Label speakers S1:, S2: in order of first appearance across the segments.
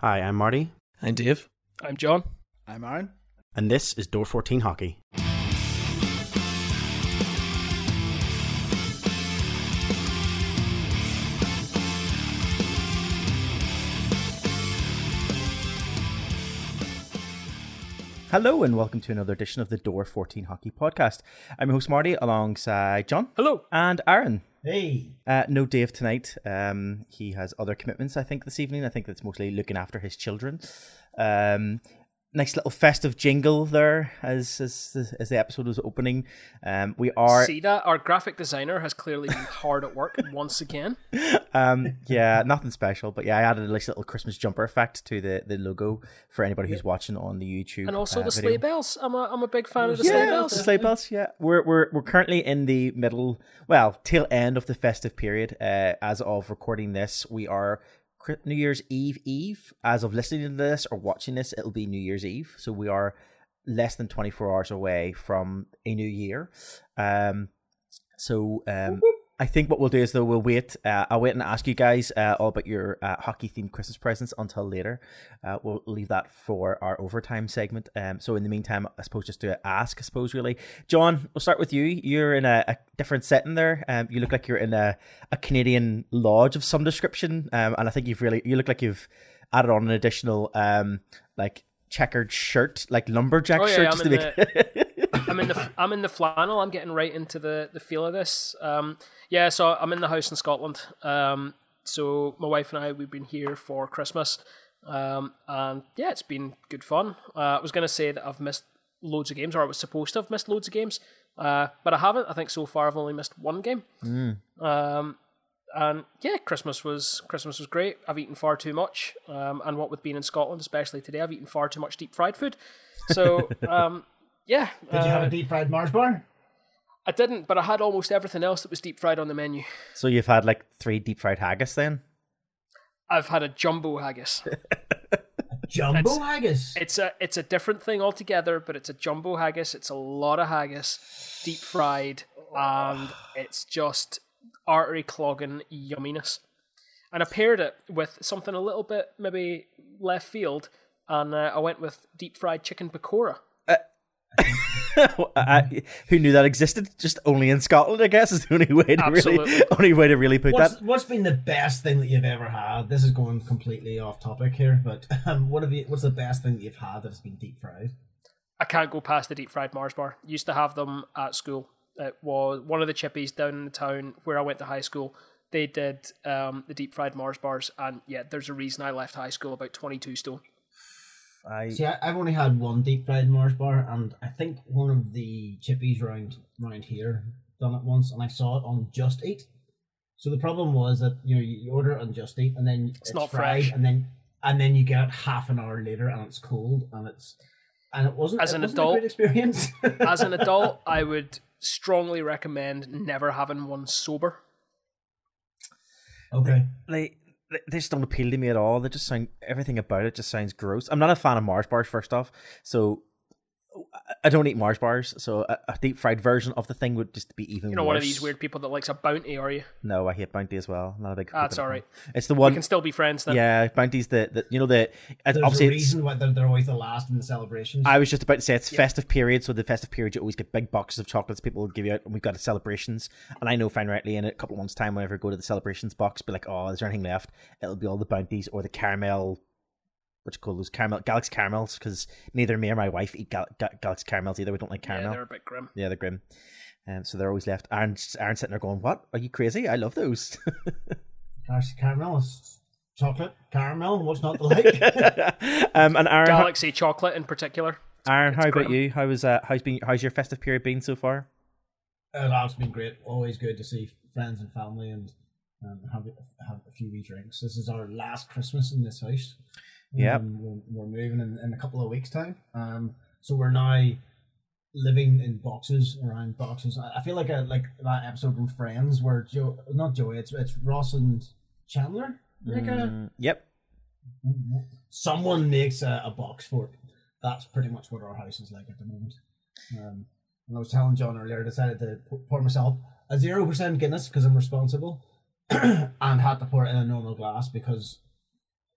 S1: Hi, I'm Marty,
S2: I'm Dave.
S3: I'm John.
S4: I'm Aaron.
S1: and this is Door 14 Hockey. Hello and welcome to another edition of the Door 14 Hockey Podcast. I'm your host Marty alongside John
S3: Hello.
S1: and Aaron.
S4: Hey.
S1: Uh, no Dave tonight. Um, he has other commitments, I think, this evening. I think that's mostly looking after his children. Um, nice little festive jingle there as as, as the episode was opening. Um, we are,
S3: See that? Our graphic designer has clearly been hard at work once again.
S1: um, yeah, nothing special, but yeah, I added a nice little Christmas jumper effect to the, the logo for anybody who's watching on the YouTube.
S3: And also
S1: uh,
S3: the
S1: video.
S3: sleigh bells. I'm a, I'm a big fan of the sleigh
S1: Yeah,
S3: bells.
S1: the sleigh bells. Yeah, we're we're we're currently in the middle, well, tail end of the festive period. Uh, as of recording this, we are New Year's Eve Eve. As of listening to this or watching this, it'll be New Year's Eve. So we are less than twenty four hours away from a new year. Um, so um. I think what we'll do is though we'll wait. Uh, I'll wait and ask you guys uh, all about your uh, hockey themed Christmas presents until later. Uh, we'll leave that for our overtime segment. Um, so in the meantime, I suppose just to ask, I suppose really, John, we'll start with you. You're in a, a different setting there. Um, you look like you're in a, a Canadian lodge of some description, um, and I think you've really you look like you've added on an additional um like checkered shirt, like lumberjack
S3: Oh, yeah,
S1: shirt, just to make.
S3: I'm in the I'm in the flannel. I'm getting right into the, the feel of this. Um, yeah, so I'm in the house in Scotland. Um, so my wife and I we've been here for Christmas, um, and yeah, it's been good fun. Uh, I was going to say that I've missed loads of games, or I was supposed to have missed loads of games, uh, but I haven't. I think so far I've only missed one game. Um, and yeah, Christmas was Christmas was great. I've eaten far too much, um, and what with being in Scotland, especially today, I've eaten far too much deep fried food. So um, yeah,
S4: Did you have
S3: uh,
S4: a deep fried Mars bar?
S3: I didn't, but I had almost everything else that was deep fried on the menu.
S1: so you've had like three deep fried haggis then.
S3: I've had a jumbo haggis.
S4: Jumbo
S3: It's-
S4: haggis.
S3: It's a it's a different thing altogether, but it's a jumbo haggis. It's a lot of haggis, deep fried, and it's just artery clogging yumminess. And I paired it with something a little bit maybe left field, and uh, I went with deep fried chicken pakora.
S1: I, who knew that existed? Just only in Scotland, I guess, is the only way to really only way to really put
S4: What's,
S1: that.
S4: what's been the best thing that you've ever had? This is going completely off topic here, but um, what have you? What's the best thing that you've had that has been deep fried?
S3: I can't go past the deep fried Mars bar. Used to have them at school. It was one of the chippies down in the town where I went to high school. They did um, the deep fried Mars bars, and yeah, there's a reason I left high school about 22 stone.
S1: I
S4: See, I, I've only had one deep fried Mars bar, and I think one of the chippies round round here done it once, and I saw it on Just Eat. So the problem was that you know you, you order it on Just Eat, and then it's,
S3: not
S4: fried,
S3: fresh.
S4: and then and then you get it half an hour later, and it's cold, and it's and it wasn't
S3: As
S4: it
S3: an
S4: wasn't
S3: adult-
S4: a great experience.
S3: As an adult, I would strongly recommend never having one sober.
S4: okay.
S1: like they just don't appeal to me at all. They just sound everything about it just sounds gross. I'm not a fan of Mars bars, first off, so I don't eat Mars bars. So a, a deep fried version of the thing would just be even.
S3: You know, one of
S1: worse.
S3: these weird people that likes a bounty, are you?
S1: No, I hate Bounty as well. Not a big.
S3: That's
S1: fan.
S3: all right.
S1: It's the one.
S3: We can still be friends then.
S1: Yeah, Bounty's the, the you know the
S4: There's
S1: obviously
S4: a
S1: it's-
S4: reason why they're, they're always the last in the celebrations.
S1: I was just about to say it's festive period, so the festive period you always get big boxes of chocolates people will give you out, and we've got the celebrations. And I know fine rightly in a couple of months' time, whenever I go to the celebrations box, be like, oh, is there anything left? It'll be all the bounties or the caramel. What you call those caramel Galaxy caramels? Because neither me or my wife eat Gal- Ga- Galaxy caramels either. We don't like caramel.
S3: Yeah,
S1: caramel.
S3: they're a bit grim.
S1: Yeah, they're grim. Um, so they're always left. Aaron's, Aaron's sitting there going, "What? Are you crazy? I love those."
S4: Gosh, caramel is chocolate, caramel. What's not to like?
S1: um, and Aaron, how-
S3: Galaxy chocolate in particular.
S1: Aaron, how about you? How was uh, how's been how's your festive period been so far?
S4: Uh, that's been great. Always good to see friends and family and um, have have a few wee drinks. This is our last Christmas in this house.
S1: Yep.
S4: Um, we're, we're moving in, in a couple of weeks' time. Um, so we're now living in boxes around boxes. I, I feel like a, like that episode from Friends where Joe, not Joey, it's it's Ross and Chandler. Like a,
S1: Mm, yep.
S4: someone makes a, a box for it. That's pretty much what our house is like at the moment. Um, and I was telling John earlier, I decided to pour- pour myself a zero percent Guinness because I'm responsible, and had to pour it in a normal glass because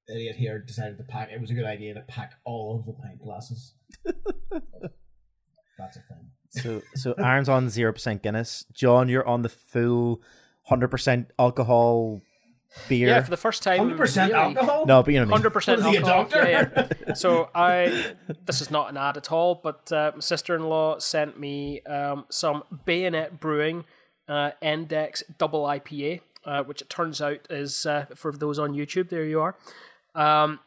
S4: idiot here decided to pack. It was a good idea to pack all of the pint glasses. That's a thing.
S1: So so Aaron's on zero percent Guinness. John, you're on the full hundred percent alcohol beer.
S3: Yeah, for the first time.
S4: Hundred percent
S3: really,
S4: alcohol.
S1: no, but you know what I mean.
S3: Hundred percent
S4: Was a
S3: alcohol.
S4: doctor?
S3: Yeah, yeah. So I, this is not an ad at all, but uh, my sister-in-law sent me um, some Bayonet Brewing uh, Index Double IPA, uh, which it turns out is uh, for those on YouTube. There you are. Um,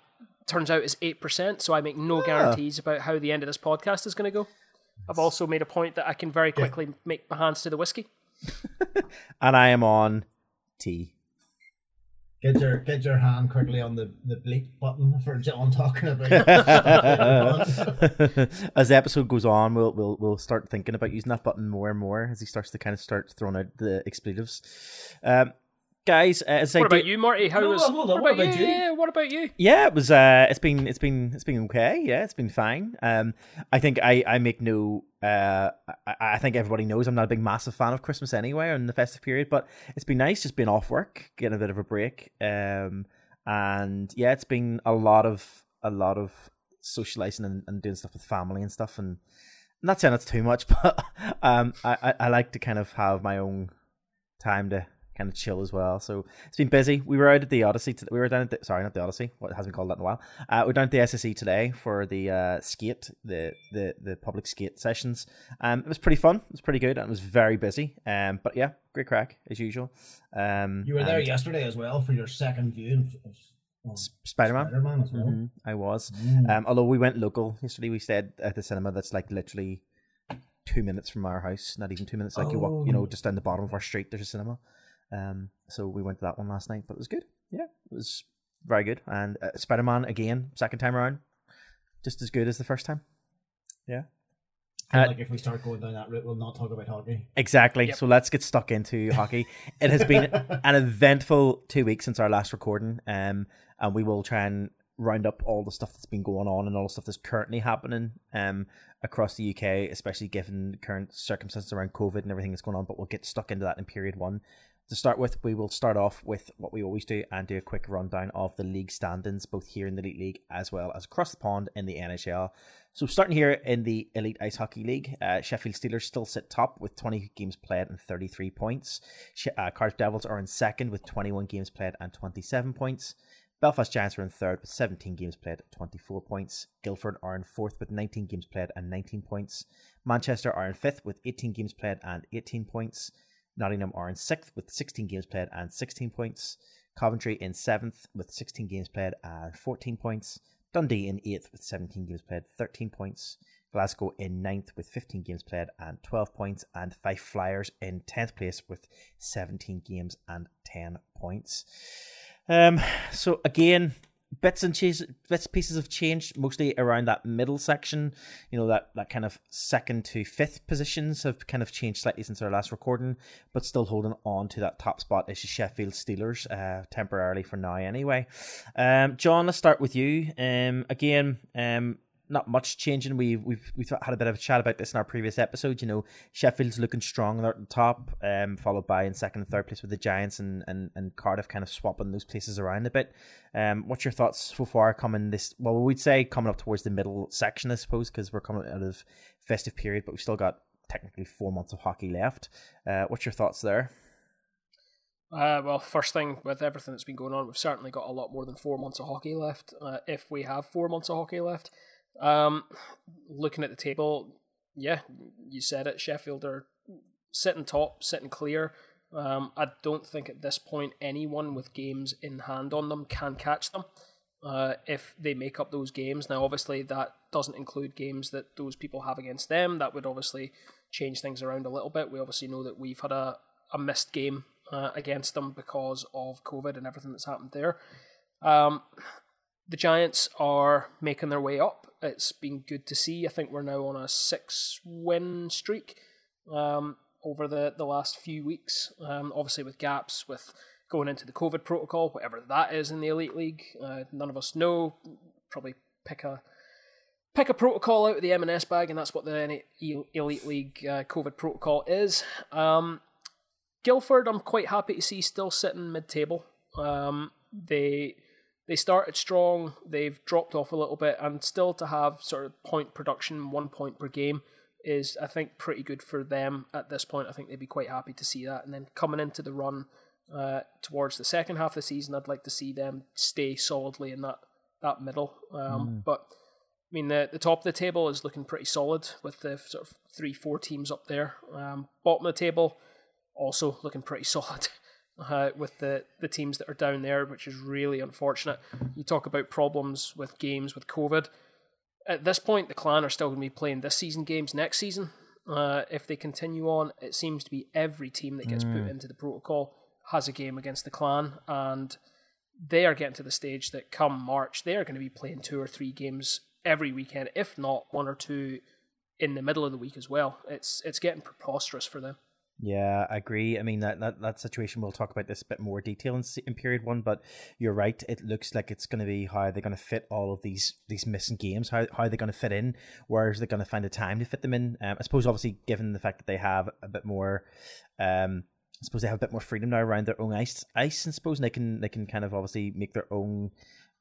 S3: turns out is eight percent. So I make no guarantees about how the end of this podcast is going to go. I've also made a point that I can very quickly make my hands to the whiskey.
S1: And I am on tea.
S4: Get your get your hand quickly on the the bleep button for John talking about.
S1: as the episode goes on, we'll we'll we'll start thinking about using that button more and more as he starts to kind of start throwing out the expletives. Um, guys, uh, as I
S3: What
S1: do-
S3: about you, Marty? How
S4: No,
S3: was?
S4: hold on,
S3: what
S4: what
S3: about
S4: about
S3: you?
S4: you?
S3: Yeah, what about you?
S1: Yeah, it was. Uh, it's been it's been it's been okay. Yeah, it's been fine. Um, I think I I make no. Uh, I, I think everybody knows I'm not a big massive fan of Christmas anyway in the festive period, but it's been nice just being off work, getting a bit of a break. Um, and yeah, it's been a lot of a lot of socializing and, and doing stuff with family and stuff. And I'm not saying it's too much, but um, I, I I like to kind of have my own time to kind of chill as well. So it's been busy. We were out at the Odyssey. To, we were down at the, sorry, not the Odyssey. What hasn't been called that in a while. Uh, we're down at the SSE today for the uh, skate, the the the public skate sessions. Um, it was pretty fun. It was pretty good, and it was very busy. Um, but yeah, great crack as usual. Um,
S4: You were there yesterday as well for your second viewing of,
S1: Spider Man.
S4: Spider Man as well.
S1: Mhm, I was.
S4: Mm.
S1: Um, although we went local yesterday, we stayed at the cinema that's like literally two minutes from our house. Not even two minutes. Like you walk, you know,
S4: Oh.
S1: just down the bottom of our street. There's a cinema. Um, so we went to that one last night, but it was good. Yeah, it was very good. And uh, Spider Man again, second time around, just as good as the first time. Yeah. Uh,
S4: like if we start going down that route, we'll not talk about hockey.
S1: Exactly.
S3: Yep.
S1: So let's get stuck into hockey. It has been an eventful two weeks since our last recording, um, and we will try and round up all the stuff that's been going on and all the stuff that's currently happening um, across the UK, especially given the current circumstances around COVID and everything that's going on. But we'll get stuck into that in period one. To start with, we will start off with what we always do and do a quick rundown of the league standings, both here in the Elite League as well as across the pond in the NHL. So starting here in the Elite Ice Hockey League, uh, Sheffield Steelers still sit top with 20 games played and 33 points. Sh- uh, Cardiff Devils are in second with 21 games played and 27 points. Belfast Giants are in third with 17 games played, 24 points. Guildford are in fourth with 19 games played and 19 points. Manchester are in fifth with 18 games played and 18 points. Nottingham are in sixth with 16 games played and 16 points. Coventry in seventh with 16 games played and 14 points. Dundee in eighth with 17 games played, 13 points. Glasgow in ninth with 15 games played and 12 points. And Fife Flyers in 10th place with 17 games and 10 points. Um, so again, bits and bits pieces have changed mostly around that middle section. You know that that kind of second to fifth positions have kind of changed slightly since our last recording, but still holding on to that top spot is Sheffield Steelers uh, temporarily for now. Anyway, um, John, let's start with you. Um, again, um. Not much changing. We've we've we've had a bit of a chat about this in our previous episode. You know, Sheffield's looking strong at the top, um, followed by in second and third place with the Giants and, and, and Cardiff kind of swapping those places around a bit. Um, what's your thoughts so far coming this? Well, we'd say coming up towards the middle section, I suppose, because we're coming out of festive period, but we've still got technically four months of hockey left. Uh, what's your thoughts there?
S3: Uh, well, first thing with everything that's been going on, we've certainly got a lot more than four months of hockey left. Uh, if we have four months of hockey left, um, looking at the table, yeah, you said it. Sheffield are sitting top, sitting clear. Um, I don't think at this point anyone with games in hand on them can catch them. Uh, if they make up those games, now obviously that doesn't include games that those people have against them. That would obviously change things around a little bit. We obviously know that we've had a, a missed game uh, against them because of COVID and everything that's happened there. Um, the Giants are making their way up. It's been good to see. I think we're now on a six win streak um, over the, the last few weeks. Um, obviously, with gaps, with going into the COVID protocol, whatever that is in the Elite League, uh, none of us know. Probably pick a pick a protocol out of the M&S bag, and that's what the Elite League uh, COVID protocol is. Um, Guildford, I'm quite happy to see still sitting mid-table. Um, they they started strong, they've dropped off a little bit, and still to have sort of point production, one point per game, is I think pretty good for them at this point. I think they'd be quite happy to see that. And then coming into the run uh, towards the second half of the season, I'd like to see them stay solidly in that that middle. Um, mm. But I mean, the the top of the table is looking pretty solid with the sort of three four teams up there. Um, bottom of the table also looking pretty solid uh, with the, the teams that are down there, which is really unfortunate. You talk about problems with games with COVID. At this point, the clan are still going to be playing this season games next season. Uh, if they continue on, it seems to be every team that gets mm. put into the protocol has a game against the clan, and they are getting to the stage that come March, they are going to be playing two or three games every weekend, if not one or two in the middle of the week as well. It's it's getting preposterous for them.
S1: Yeah, I agree. I mean that, that that situation we'll talk about this a bit more detail in, in period one, but you're right. It looks like it's going to be how they're going to fit all of these these missing games. How how they're going to fit in. Where is they going to find the time to fit them in? Um, I suppose obviously given the fact that they have a bit more, um, I suppose they have a bit more freedom now around their own ice ice. I suppose and they can they can kind of obviously make their own,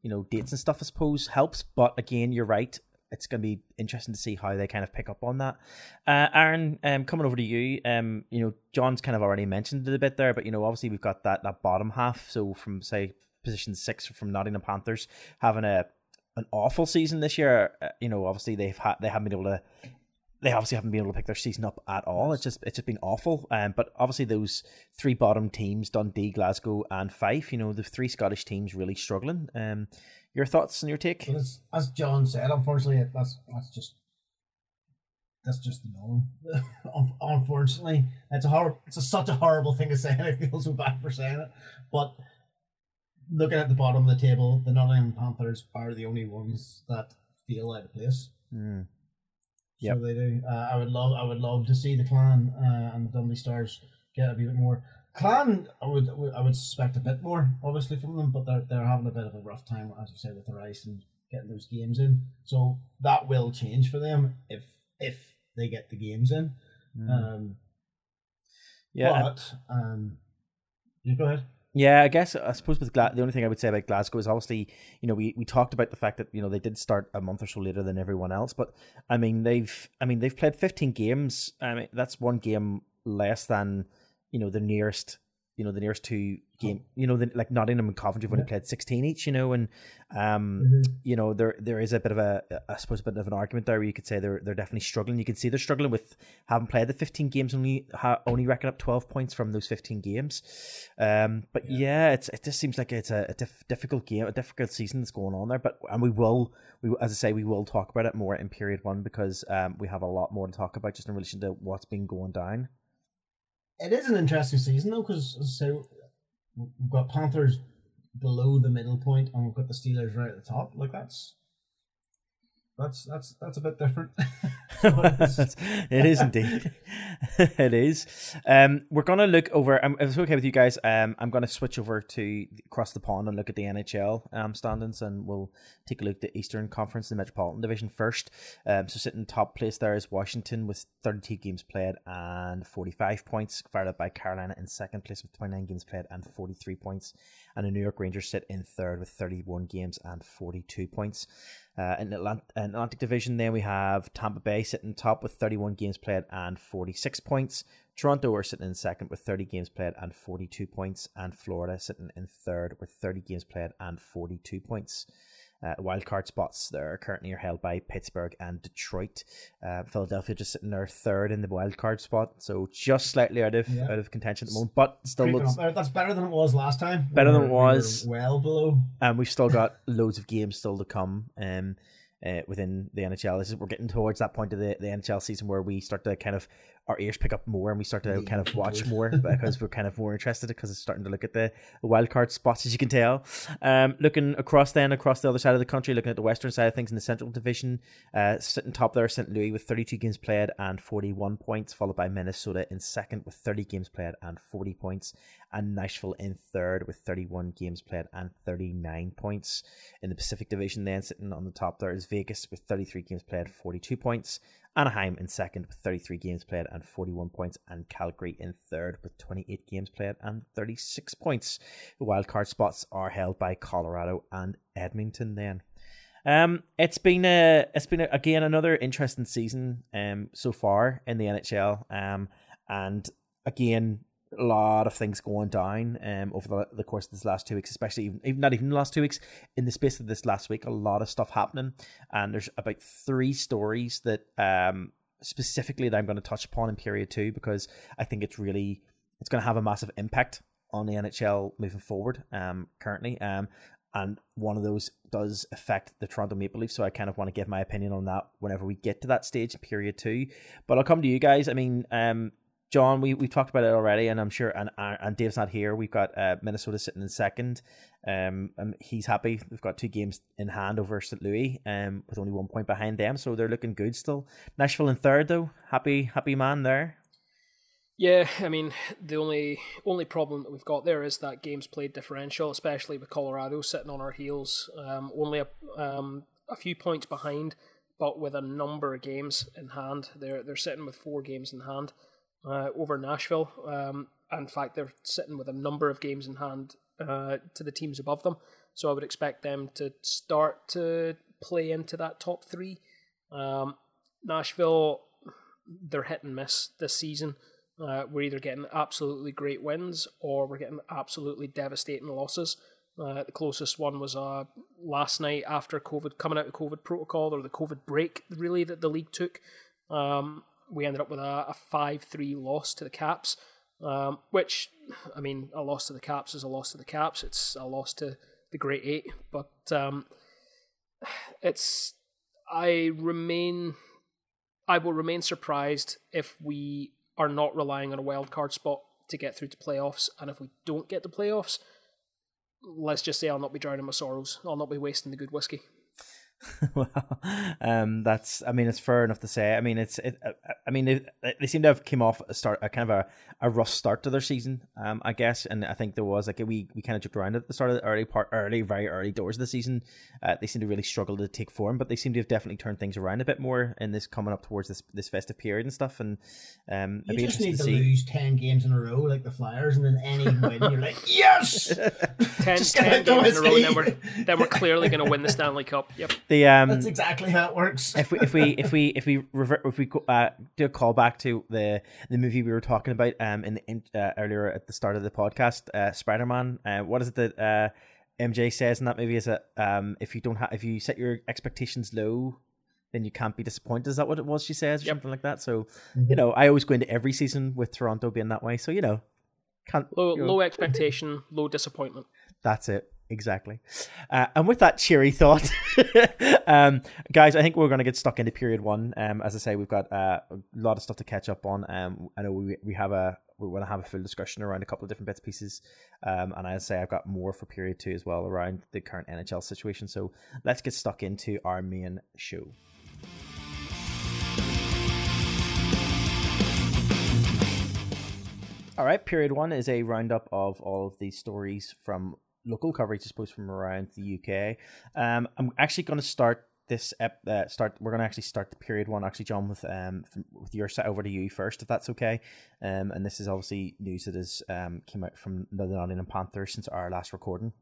S1: you know, dates and stuff. I suppose helps. But again, you're right it's going to be interesting to see how they kind of pick up on that. Uh, Aaron, um, coming over to you, um, you know, John's kind of already mentioned it a bit there, but you know, obviously we've got that that bottom half. So from say position six from Nottingham Panthers having a an awful season this year. Uh, you know, obviously they've had they haven't been able to. They obviously haven't been able to pick their season up at all. It's just it's just been awful. Um, but obviously those three bottom teams, Dundee, Glasgow, and Fife, you know, the three Scottish teams really struggling. Um, your thoughts and your take?
S4: As, as John said, unfortunately, that's that's just that's just the norm. unfortunately, it's a horrible, it's a, such a horrible thing to say, and I feel so bad for saying it. But looking at the bottom of the table, the Nottingham Panthers are the only ones that feel out of place.
S1: Mm.
S4: Yep. So they do. Uh, I would love, I would love to see the Clan uh, and the Dundee Stars get a bit more. Clan, I would I would suspect a bit more, obviously, from them, but they're they're having a bit of a rough time, as you said, with their ice and getting those games in. So that will change for them if if they get the games in. Mm. Um, yeah, but um, you go ahead.
S1: Yeah, I guess I suppose with Gla- the only thing I would say about Glasgow is obviously you know we, we talked about the fact that you know they did start a month or so later than everyone else, but I mean they've I mean they've played 15 games. I mean that's one game less than you know the nearest you know the nearest two game you know the, like Nottingham and Coventry have only played 16 each you know and um mm-hmm. you know there there is a bit of a I suppose a bit of an argument there where you could say they're they're definitely struggling. You can see they're struggling with having played the 15 games only ha, only racking up 12 points from those 15 games. Um but yeah, yeah it's it just seems like it's a, a diff, difficult game a difficult season that's going on there but and we will we as I say we will talk about it more in period 1 because um we have a lot more to talk about just in relation to what's been going down
S4: it is an interesting season though, because so we've got Panthers below the middle point, and we've got the Steelers right at the top. Like that's that's that's that's a bit different.
S1: it is indeed. it is. Um, we're gonna look over. Um, if it's okay with you guys, um, I'm gonna switch over to across the pond and look at the NHL um standings, and we'll take a look at the Eastern Conference, the Metropolitan Division first. Um, so sitting top place there is Washington with 32 games played and 45 points, followed by Carolina in second place with 29 games played and 43 points, and the New York Rangers sit in third with 31 games and 42 points. Uh, in the Atlantic Division, then we have Tampa Bay sitting top with 31 games played and 46 points. Toronto are sitting in second with 30 games played and 42 points. And Florida sitting in third with 30 games played and 42 points. Uh, wildcard spots that are currently are held by Pittsburgh and Detroit. Uh, Philadelphia just sitting there third in the wildcard spot, so just slightly out of yeah. out of contention at the moment, but still looks
S4: that's better than it was last time.
S1: Better we than it was.
S4: We well below,
S1: and we've still got loads of games still to come. Um, uh, within the NHL. This is, we're getting towards that point of the, the NHL season where we start to kind of our ears pick up more and we start to kind of watch more because we're kind of more interested because it's starting to look at the wild card spots as you can tell. Um, looking across then across the other side of the country, looking at the western side of things in the Central Division, uh, sitting top there, St. Louis with 32 games played and 41 points, followed by Minnesota in second with 30 games played and 40 points, and Nashville in third with 31 games played and 39 points. In the Pacific Division, then sitting on the top there is Vegas with 33 games played, 42 points, Anaheim in second with 33 games played and 41 points, and Calgary in third with 28 games played and 36 points. The wildcard spots are held by Colorado and Edmonton. Then, um, it's been a it's been a, again another interesting season um so far in the NHL. Um, and again a lot of things going down um over the, the course of this last two weeks, especially even, even not even the last two weeks. In the space of this last week, a lot of stuff happening, and there's about three stories that um specifically that I'm going to touch upon in period two because I think it's really it's going to have a massive impact on the NHL moving forward. Um, currently, um, and one of those does affect the Toronto Maple Leafs. So I kind of want to give my opinion on that whenever we get to that stage, in period two. But I'll come to you guys. I mean, um, John, we we talked about it already, and I'm sure, and and Dave's not here. We've got uh, Minnesota sitting in second. Um, and he's happy. They've got two games in hand over St. Louis, um, with only one point behind them, so they're looking good still. Nashville in third, though. Happy, happy man there.
S3: Yeah, I mean the only only problem that we've got there is that games played differential, especially with Colorado sitting on our heels, um, only a um, a few points behind, but with a number of games in hand. They're they're sitting with four games in hand uh, over Nashville. Um, in fact, they're sitting with a number of games in hand uh, to the teams above them. So I would expect them to start to play into that top three. Um, Nashville, they're hit and miss this season. Uh, we're either getting absolutely great wins or we're getting absolutely devastating losses. Uh, the closest one was uh, last night after COVID, coming out of COVID protocol or the COVID break, really, that the league took. Um, we ended up with a, a 5 3 loss to the Caps, um, which, I mean, a loss to the Caps is a loss to the Caps. It's a loss to the Great Eight. But um, it's, I remain, I will remain surprised if we are not relying on a wild card spot to get through to playoffs. And if we don't get the playoffs, let's just say I'll not be drowning my sorrows. I'll not be wasting the good whiskey.
S1: well, um, that's. I mean, it's fair enough to say. I mean, it's. It, uh, I mean, it, they seem to have came off a start, a kind of a, a rough start to their season. Um, I guess, and I think there was like we we kind of joked around at the start of the early part, early, very early doors of the season. Uh, they seem to really struggle to take form, but they seem to have definitely turned things around a bit more in this coming up towards this this festive period and stuff. And um,
S4: you just need to, to lose ten games in a row like the Flyers, and then any win, you're like, yes,
S3: 10, 10 games in a row, then we're then we're clearly going to win the Stanley Cup. Yep.
S1: The um,
S4: that's exactly how it works.
S1: if we if we if we if we revert if we go, uh, do a callback to the the movie we were talking about um in the in, uh, earlier at the start of the podcast, uh, Spider Man. Uh, what is it that uh MJ says in that movie? Is that um if you don't have if you set your expectations low, then you can't be disappointed. Is that what it was she says or yep. something like that? So mm-hmm. you know, I always go into every season with Toronto being that way. So you know,
S3: can't low you know. low expectation, low disappointment.
S1: That's it exactly. Uh, and with that cheery thought, um, guys, I think we're going to get stuck into period one. Um, as I say, we've got uh, a lot of stuff to catch up on. Um, I know we we have a we want to have a full discussion around a couple of different bits pieces. Um, and I say I've got more for period two as well around the current NHL situation. So let's get stuck into our main show. All right, period one is a roundup of all of these stories from local coverage, I suppose, from around the UK. Um, I'm actually going to start this ep- uh, start. We're going to actually start the period one. Actually, John, with um, from, with your set over to you first, if that's okay. Um, and this is obviously news that has um came out from the Nottingham Panthers since our last recording.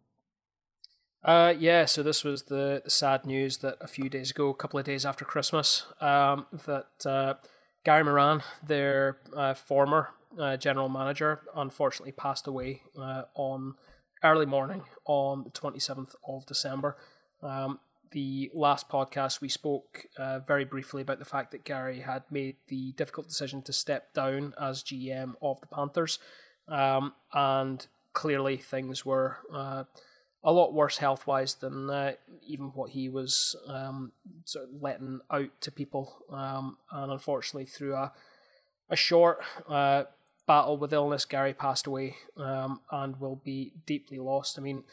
S3: Uh, yeah, so this was the, the sad news that a few days ago, a couple of days after Christmas, um, that uh, Gary Moran, their uh, former uh, general manager, unfortunately passed away uh, on early morning on the 27th of December. Um, the last podcast, we spoke uh, very briefly about the fact that Gary had made the difficult decision to step down as GM of the Panthers. Um, and clearly, things were uh, a lot worse health wise than uh, even what he was um, sort of letting out to people. Um, and unfortunately, through a, a short uh, battle with illness, Gary passed away um, and will be deeply lost. I mean,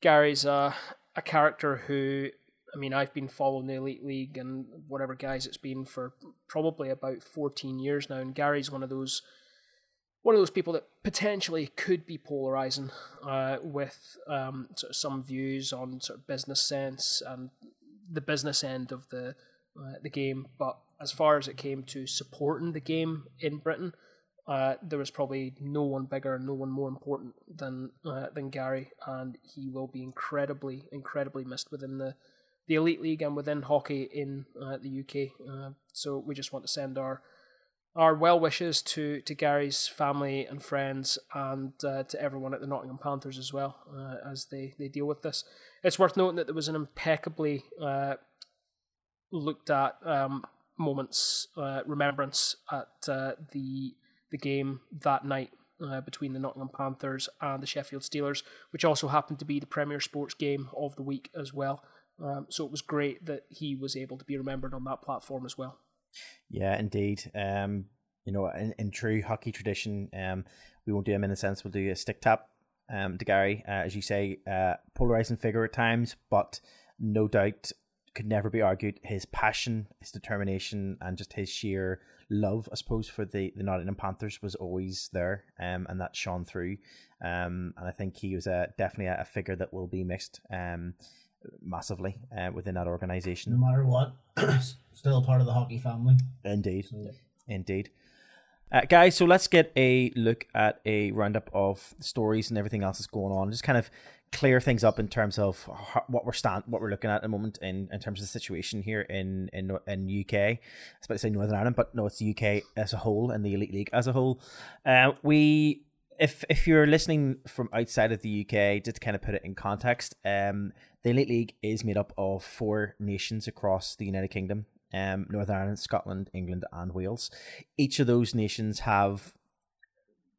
S3: Gary's a, a character who, I mean, I've been following the Elite League and whatever guys it's been for probably about 14 years now, and Gary's one of those one of those people that potentially could be polarizing uh, with um, sort of some views on sort of business sense and the business end of the uh, the game, but as far as it came to supporting the game in Britain, uh, there was probably no one bigger no one more important than uh, than Gary, and he will be incredibly, incredibly missed within the, the elite league and within hockey in uh, the UK. Uh, so we just want to send our our well wishes to, to Gary's family and friends and uh, to everyone at the Nottingham Panthers as well as they, they deal with this. It's worth noting that there was an impeccably looked at um, moments remembrance at the the game that night uh, between the Nottingham Panthers and the Sheffield Steelers, which also happened to be the Premier Sports game of the week as well. Um, so it was great that he was able to be remembered on that platform as well.
S1: Yeah, indeed. Um, you know, in, in true hockey tradition, um, we won't do him in a sense. We'll do a stick tap um, to Gary, uh, as you say, uh, polarizing figure at times, but no doubt could never be argued his passion, his determination, and just his sheer love, I suppose, for the, the Nottingham Panthers was always there, um, and that shone through. Um, and I think he was a, definitely a, a figure that will be missed. Um, massively uh, within that organization.
S4: No matter what, still part of the hockey family.
S1: Indeed, so. indeed. Uh, guys, so let's get a look at a roundup of stories and everything else that's going on. Just kind of clear things up in terms of what we're stand, what we're looking at at the moment in, in terms of the situation here in in in UK. I about to say Northern Ireland, but no, it's the UK as a whole and the Elite League as a whole. Uh, we if if you're listening from outside of the UK, just to kind of put it in context, um, the Elite League is made up of four nations across the United Kingdom: um, Northern Ireland, Scotland, England, and Wales. Each of those nations have,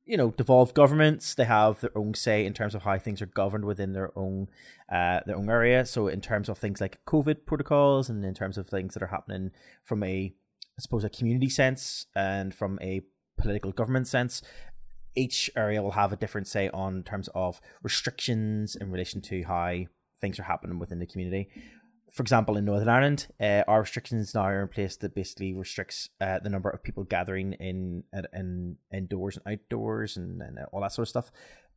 S1: you know, devolved governments. They have their own say in terms of how things are governed within their own uh, their own area. So, in terms of things like COVID protocols, and in terms of things that are happening from a, I suppose, a community sense and from a political government sense, each area will have a different say on terms of restrictions in relation to how things are happening within the community. For example, in Northern Ireland, uh, our restrictions now are in place that basically restricts uh, the number of people gathering in in indoors and outdoors and, and all that sort of stuff.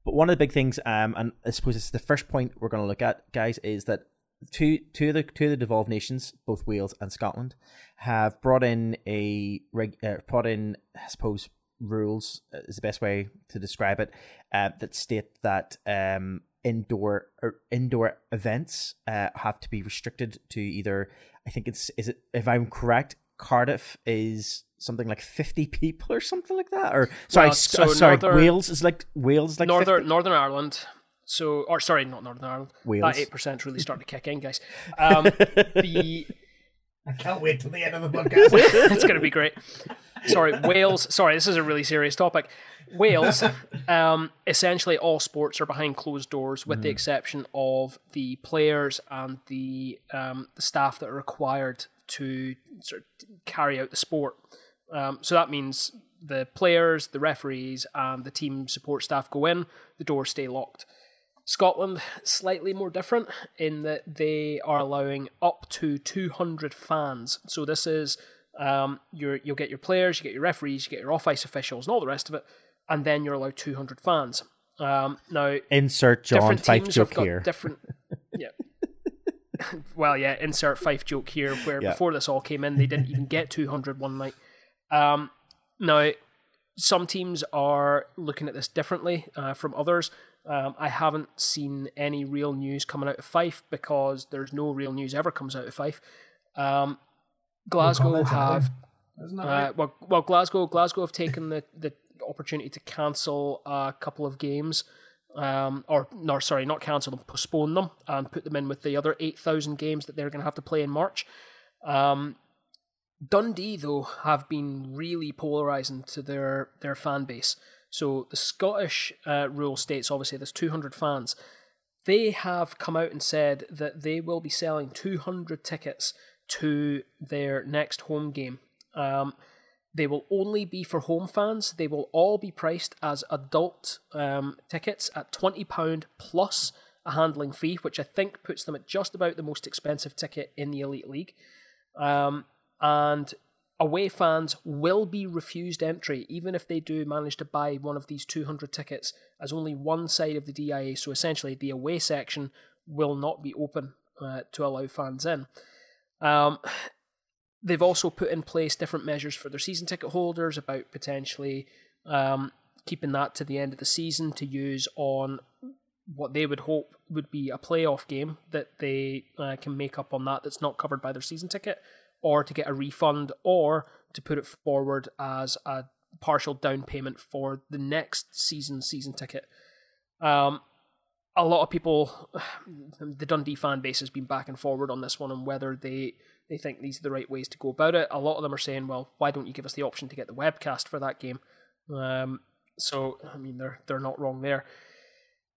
S1: But one of the big things, um, and I suppose it's the first point we're going to look at, guys, is that two two of the two of the devolved nations, both Wales and Scotland, have brought in a reg, uh, brought in, I suppose, rules is the best way to describe it uh, that state that um, indoor or er, indoor events uh, have to be restricted to either I think it's is it if I'm correct Cardiff is something like 50 people or something like that or sorry well, so uh, sorry Northern, Wales is like Wales is like
S3: Northern
S1: 50?
S3: Northern Ireland so or sorry not Northern Ireland Wales. that 8% really starting to kick in guys um, the
S4: I can't wait till the end of the podcast.
S3: it's going to be great sorry, Wales. Sorry, this is a really serious topic. Wales, um, essentially all sports are behind closed doors, with mm. the exception of the players and the um, the staff that are required to sort of carry out the sport. Um, so that means the players, the referees, and the team support staff go in. The doors stay locked. Scotland slightly more different in that they are allowing up to 200 fans. So this is um, you will get your players, you get your referees, you get your off ice officials, and all the rest of it, and then you're allowed 200 fans. Um, now,
S1: insert John Fife joke here.
S3: Different, yeah. well, yeah, insert Fife joke here. Where yeah. before this all came in, they didn't even get 200 one night. Um, now, some teams are looking at this differently uh, from others. Um, I haven't seen any real news coming out of Fife because there's no real news ever comes out of Fife. Um, Glasgow have uh, well, well, Glasgow, Glasgow have taken the, the opportunity to cancel a couple of games, um, or no, sorry, not cancel them, postpone them, and put them in with the other eight thousand games that they're going to have to play in March. Um, Dundee, though, have been really polarizing to their their fan base. So the Scottish uh, rule states obviously there's 200 fans. They have come out and said that they will be selling 200 tickets to their next home game. Um, they will only be for home fans. They will all be priced as adult um, tickets at £20 plus a handling fee, which I think puts them at just about the most expensive ticket in the Elite League. Um, and away fans will be refused entry, even if they do manage to buy one of these 200 tickets, as only one side of the DIA, so essentially the away section, will not be open uh, to allow fans in. Um, they've also put in place different measures for their season ticket holders about potentially um, keeping that to the end of the season to use on what they would hope would be a playoff game that they uh, can make up on that that's not covered by their season ticket, or to get a refund, or to put it forward as a partial down payment for the next season season ticket. Um, a lot of people, the Dundee fan base has been back and forward on this one and whether they they think these are the right ways to go about it. A lot of them are saying, well, why don't you give us the option to get the webcast for that game? Um, so I mean, they're they're not wrong there.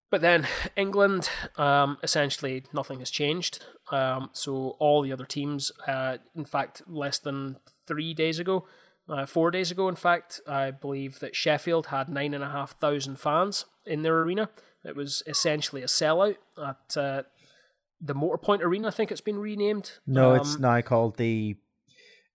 S3: But then England, um, essentially nothing has changed. Um, so all the other teams, uh, in fact, less than three days ago, uh, four days ago, in fact, I believe that Sheffield had nine and a half thousand fans in their arena. It was essentially a sellout at uh, the Motorpoint Arena. I think it's been renamed.
S1: No,
S3: Um,
S1: it's now called the.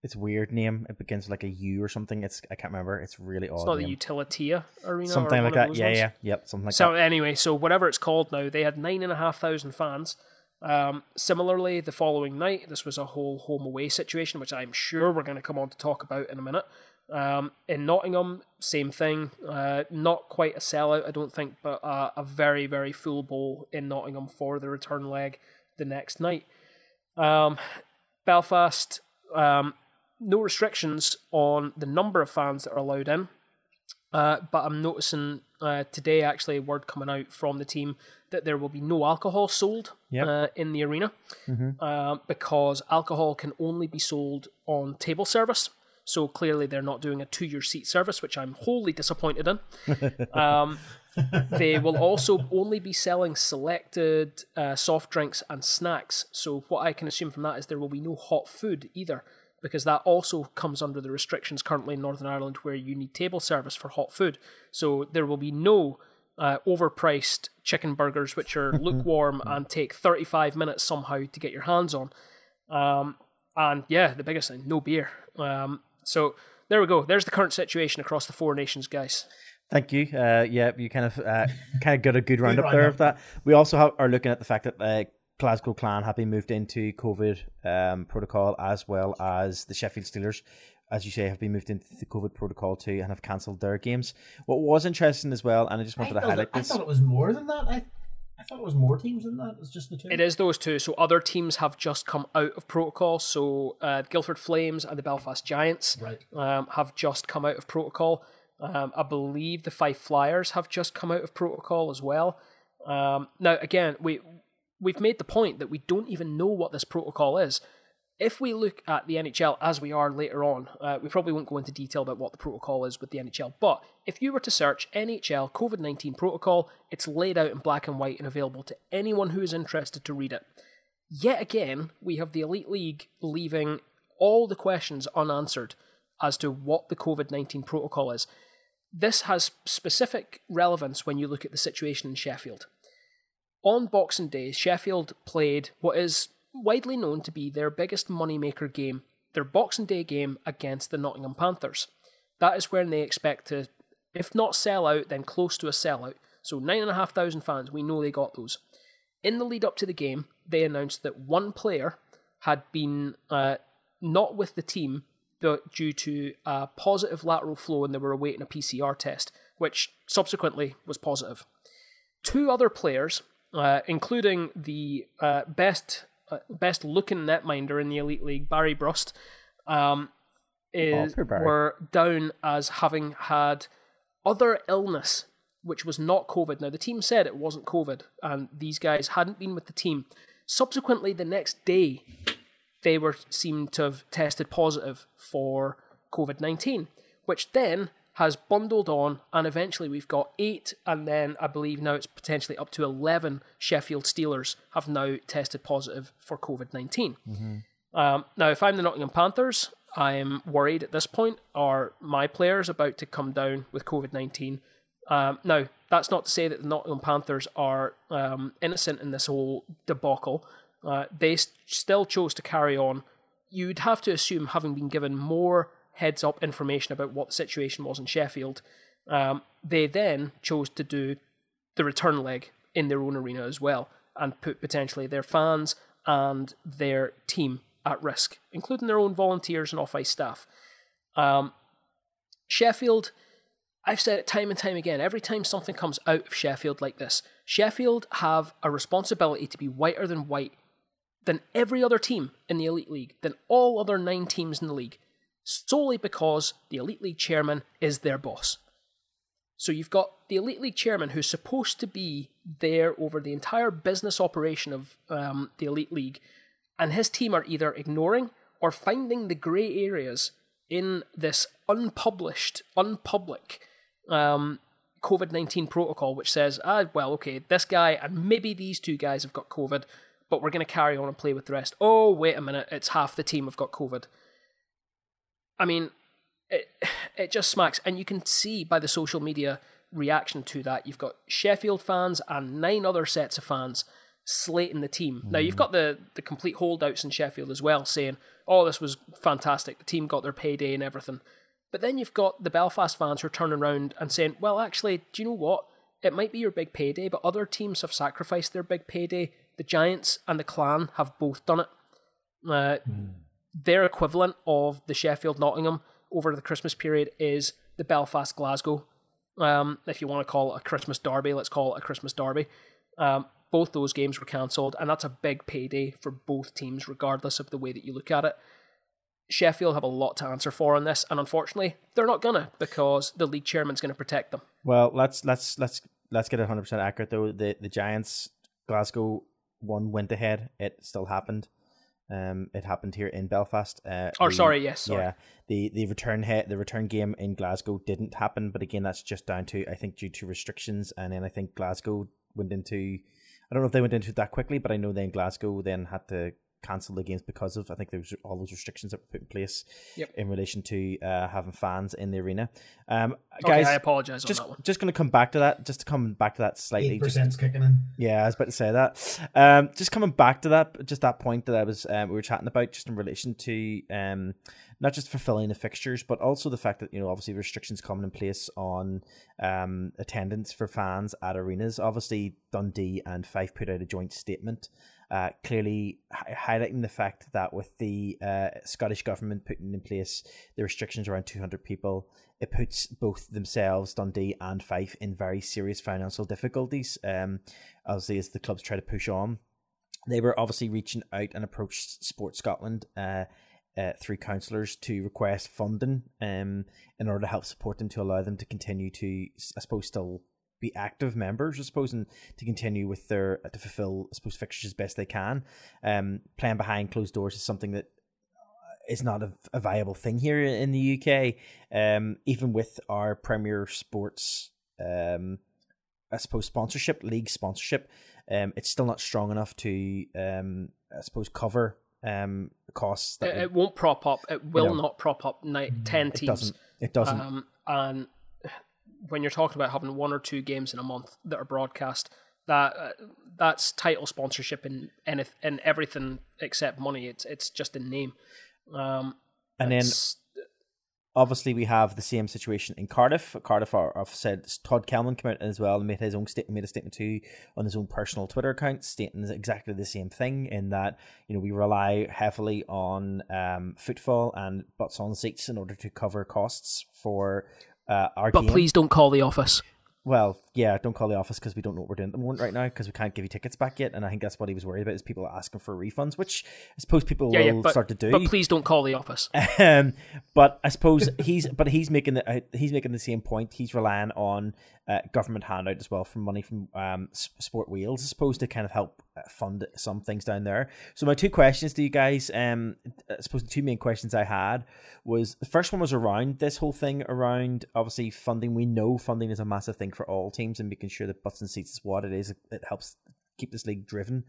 S1: It's a weird name. It begins with like a U or something. It's I can't remember. It's really odd.
S3: It's not the
S1: name.
S3: Utilita Arena. or
S1: something like that. Yeah,
S3: ones.
S1: yeah, yep, something like
S3: So
S1: that.
S3: anyway, so whatever it's called now, they had nine and a half thousand fans. Um, similarly, the following night, this was a whole home away situation, which I'm sure we're going to come on to talk about in a minute. Um, in Nottingham, same thing. Uh, not quite a sellout, I don't think, but uh, a very, very full bowl in Nottingham for the return leg the next night. Um, Belfast, um, no restrictions on the number of fans that are allowed in. Uh, but I'm noticing uh, today, actually, a word coming out from the team that there will be no alcohol sold
S1: Yep.
S3: uh, in the arena uh, because alcohol can only be sold on table service. So clearly, they're not doing a two year seat service, which I'm wholly disappointed in. um, they will also only be selling selected uh, soft drinks and snacks. So, what I can assume from that is there will be no hot food either, because that also comes under the restrictions currently in Northern Ireland where you need table service for hot food. So, there will be no uh, overpriced chicken burgers, which are lukewarm and take 35 minutes somehow to get your hands on. Um, and yeah, the biggest thing, no beer. Um, so, there we go. There's the current situation across the four nations, guys.
S1: Thank you. Uh, yeah, you kind of uh, kind of got a good roundup there of that. We also have, are looking at the fact that uh, Glasgow Clan have been moved into COVID um, protocol, as well as the Sheffield Steelers, as you say, have been moved into the COVID protocol too, and have cancelled their games. What was interesting as well, and I just
S4: I
S1: wanted to highlight
S4: it, I thought it was more than that. I, I thought it was more teams than that. It's just the two.
S3: It is those two. So other teams have just come out of protocol. So uh, Guildford Flames and the Belfast Giants
S4: Right.
S3: um, have just come out of protocol. Um, I believe the Fife Flyers have just come out of protocol as well. Um, now, again, we we've made the point that we don't even know what this protocol is. If we look at the NHL as we are later on, uh, we probably won't go into detail about what the protocol is with the NHL. But if you were to search NHL COVID 19 protocol, it's laid out in black and white and available to anyone who is interested to read it. Yet again, we have the Elite League leaving all the questions unanswered as to what the COVID 19 protocol is. This has specific relevance when you look at the situation in Sheffield. On Boxing Day, Sheffield played what is widely known to be their biggest moneymaker game, their Boxing Day game against the Nottingham Panthers. That is when they expect to, if not sell out, then close to a sellout. So 9,500 fans, we know they got those. In the lead up to the game, they announced that one player had been uh, not with the team but due to a positive lateral flow and they were awaiting a PCR test, which subsequently was positive. Two other players, uh, including the uh, best best looking netminder in the Elite League, Barry Brust, um, is,
S1: poor Barry.
S3: were down as having had other illness, which was not COVID. Now, the team said it wasn't COVID, and these guys hadn't been with the team. Subsequently, the next day, they were seemed to have tested positive for COVID 19, which then has bundled on, and eventually we've got eight, and then I believe now it's potentially up to 11 Sheffield Steelers have now tested positive for COVID 19. Um, now, if I'm the Nottingham Panthers, I'm worried at this point. Are my players about to come down with COVID 19? Um, now, that's not to say that the Nottingham Panthers are um, innocent in this whole debacle. Uh, they s- still chose to carry on. You'd have to assume, having been given more heads up information about what the situation was in Sheffield, um, they then chose to do the return leg in their own arena as well and put potentially their fans and their team at risk, including their own volunteers and off ice staff. Um, Sheffield, I've said it time and time again, every time something comes out of Sheffield like this, Sheffield have a responsibility to be whiter than white than every other team in the Elite League, than all other nine teams in the league, solely because the Elite League chairman is their boss. So you've got the Elite League chairman who's supposed to be there over the entire business operation of um, the Elite League, and his team are either ignoring or finding the grey areas in this unpublished, unpublic um, COVID 19 protocol, which says, ah, well, okay, this guy and maybe these two guys have got COVID, but we're going to carry on and play with the rest. Oh, wait a minute, it's half the team have got COVID. I mean, it, it just smacks. And you can see by the social media reaction to that, you've got Sheffield fans and nine other sets of fans slating the team. Mm. Now, you've got the, the complete holdouts in Sheffield as well saying, oh, this was fantastic. The team got their payday and everything. But then you've got the Belfast fans who are turning around and saying, well, actually, do you know what? It might be your big payday, but other teams have sacrificed their big payday. The Giants and the Clan have both done it. Uh, mm. Their equivalent of the Sheffield Nottingham over the Christmas period is the Belfast Glasgow. Um, if you want to call it a Christmas derby, let's call it a Christmas derby. Um, both those games were cancelled, and that's a big payday for both teams, regardless of the way that you look at it. Sheffield have a lot to answer for on this, and unfortunately, they're not gonna because the league chairman's to protect them.
S1: Well, let's let's let's let's get it 100 percent accurate though. The the Giants Glasgow one went ahead. It still happened. Um, it happened here in Belfast. Uh,
S3: or sorry, yes, sorry.
S1: yeah. The the return hit the return game in Glasgow didn't happen, but again, that's just down to I think due to restrictions, and then I think Glasgow went into. I don't know if they went into it that quickly, but I know then Glasgow then had to cancel the games because of I think there was all those restrictions that were put in place
S3: yep.
S1: in relation to uh, having fans in the arena. Um,
S3: okay,
S1: guys,
S3: I apologize.
S1: Just
S3: on
S1: just going to come back to that. Just to come back to that slightly.
S4: Percent's kicking in.
S1: Yeah, I was about to say that. Um, just coming back to that, just that point that I was um, we were chatting about, just in relation to um, not just fulfilling the fixtures, but also the fact that you know obviously restrictions coming in place on um attendance for fans at arenas. Obviously, Dundee and Fife put out a joint statement uh, clearly hi- highlighting the fact that with the uh, Scottish government putting in place the restrictions around 200 people, it puts both themselves, Dundee and Fife, in very serious financial difficulties. Um, obviously, as the clubs try to push on, they were obviously reaching out and approached Sport Scotland. Uh, uh, through councillors to request funding um, in order to help support them to allow them to continue to, I suppose, still be active members, I suppose, and to continue with their to fulfill, I suppose, fixtures as best they can. Um, playing behind closed doors is something that is not a, a viable thing here in the UK. Um, even with our Premier Sports, um, I suppose sponsorship, league sponsorship, um, it's still not strong enough to, um, I suppose, cover um costs.
S3: That it, it won't prop up. It will you know, not prop up nine, ten teams.
S1: It doesn't. It doesn't.
S3: Um, and when you're talking about having one or two games in a month that are broadcast, that uh, that's title sponsorship in in, in everything except money. It's it's just a name. Um,
S1: and then obviously we have the same situation in Cardiff. Cardiff are, have said Todd Kelman came out as well and made his own statement, made a statement too on his own personal Twitter account, stating exactly the same thing in that you know we rely heavily on um, footfall and butts on seats in order to cover costs for uh, our
S3: but
S1: game.
S3: please don't call the office.
S1: Well, yeah, don't call the office because we don't know what we're doing at the moment right now because we can't give you tickets back yet. And I think that's what he was worried about is people asking for refunds, which I suppose people
S3: yeah,
S1: will
S3: yeah, but,
S1: start to do.
S3: But please don't call the office.
S1: um, but I suppose he's but he's making the uh, he's making the same point. He's relying on uh, government handout as well from money from um, Sport Wales, I suppose, to kind of help uh, fund some things down there. So my two questions to you guys, um, I suppose the two main questions I had was the first one was around this whole thing around obviously funding. We know funding is a massive thing for all teams and making sure that butts and seats is what it is. It helps keep this league driven.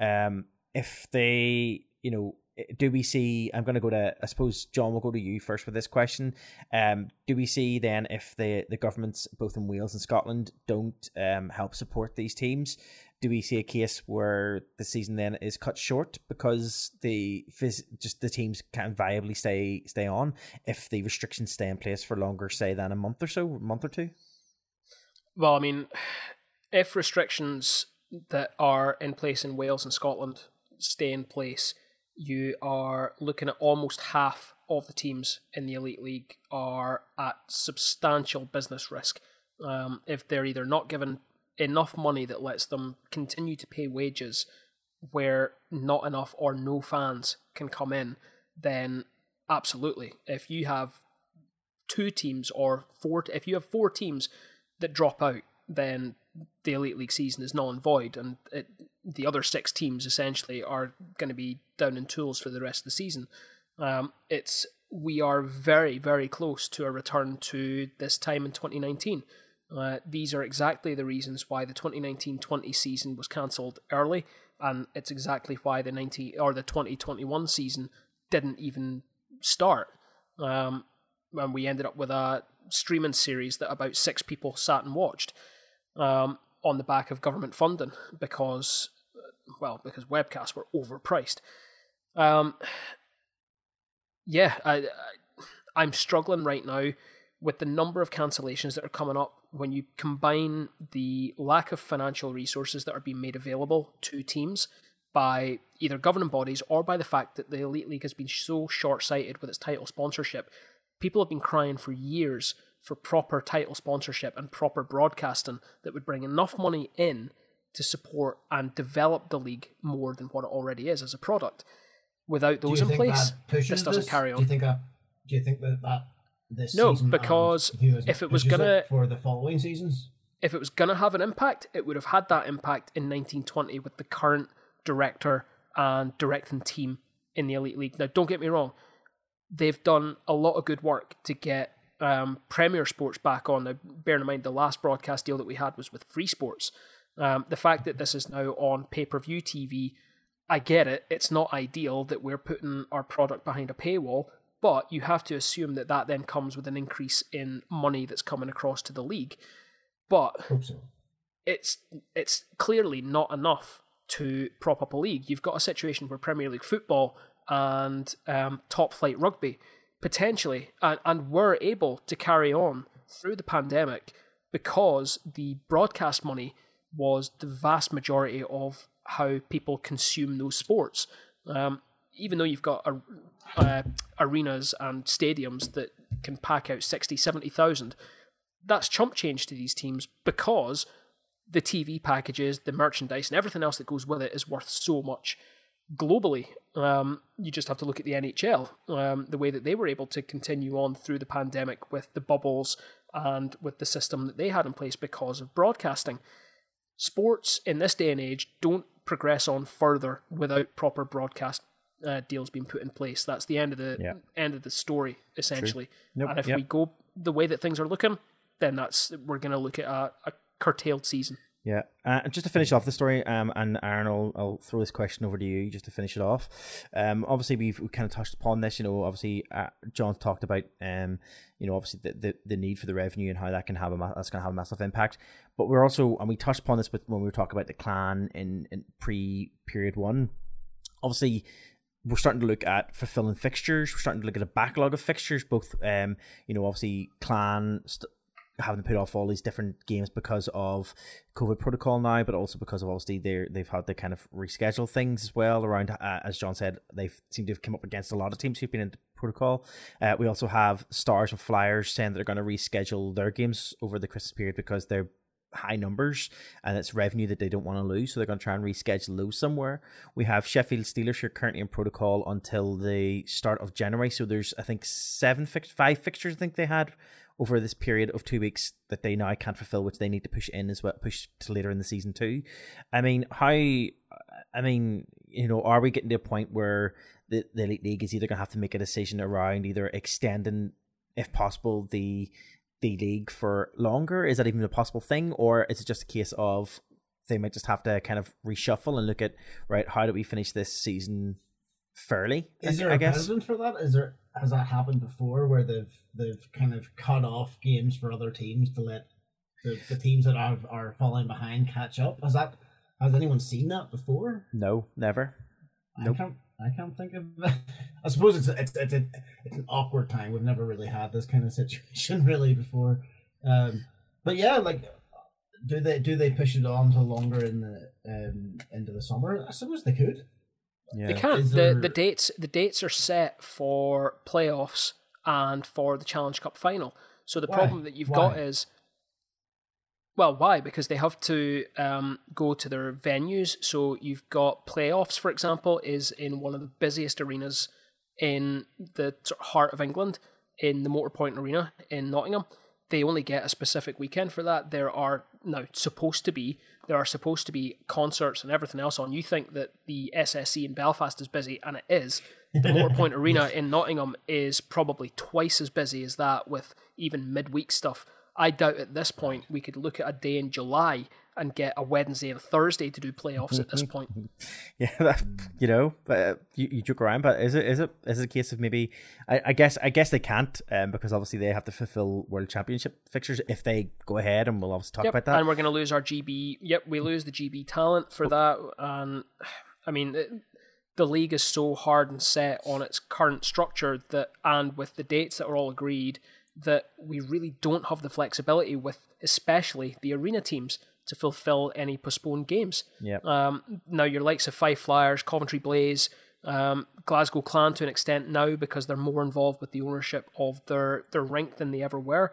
S1: Um, if they, you know, do we see i'm going to go to i suppose john will go to you first with this question. Um, do we see then if the the governments both in wales and scotland don't um, help support these teams? Do we see a case where the season then is cut short because the just the teams can't viably stay stay on if the restrictions stay in place for longer say than a month or so month or two?
S3: Well i mean if restrictions that are in place in wales and scotland stay in place you are looking at almost half of the teams in the Elite League are at substantial business risk. Um, if they're either not given enough money that lets them continue to pay wages where not enough or no fans can come in, then absolutely. If you have two teams or four, if you have four teams that drop out, then the Elite League season is null and void, and it, the other six teams essentially are going to be down in tools for the rest of the season. Um, it's we are very very close to a return to this time in 2019. Uh, these are exactly the reasons why the 2019-20 season was cancelled early, and it's exactly why the 90 or the 2021 season didn't even start. Um, and we ended up with a streaming series that about six people sat and watched um, on the back of government funding because, well, because webcasts were overpriced. Um, yeah, I, I, I'm struggling right now with the number of cancellations that are coming up when you combine the lack of financial resources that are being made available to teams by either governing bodies or by the fact that the Elite League has been so short sighted with its title sponsorship. People have been crying for years for proper title sponsorship and proper broadcasting that would bring enough money in to support and develop the league more than what it already is as a product. Without those in place, this doesn't
S4: this?
S3: carry on.
S4: Do you think that? Do you think that that this
S3: no,
S4: season um,
S3: because if it was gonna
S4: it for the following seasons,
S3: if it was gonna have an impact, it would have had that impact in 1920 with the current director and directing team in the elite league. Now, don't get me wrong, they've done a lot of good work to get um, Premier Sports back on. Now, bearing in mind the last broadcast deal that we had was with Free Sports. Um, the fact that this is now on pay per view TV, I get it. It's not ideal that we're putting our product behind a paywall, but you have to assume that that then comes with an increase in money that's coming across to the league. But
S4: so.
S3: it's it's clearly not enough to prop up a league. You've got a situation where Premier League football and um, top flight rugby potentially and, and were able to carry on through the pandemic because the broadcast money was the vast majority of how people consume those sports. Um, even though you've got a, uh, arenas and stadiums that can pack out 60, 70,000, that's chump change to these teams because the TV packages, the merchandise, and everything else that goes with it is worth so much globally. Um, you just have to look at the NHL, um, the way that they were able to continue on through the pandemic with the bubbles and with the system that they had in place because of broadcasting. Sports in this day and age don't progress on further without proper broadcast uh, deals being put in place. That's the end of the
S1: Yeah.
S3: end of the story, essentially.
S1: Nope,
S3: And if
S1: yep.
S3: we go the way that things are looking, then that's we're going to look at a, a curtailed season.
S1: Yeah, uh, and just to finish off the story, um, and Aaron, I'll, I'll throw this question over to you just to finish it off. Um, obviously we've we kind of touched upon this. You know, obviously uh, John's talked about, um, you know, obviously the, the, the need for the revenue and how that can have a ma- that's going to have a massive impact. But we're also, and we touched upon this with when we were talking about the clan in, in pre period one. Obviously, we're starting to look at fulfilling fixtures. We're starting to look at a backlog of fixtures, both, um, you know, obviously clan. St- having to put off all these different games because of COVID protocol now, but also because of obviously they they've had to kind of reschedule things as well around. Uh, as John said, they seem to have come up against a lot of teams who've been in protocol. Uh, we also have Stars and Flyers saying that they're going to reschedule their games over the Christmas period because they're high numbers and it's revenue that they don't want to lose, so they're going to try and reschedule those somewhere. We have Sheffield Steelers who are currently in protocol until the start of January, so there's I think seven fix five fixtures I think they had over this period of two weeks that they now can't fulfill, which they need to push in as well, push to later in the season too. I mean, how? I mean, you know, are we getting to a point where the the elite league is either going to have to make a decision around either extending, if possible, the the league for longer? Is that even a possible thing, or is it just a case of they might just have to kind of reshuffle and look at right? How do we finish this season fairly?
S4: Is
S1: I,
S4: there
S1: I
S4: a
S1: guess.
S4: precedent for that? Is there has that happened before where they've they've kind of cut off games for other teams to let the, the teams that are are falling behind catch up? Has that has anyone seen that before?
S1: No, never. Nope.
S4: I can't I can't think of. It. I suppose it's it's it's, a, it's an awkward time. We've never really had this kind of situation really before. Um, but yeah, like do they do they push it on to longer in the um into the summer? I suppose they could.
S3: They can't.
S4: Is
S3: The the dates the dates are set for playoffs and for the Challenge Cup final. So the
S4: Why?
S3: problem that you've got is well, why? Because they have to um, go to their venues. So you've got playoffs, for example, is in one of the busiest arenas in the heart of England, in the Motorpoint Arena in Nottingham. They only get a specific weekend for that. There are now supposed to be there are supposed to be concerts and everything else on. You think that the SSE in Belfast is busy, and it is. The Motorpoint Arena in Nottingham is probably twice as busy as that, with even midweek stuff. I doubt at this point we could look at a day in July and get a Wednesday and a Thursday to do playoffs at this point.
S1: Yeah, that, you know, uh, you, you joke around, but is it is it is it a case of maybe? I, I guess I guess they can't um, because obviously they have to fulfill World Championship fixtures if they go ahead, and we'll obviously talk
S3: Yep,
S1: about that.
S3: and we're going to lose our GB. Yep, we lose the GB talent for that. And I mean, it, the league is so hard and set on its current structure that, and with the dates that are all agreed, that we really don't have the flexibility with, especially the arena teams, to fulfill any postponed games.
S1: Yep.
S3: Um, now, your likes of Fife Flyers, Coventry Blaze, um, Glasgow Clan to an extent now because they're more involved with the ownership of their, their rink than they ever were.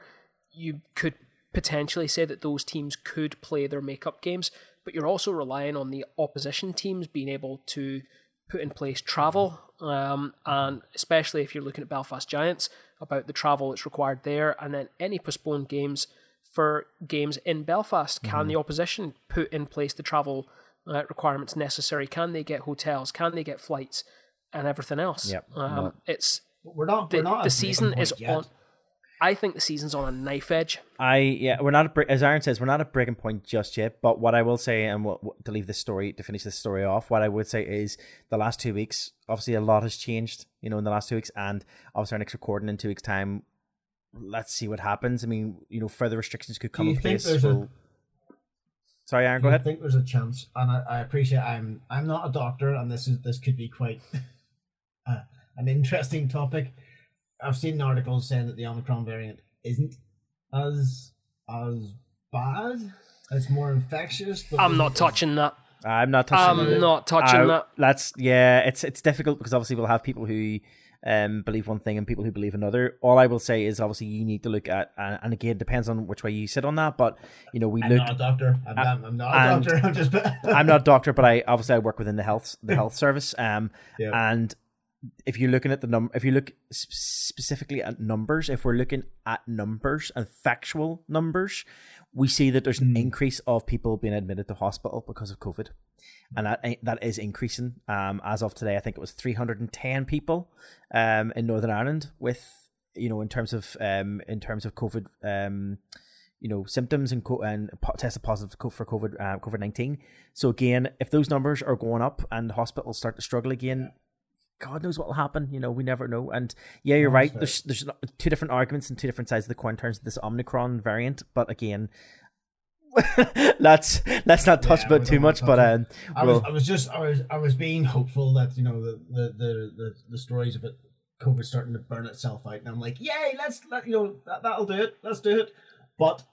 S3: You could potentially say that those teams could play their makeup games, but you're also relying on the opposition teams being able to put in place travel, um, and especially if you're looking at Belfast Giants, about the travel that's required there, and then any postponed games for games in Belfast. Can the opposition put in place the travel uh, requirements necessary? Can they get hotels? Can they get flights and everything else?
S1: Yep.
S3: Um, It's
S4: We're not.
S3: the,
S4: we're not
S3: the season is
S4: yet.
S3: on. I think the season's on a knife edge.
S1: I yeah, we're not at as Aaron says, we're not at breaking point just yet. But what I will say, and what, what- to leave this story to finish this story off, what I would say is the last two weeks, obviously a lot has changed, you know, in the last two weeks, and obviously our next recording in two weeks' time. Let's see what happens. I mean, you know, further restrictions could come in place. We'll- Sorry, Aaron, go ahead.
S4: I think there's a chance, and I, I appreciate. I'm I'm not a doctor, and this is this could be quite uh, an interesting topic. I've seen articles saying that the Omicron variant isn't as as bad. It's more infectious. But
S3: I'm not touching that.
S1: I'm not touching.
S3: I'm
S1: it.
S3: not touching
S1: I-
S3: that.
S1: That's yeah. It's it's difficult because obviously we'll have people who um believe one thing and people who believe another. All I will say is obviously you need to look at and, and again it depends on which way you sit on that. But you know we
S4: I'm
S1: look.
S4: not a doctor. I'm, not, I'm not a doctor. I'm just.
S1: I'm not a doctor, but I obviously I work within the health the health service. Um,
S4: Yeah.
S1: and if you're looking at the number, if you look specifically at numbers, if we're looking at numbers and factual numbers, we see that there's an increase of people being admitted to hospital because of COVID, and that that is increasing. Um, as of today, I think it was 310 people, um, in Northern Ireland with you know in terms of um in terms of COVID um you know symptoms and co- and tested positive for COVID uh, COVID nineteen. So again, if those numbers are going up and hospitals start to struggle again, God knows what will happen. You know, we never know. And yeah, you're right. There's there's two different arguments and two different sides of the coin in terms of this Omicron variant. But again, let's let's not touch
S4: Yeah,
S1: about too much. But um,
S4: I was,
S1: we'll-
S4: I was just, I was, I was being hopeful that you know the the the the, the stories of it, COVID starting to burn itself out, and I'm like, yay, let's let you know that that'll do it, let's do it. But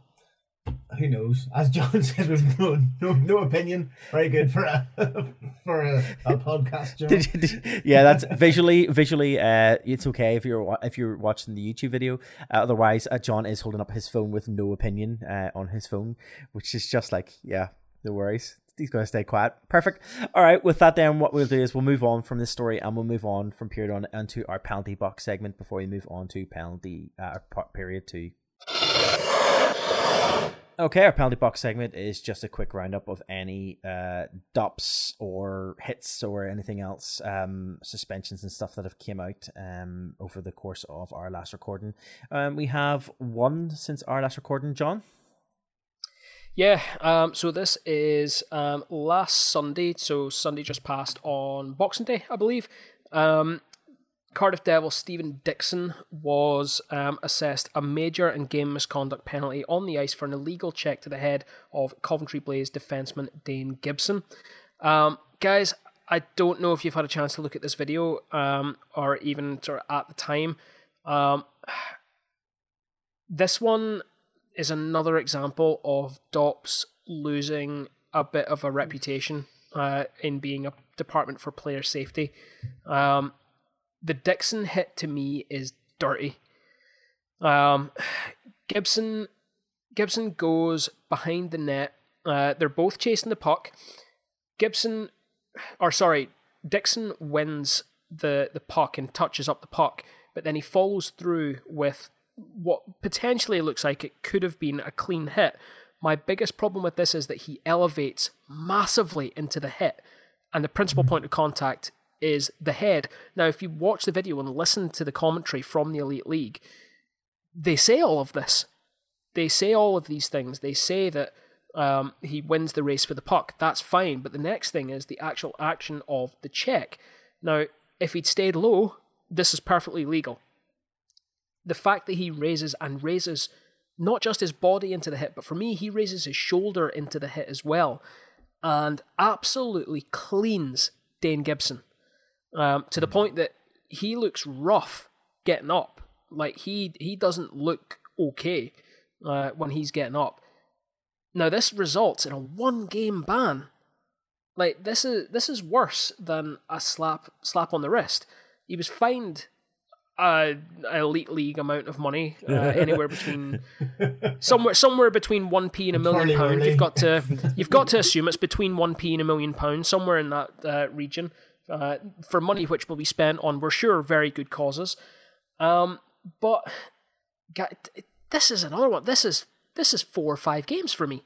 S4: who knows? As John says, with no no, no opinion. Very good for a for a, a podcast.
S1: Did you- did- yeah, that's visually visually. Uh, it's okay if you're if you're watching the YouTube video. Uh, otherwise, uh, John is holding up his phone with no opinion uh, on his phone, which is just like, yeah, no worries. He's going to stay quiet. Perfect. All right. With that, then what we'll do is we'll move on from this story and we'll move on from period on into our penalty box segment before we move on to penalty uh, period two. Okay, our penalty box segment is just a quick roundup of any uh, dops or hits or anything else, um, suspensions and stuff that have came out um, over the course of our last recording. Um, we have one since our last recording, John.
S3: Yeah, um, so this is um, last Sunday, so Sunday just passed on Boxing Day, I believe. Um, Cardiff Devil Stephen Dixon was um, assessed a major and game misconduct penalty on the ice for an illegal check to the head of Coventry Blaze defenseman Dane Gibson. Um, guys, I don't know if you've had a chance to look at this video um, or even sort of at the time. Um, this one is another example of Dops losing a bit of a reputation uh, in being a department for player safety. Um, the Dixon hit to me is dirty. Um, Gibson Gibson goes behind the net. Uh, they're both chasing the puck. Gibson, or sorry, Dixon wins the the puck and touches up the puck, but then he follows through with what potentially looks like it could have been a clean hit. My biggest problem with this is that he elevates massively into the hit, and the principal point of contact is the head. Now, if you watch the video and listen to the commentary from the Elite League, they say all of this. They say all of these things. They say that um, he wins the race for the puck. That's fine. But the next thing is the actual action of the check. Now, if he'd stayed low, this is perfectly legal. The fact that he raises and raises not just his body into the hit, but for me, he raises his shoulder into the hit as well and absolutely cleans Dane Gibson um, to the point that he looks rough getting up. Like he he doesn't look okay uh, when he's getting up. Now this results in a one game ban. Like this is this is worse than a slap slap on the wrist. He was fined a elite league amount of money, uh, anywhere between somewhere somewhere between one p and a million pounds. You've got to you've got to assume it's between one p and a million pounds, somewhere in that uh, region, uh, for money which will be spent on we're sure very good causes. Um, but this is another one. This is this is four or five games for me.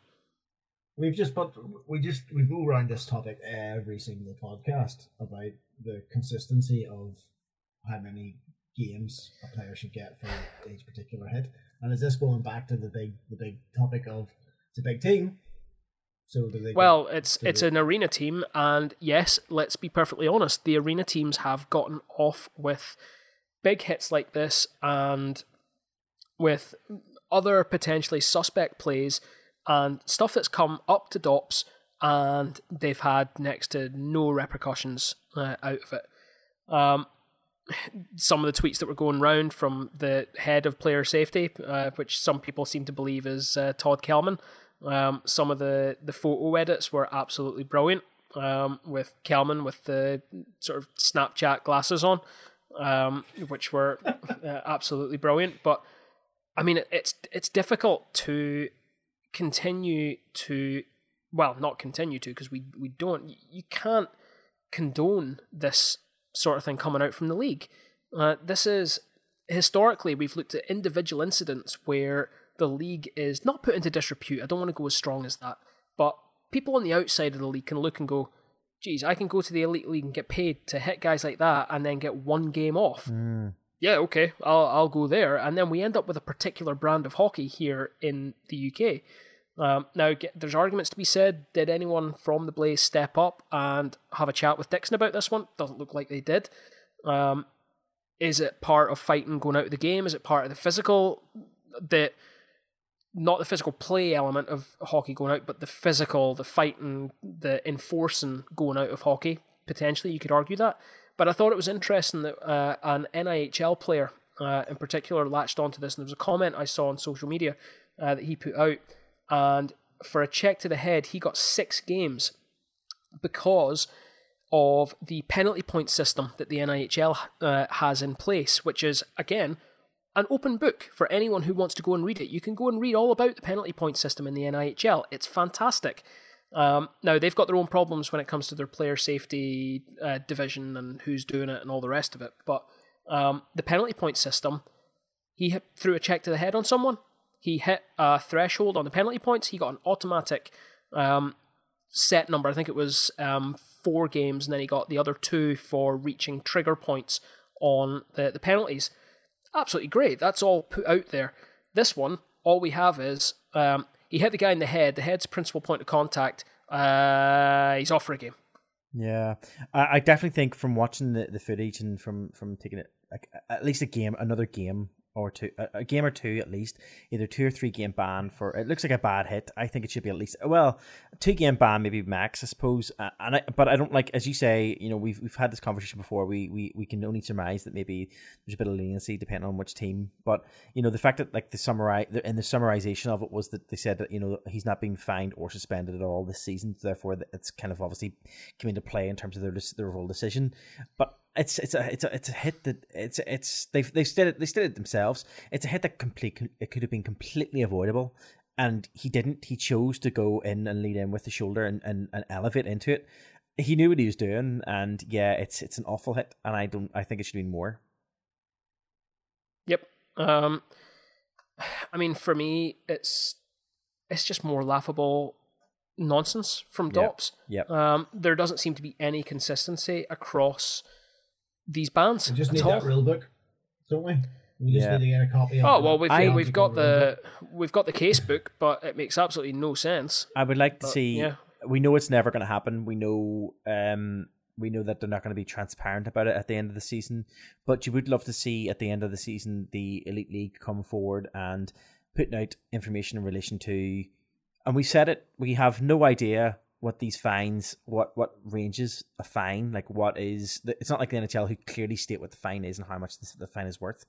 S4: We've just but we just we go around this topic every single podcast about the consistency of how many games a player should get for each particular hit. And is this going back to the big the big topic of it's a big team? So
S3: well, it's it's an arena team, and yes, let's be perfectly honest, the arena teams have gotten off with big hits like this and with other potentially suspect plays and stuff that's come up to DOPS and they've had next to no repercussions uh, out of it. Um, some of the tweets that were going round from the head of player safety, uh, which some people seem to believe is uh, Todd Kelman. Um, some of the, the photo edits were absolutely brilliant. Um, with Kelman with the sort of Snapchat glasses on, um, which were uh, absolutely brilliant. But I mean, it's it's difficult to continue to well, not continue to because we we don't you can't condone this sort of thing coming out from the league. Uh, this is historically we've looked at individual incidents where the league is not put into disrepute. I don't want to go as strong as that, but people on the outside of the league can look and go, geez, I can go to the elite league and get paid to hit guys like that and then get one game off. Mm. Yeah, okay, I'll I'll go there, and then we end up with a particular brand of hockey here in the UK. Um, now, get, there's arguments to be said. Did anyone from the Blaze step up and have a chat with Dixon about this one? Doesn't look like they did. Um, is it part of fighting going out of the game? Is it part of the physical? The not the physical play element of hockey going out, but the physical, the fighting, the enforcing going out of hockey. Potentially, you could argue that. But I thought it was interesting that uh, an NIHL player, uh, in particular, latched onto this. And there was a comment I saw on social media uh, that he put out, and for a check to the head, he got six games because of the penalty point system that the NIHL uh, has in place, which is again an open book for anyone who wants to go and read it. You can go and read all about the penalty point system in the NIHL. It's fantastic. Um, now they've got their own problems when it comes to their player safety uh, division and who's doing it and all the rest of it. But um, the penalty point system, he hit, threw a check to the head on someone. He hit a threshold on the penalty points. He got an automatic um, set number. I think it was um, four games, and then he got the other two for reaching trigger points on the, the penalties absolutely great. That's all put out there. This one, all we have is um, he hit the guy in the head. The head's principal point of contact. Uh, he's off for a game.
S1: Yeah, I, I definitely think from watching the, the footage and from from taking it like at least a game, another game or two, a, a game or two at least, either two or three game ban for. It looks like a bad hit. I think it should be at least well, two game ban maybe max, I suppose. Uh, and I, but I don't like as you say. You know, we've we've had this conversation before. We we we can only surmise that maybe there's a bit of leniency depending on which team. But you know, the fact that like the summarize in the summarization of it was that they said that you know he's not being fined or suspended at all this season. Therefore, it's kind of obviously come into play in terms of their their whole decision. But it's it's a it's a it's a hit that it's it's they've they said it they said it themselves. It's a hit that complete it could have been completely avoidable, and he didn't. He chose to go in and lead in with the shoulder and, and, and elevate into it. He knew what he was doing, and yeah, it's it's an awful hit, and I don't I think it should be more.
S3: Yep. Um, I mean, for me, it's it's just more laughable nonsense from Dops.
S1: Yep.
S3: Um, there doesn't seem to be any consistency across these bands.
S4: We just need
S3: all.
S4: that rule book, don't we? We just
S1: Yeah.
S4: need to get a copy. Of
S3: Oh
S4: the
S3: well, we've
S1: I-
S3: we've got the
S4: book.
S3: we've got the case book, but it makes absolutely no sense.
S1: I would like to
S3: But,
S1: see.
S3: yeah.
S1: We know it's never going to happen. We know. Um, we know that they're not going to be transparent about it at the end of the season. But you would love to see at the end of the season the elite league come forward and putting out information in relation to. And we said it. We have no idea what these fines, what what ranges a fine, like what is. the, It's not like the NHL who clearly state what the fine is and how much this, the fine is worth.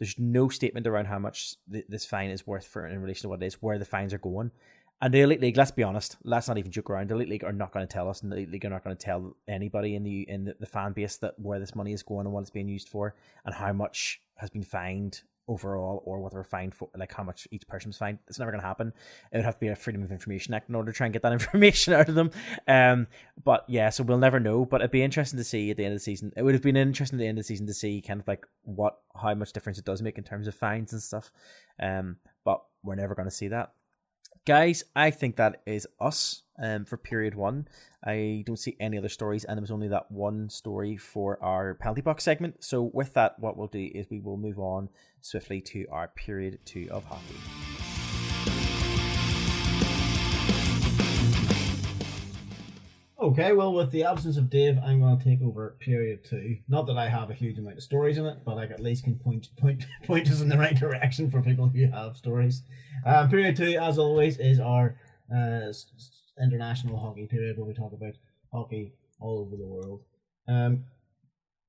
S1: There's no statement around how much th- this fine is worth for in relation to what it is, where the fines are going. And the Elite League, let's be honest, let's not even joke around. The Elite League are not going to tell us, and the Elite League are not going to tell anybody in the in the, the fan base that where this money is going and what it's being used for, and how much has been fined overall, or what they're fined for, like how much each person's fined. It's never going to happen. It would have to be a Freedom of Information Act in order to try and get that information out of them. Um, but yeah, so we'll never know. But it'd be interesting to see at the end of the season. It would have been interesting at the end of the season to see kind of like what how much difference it does make in terms of fines and stuff. Um, but we're never going to see that guys i think that is us um, for period one i don't see any other stories and there was only that one story for our penalty box segment so with that what we'll do is we will move on swiftly to our period two of hockey
S4: Okay, well, with the absence of Dave, I'm going to take over period two. Not that I have a huge amount of stories in it, but I at least can point point point us in the right direction for people who have stories. Um, period two, as always, is our uh, international hockey period where we talk about hockey all over the world. Um,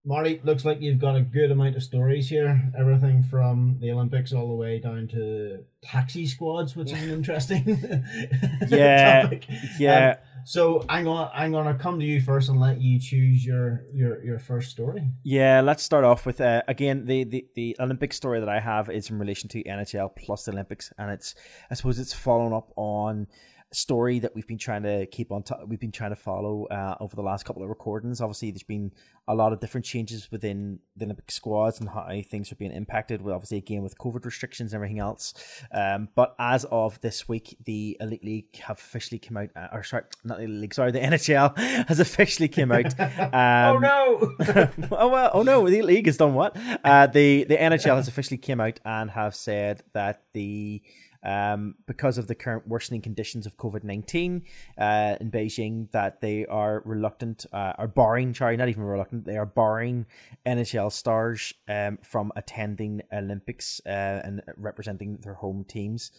S4: Marty, looks like you've got a good amount of stories here. Everything from the Olympics all the way down to taxi squads, which is an interesting
S1: Yeah,
S4: topic.
S1: yeah
S4: Um, so I'm gonna I'm gonna come to you first and let you choose your your your first story.
S1: Yeah, let's start off with uh, again the, the the Olympic story that I have is in relation to NHL plus the Olympics, and it's I suppose it's following up on story that we've been trying to keep on top. We've been trying to follow uh, over the last couple of recordings. Obviously, there's been a lot of different changes within the Olympic squads and how things are being impacted. With obviously again with COVID restrictions and everything else. Um, but as of this week, the Elite League have officially come out. Uh, or sorry, not the Elite League. Sorry, the NHL has officially come out. Um,
S4: oh no!
S1: oh well, oh no, the league has done what? Uh, the the NHL has officially came out and have said that the um, because of the current worsening conditions of COVID nineteen uh, in Beijing, that they are reluctant, uh, are barring, sorry, not even reluctant, they are barring NHL stars um, from attending Olympics uh, and representing their home teams.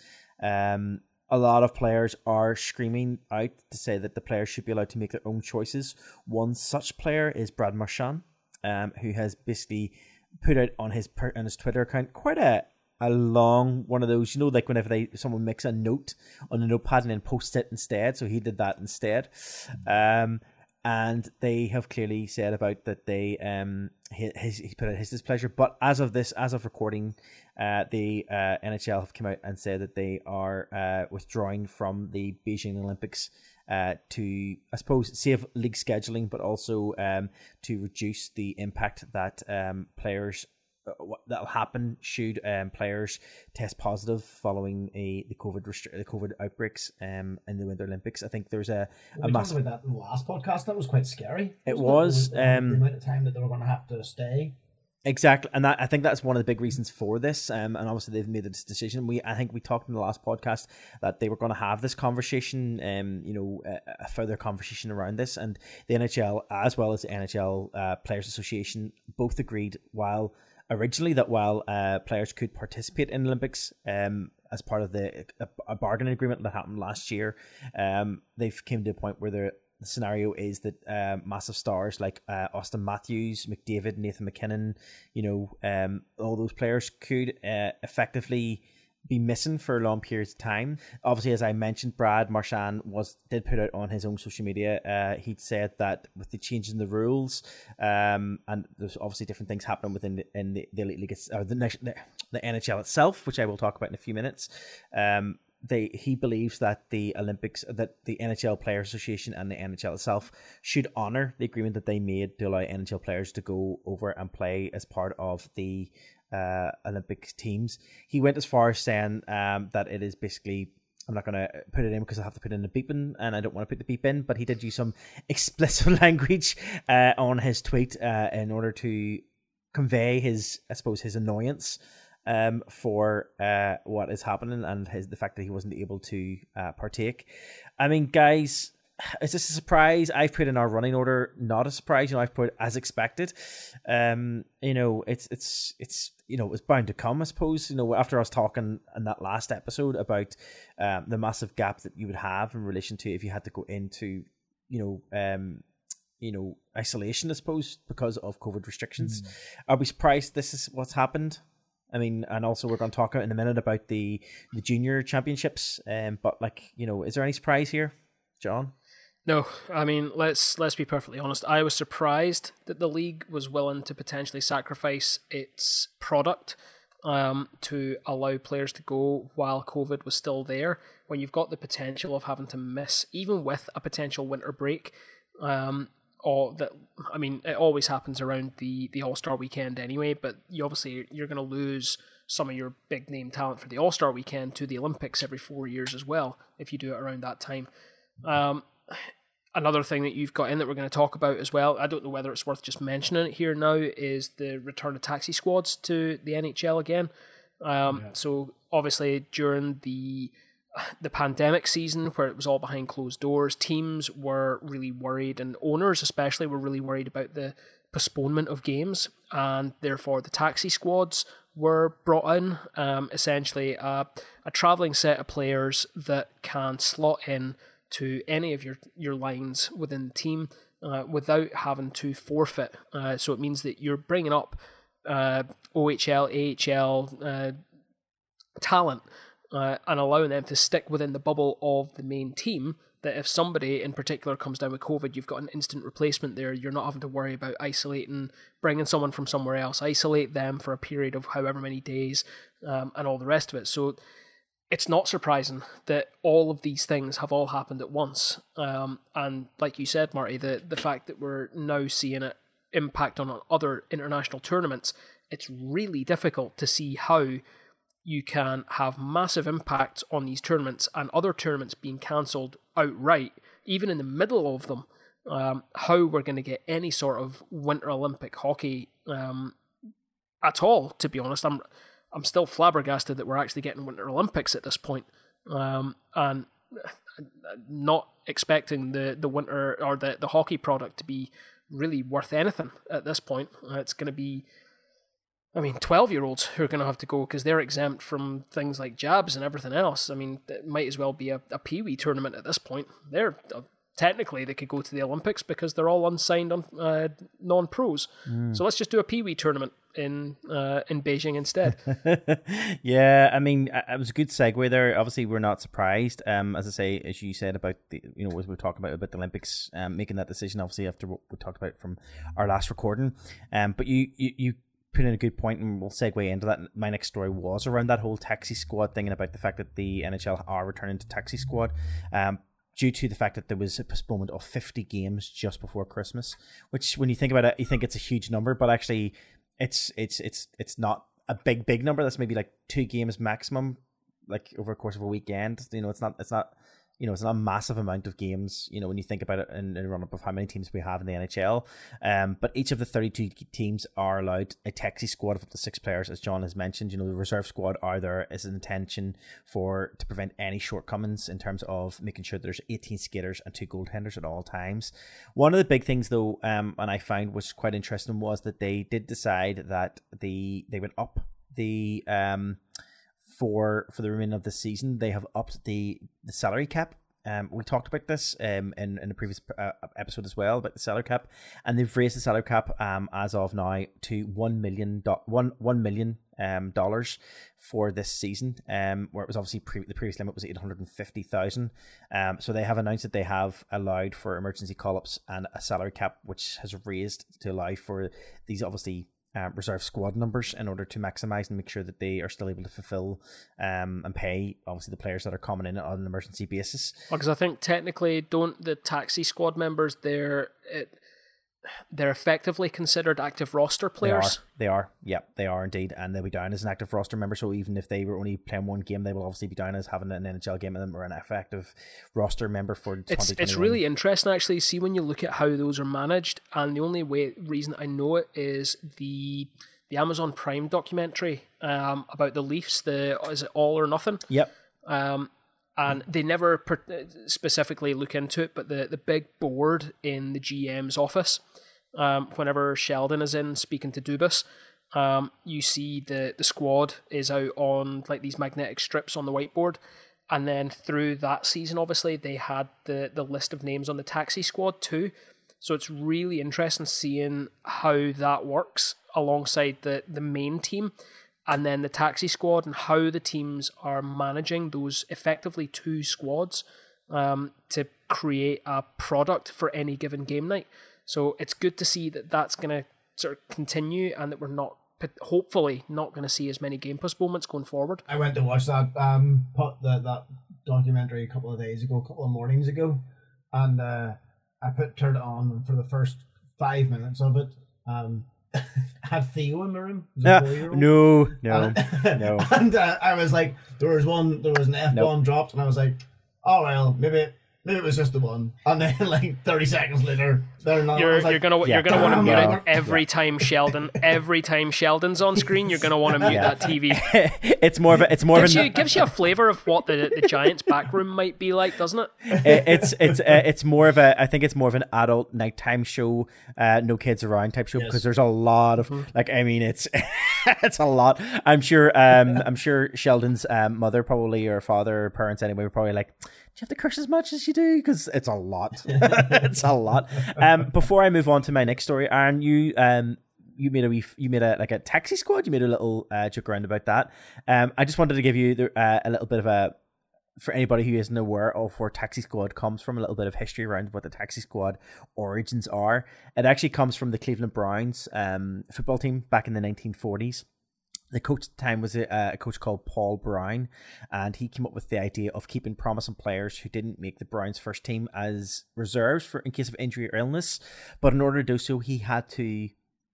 S1: Um, a lot of players are screaming out to say that the players should be allowed to make their own choices. One such player is Brad Marchand, um, who has basically put out on his on his Twitter account quite a a long one of those, you know, like whenever they someone makes a note on a notepad and then posts it instead. So he did that instead. Um, and they have clearly said about that they um he, his, he put out his displeasure. But as of this, as of recording, uh, the uh, NHL have come out and said that they are uh, withdrawing from the Beijing Olympics uh, to, I suppose, save league scheduling, but also um, to reduce the impact that um, players that'll happen should um, players test positive following a the COVID restri- the COVID outbreaks um in the Winter Olympics. I think there's a, a
S4: we talked about that in the last podcast. That was quite scary.
S1: It was,
S4: The, the
S1: um,
S4: amount of time that they were going to have to stay.
S1: Exactly, and that, I think that's one of the big reasons for this. Um, and obviously they've made this decision. We, I think, we talked in the last podcast that they were going to have this conversation. Um, you know, a, a, further conversation around this, and the NHL as well as the NHL uh, Players Association both agreed while originally that while uh, players could participate in Olympics, um, as part of the a, a bargaining agreement that happened last year, um, they've came to a point where the scenario is that uh, massive stars like uh, Auston Matthews, McDavid, Nathan MacKinnon, you know, um, all those players could uh, effectively be missing for long periods of time. Obviously, as I mentioned, Brad Marchand was did put out on his own social media. Uh, he'd said that with the change in the rules, um, and there's obviously different things happening within the, in the, the elite league or the, the the NHL itself, which I will talk about in a few minutes. Um, they he believes that the Olympics that the NHL Players Association and the NHL itself should honor the agreement that they made to allow NHL players to go over and play as part of the uh, Olympic teams. He went as far as saying um, that it is basically I'm not going to put it in because I have to put in a beep in and I don't want to put the beep in, but he did use some explicit language uh, on his tweet uh, in order to convey his, I suppose, his annoyance um, for uh, what is happening and his the fact that he wasn't able to uh, partake. I mean, guys, is this a surprise? I've put in our running order not a surprise. You know, I've put as expected. Um, you know, it's it's it's you know it's bound to come. I suppose you know after I was talking in that last episode about um, the massive gap that you would have in relation to if you had to go into you know um you know isolation, I suppose, because of COVID restrictions. Mm. Are we surprised this is what's happened? I mean, and also we're going to talk in a minute about the the junior championships. Um, but like, you know, is there any surprise here, John?
S3: No, I mean let's let's be perfectly honest. I was surprised that the league was willing to potentially sacrifice its product um, to allow players to go while COVID was still there. When you've got the potential of having to miss, even with a potential winter break, um, or that I mean, it always happens around the the All Star weekend anyway. But you obviously you're going to lose some of your big name talent for the All Star weekend to the Olympics every four years as well if you do it around that time. Um, another thing that you've got in that we're going to talk about as well. I don't know whether it's worth just mentioning it here now. Is the return of taxi squads to the NHL again? Um, yeah. So obviously during the the pandemic season where it was all behind closed doors, teams were really worried, and owners especially were really worried about the postponement of games, and therefore the taxi squads were brought in. Um, essentially, a, a traveling set of players that can slot in to any of your your lines within the team uh, without having to forfeit. Uh, so it means that you're bringing up uh, OHL, AHL uh, talent uh, and allowing them to stick within the bubble of the main team. That if somebody in particular comes down with COVID, you've got an instant replacement there. You're not having to worry about isolating, bringing someone from somewhere else, isolate them for a period of however many days, um, and all the rest of it. So it's not surprising that all of these things have all happened at once. Um, and like you said, Marty, the, the fact that we're now seeing it impact on other international tournaments, it's really difficult to see how you can have massive impacts on these tournaments and other tournaments being cancelled outright, even in the middle of them. Um, how we're going to get any sort of Winter Olympic hockey um, at all, to be honest. I'm I'm still flabbergasted that we're actually getting Winter Olympics at this point. Um, and not expecting the, the winter or the, the hockey product to be really worth anything at this point. Uh, it's going to be I mean, 12 year olds who are going to have to go because they're exempt from things like jabs and everything else. I mean, it might as well be a, a Pee Wee tournament at this point. They're uh, technically they could go to the Olympics because they're all unsigned on uh, non pros. Mm. So let's just do a Pee Wee tournament in uh, in Beijing instead.
S1: yeah, I mean, it was a good segue there. Obviously, we're not surprised. Um, as I say, as you said about the, you know, as we are talking about about the Olympics, um, making that decision. Obviously, after what we talked about from our last recording. Um, but you you you put in a good point, and we'll segue into that. My next story was around that whole taxi squad thing, and about the fact that the NHL are returning to taxi squad. Um, due to the fact that there was a postponement of 50 games just before Christmas, which when you think about it, you think it's a huge number, but actually it's it's it's it's not a big big number. That's maybe like two games maximum, like over the course of a weekend. You know, it's not it's not you know, it's not a massive amount of games, you know, when you think about it in, in run up of how many teams we have in the NHL. Um, but each of the 32 teams are allowed a taxi squad of up to six players, as John has mentioned. You know, the reserve squad are there as an intention for to prevent any shortcomings in terms of making sure there's 18 skaters and two goaltenders at all times. One of the big things, though, um, and I found was quite interesting was that they did decide that the they would up the um for for the remainder of the season. They have upped the the salary cap. Um, we talked about this um, in, in the previous uh, episode as well about the salary cap, and they've raised the salary cap um, as of now to one million do- one one million um dollars for this season. Um, where it was obviously pre- the previous limit was eight hundred and fifty thousand. Um, so they have announced that they have allowed for emergency call ups and a salary cap which has raised to allow for these obviously uh, reserve squad numbers in order to maximize and make sure that they are still able to fulfill um, and pay obviously the players that are coming in on an emergency basis.
S3: Because I think technically, don't the taxi squad members they're it, they're effectively considered active roster players.
S1: They are. They are. Yep, they are indeed, and they'll be down as an active roster member. So even if they were only playing one game, they will obviously be down as having an NHL game of them or an effective roster member for.
S3: It's it's really interesting actually. See when you look at how those are managed, and the only way reason I know it is the the Amazon Prime documentary um, about the Leafs. The is it All or Nothing?
S1: Yep.
S3: Um, and they never per- specifically look into it, but the, the big board in the GM's office, um, whenever Sheldon is in speaking to Dubas, um, you see the, the squad is out on like these magnetic strips on the whiteboard. And then through that season, obviously, they had the, the list of names on the taxi squad too. So it's really interesting seeing how that works alongside the, the main team and then the taxi squad and how the teams are managing those effectively two squads um, to create a product for any given game night. So it's good to see that that's going to sort of continue and that we're not hopefully not going to see as many game postponements going forward.
S4: I went to watch that um put that that documentary a couple of days ago, a couple of mornings ago, and uh, I put turned it on for the first five minutes of it. Um, had Theo in the room.
S1: Uh, no, no,
S4: and,
S1: no.
S4: And uh, I was like, there was one, there was an F bomb nope. dropped, and I was like, oh well, maybe maybe it was just the one. And then like thirty seconds later, they're not.
S3: You're, you're gonna yeah. you're gonna want to mute it every time Sheldon every time Sheldon's on screen. You're gonna want to mute yeah. that TV.
S1: it's more of a it's more
S3: gives
S1: of
S3: a, you gives you a flavor of what the the Giants back room might be like, doesn't it?
S1: it's it's uh, it's more of a I think it's more of an adult nighttime show, uh, no kids around type show yes. because there's a lot of mm-hmm. like I mean it's it's a lot. I'm sure um I'm sure Sheldon's um, mother probably or father or parents anyway were probably like you have to curse as much as you do? Because it's a lot. it's a lot. Um, before I move on to my next story, Aaron, you um, you made a wee, you made a like a taxi squad. You made a little uh, joke around about that. Um, I just wanted to give you the, uh, a little bit of a for anybody who isn't aware of where Taxi Squad comes from, a little bit of history around what the Taxi Squad origins are. It actually comes from the Cleveland Browns um, football team back in the 1940s the coach at the time was a, a, coach called Paul Brown, and he came up with the idea of keeping promising players who didn't make the Browns first team as reserves for in case of injury or illness. But in order to do so, he had to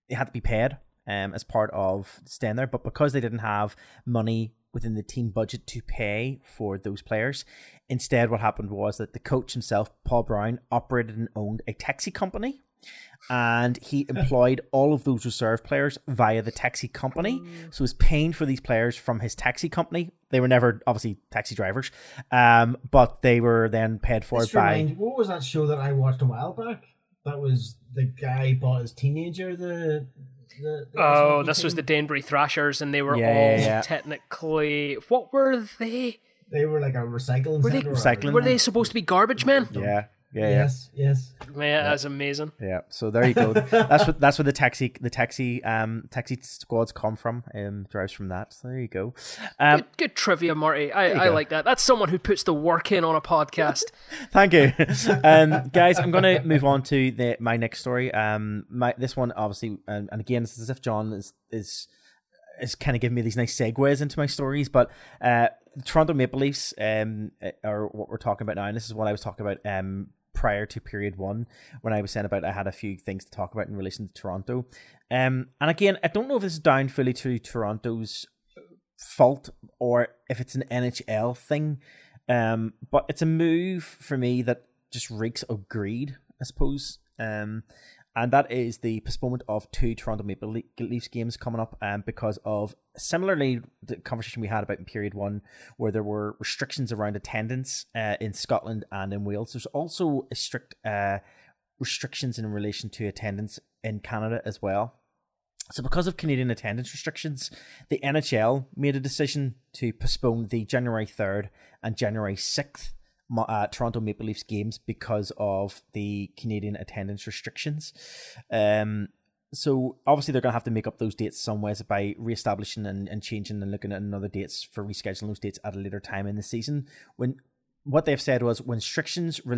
S1: he had to be paid um, as part of staying there. But because they didn't have money within the team budget to pay for those players, instead what happened was that the coach himself, Paul Brown, operated and owned a taxi company and he employed all of those reserve players via the taxi company. So he was paying for these players from his taxi company. They were never obviously taxi drivers, um, but they were then paid for
S4: Let's
S1: by.
S4: Remind, what was that show that I watched a while back? That was the guy bought his teenager the. the, the
S3: oh, this was the Danbury Trashers, and they were
S1: yeah,
S3: all
S1: yeah.
S3: technically. What were they?
S4: They were like a recycling.
S3: Were they
S1: recycling?
S3: Were they supposed to be garbage men?
S1: Yeah. Yeah,
S4: yes,
S1: yeah.
S4: yes.
S3: Man, yeah. that's amazing.
S1: Yeah. So there you go. that's what that's where the taxi the taxi um taxi squads come from. Um drives from that. So there you go. Um,
S3: good, good trivia, Marty. I, I like that. That's someone who puts the work in on a podcast.
S1: Thank you. Um guys, I'm gonna move on to the my next story. Um my this one obviously and, and again it's as if John is is is kind of giving me these nice segues into my stories, but uh Toronto Maple Leafs um are what we're talking about now, and this is what I was talking about um prior to period one when I was saying about I had a few things to talk about in relation to Toronto. Um, and again, I don't know if this is down fully to Toronto's fault or if it's an NHL thing. Um, but it's a move for me that just reeks of greed, I suppose. Um, and that is the postponement of two Toronto Maple Leafs games coming up um, because of similarly the conversation we had about in period one, where there were restrictions around attendance uh, in Scotland and in Wales. There's also strict uh, restrictions in relation to attendance in Canada as well. So, because of Canadian attendance restrictions, the NHL made a decision to postpone the January 3rd and January 6th uh, Toronto Maple Leafs games because of the Canadian attendance restrictions. Um, so obviously they're going to have to make up those dates some ways by re-establishing and, and changing and looking at another dates for rescheduling those dates at a later time in the season. When what they've said was when restrictions were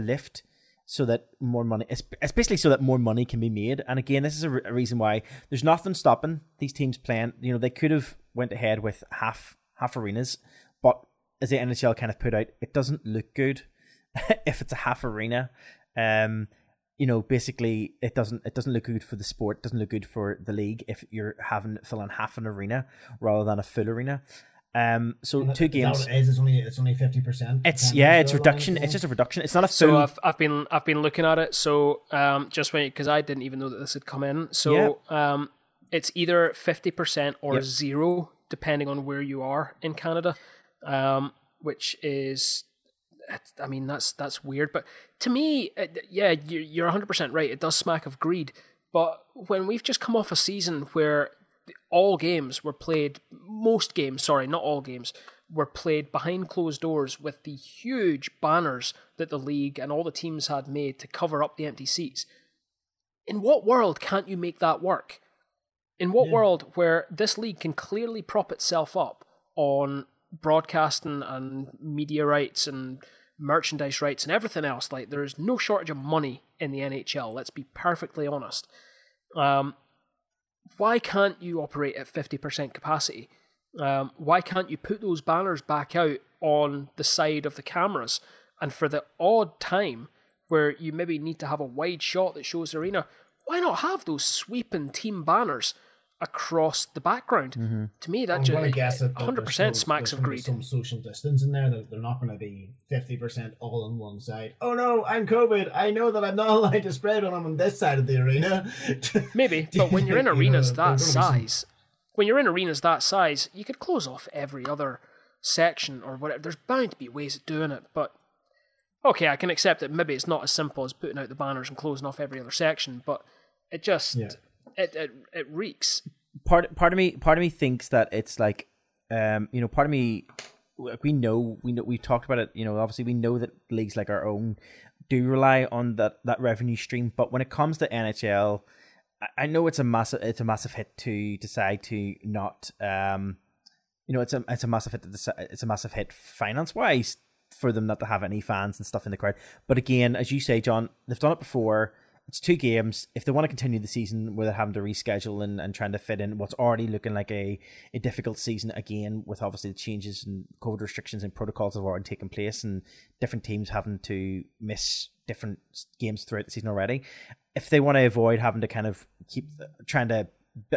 S1: so that more money, especially so that more money can be made. And again, this is a, a reason why there's nothing stopping these teams playing. You know, they could have went ahead with half half arenas, but as the NHL kind of put out, it doesn't look good if it's a half arena. Um, you know, basically, it doesn't it doesn't look good for the sport. Doesn't look good for the league if you're having filling half an arena rather than a full arena. Um, so
S4: And
S1: two games.
S4: That it is, it's only it's only fifty percent.
S1: It's yeah, it's reduction. It's just a reduction. It's not a full.
S3: So I've, I've been I've been looking at it. So um, just wait because I didn't even know that this had come in. So um, it's either fifty percent or
S1: Yep.
S3: zero, depending on where you are in Canada. Um, which is, I mean, that's that's weird. But to me, uh, yeah, you- you're one hundred percent right. It does smack of greed. But when we've just come off a season where all games were played, most games, sorry, not all games, were played behind closed doors with the huge banners that the league and all the teams had made to cover up the empty seats. In what world can't you make that work? In what world where this league can clearly prop itself up on broadcasting and media rights and merchandise rights and everything else, like there's no shortage of money in the NHL, let's be perfectly honest. Um, why can't you operate at 50% capacity? Um, why can't you put those banners back out on the side of the cameras? And for the odd time where you maybe need to have a wide shot that shows the arena, why not have those sweeping team banners across the background? Mm-hmm. To me, that
S4: I'm going to guess
S3: just
S4: that that
S3: 100%
S4: there's still-
S3: smacks
S4: there's
S3: of greed.
S4: Some social distance in there. That they're not going to be fifty percent all on one side. Oh no, I'm COVID. I know that I'm not allowed to spread when I'm on this side of the arena.
S3: Maybe, but when you're in
S4: You know,
S3: arenas that
S4: there's some-
S3: size, when you're in arenas that size, you could close off every other section or whatever. There's bound to be ways of doing it, but okay, I can accept that maybe it's not as simple as putting out the banners and closing off every other section, but it just
S4: Yeah.
S3: It, it it reeks.
S1: part part of me part of me thinks that it's like um you know part of me like, we know we know we talked about it you know obviously we know that leagues like our own do rely on that that revenue stream but when it comes to NHL I- know it's a massive it's a massive hit to decide to not um you know it's a it's a massive hit to decide, it's a massive hit finance wise for them not to have any fans and stuff in the crowd but again as you say John they've done it before it's two games. If they want to continue the season without having to reschedule and, and trying to fit in what's already looking like a, a difficult season again, with obviously the changes and COVID restrictions and protocols have already taken place, and different teams having to miss different games throughout the season already. If they want to avoid having to kind of keep trying to,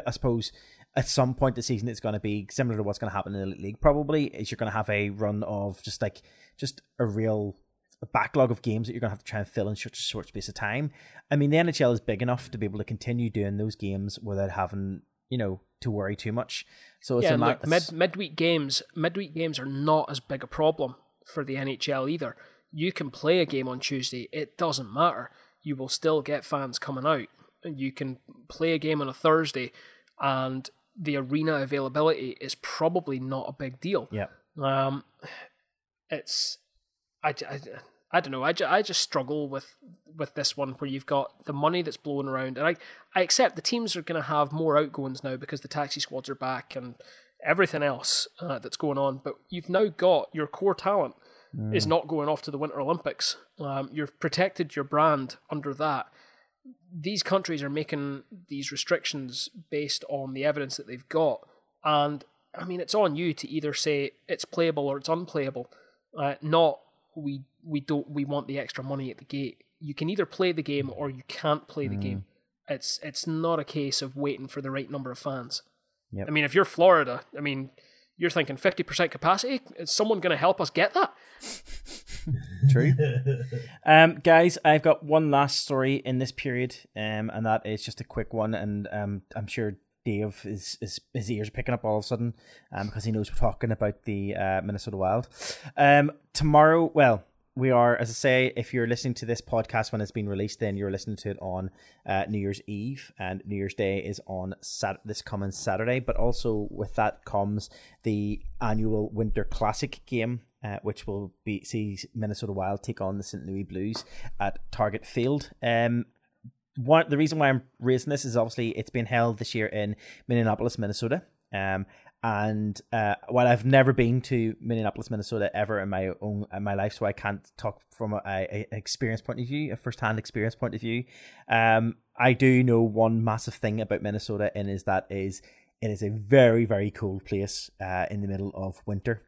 S1: I suppose, at some point this season it's going to be similar to what's going to happen in the league. Probably is you're going to have a run of just like just a real a backlog of games that you're going to have to try and fill in such a short space of time. I mean, the NHL is big enough to be able to continue doing those games without having, you know, to worry too much. So it's
S3: yeah,
S1: a
S3: look, mid midweek games midweek games are not as big a problem for the NHL either. You can play a game on Tuesday; it doesn't matter. You will still get fans coming out. And You can play a game on a Thursday, and the arena availability is probably not a big deal.
S1: yeah.
S3: Um, it's I, I, I don't know. I, I just struggle with with this one where you've got the money that's blowing around, and I I accept the teams are going to have more outgoings now because the taxi squads are back and everything else uh, that's going on. But you've now got your core talent is not going off to the Winter Olympics. Um, you've protected your brand under that. These countries are making these restrictions based on the evidence that they've got, and I mean it's on you to either say it's playable or it's unplayable. Uh, not we we don't we want the extra money at the gate. You can either play the game or you can't play the game. It's it's not a case of waiting for the right number of fans.
S1: Yep.
S3: I mean, if you're Florida, I mean, you're thinking 50% capacity. Is someone going to help us get that?
S1: True. um, guys, I've got one last story in this period, um, and that is just a quick one, and um, I'm sure Dave is, is his ears picking up all of a sudden, um, because he knows we're talking about the uh, Minnesota Wild. Um, tomorrow, well, we are, as I say, if you're listening to this podcast when it's been released, then you're listening to it on uh, New Year's Eve, and New Year's Day is on Sat- this coming Saturday. But also with that comes the annual Winter Classic game, uh, which will be see Minnesota Wild take on the St. Louis Blues at Target Field. Um, one the reason why I'm raising this is obviously it's been held this year in Minneapolis, Minnesota. Um, and uh, while I've never been to Minneapolis, Minnesota ever in my own in my life, so I can't talk from a, a, experience point of view, a first hand experience point of view. Um, I do know one massive thing about Minnesota, and is that is it is a very very cold place uh, in the middle of winter.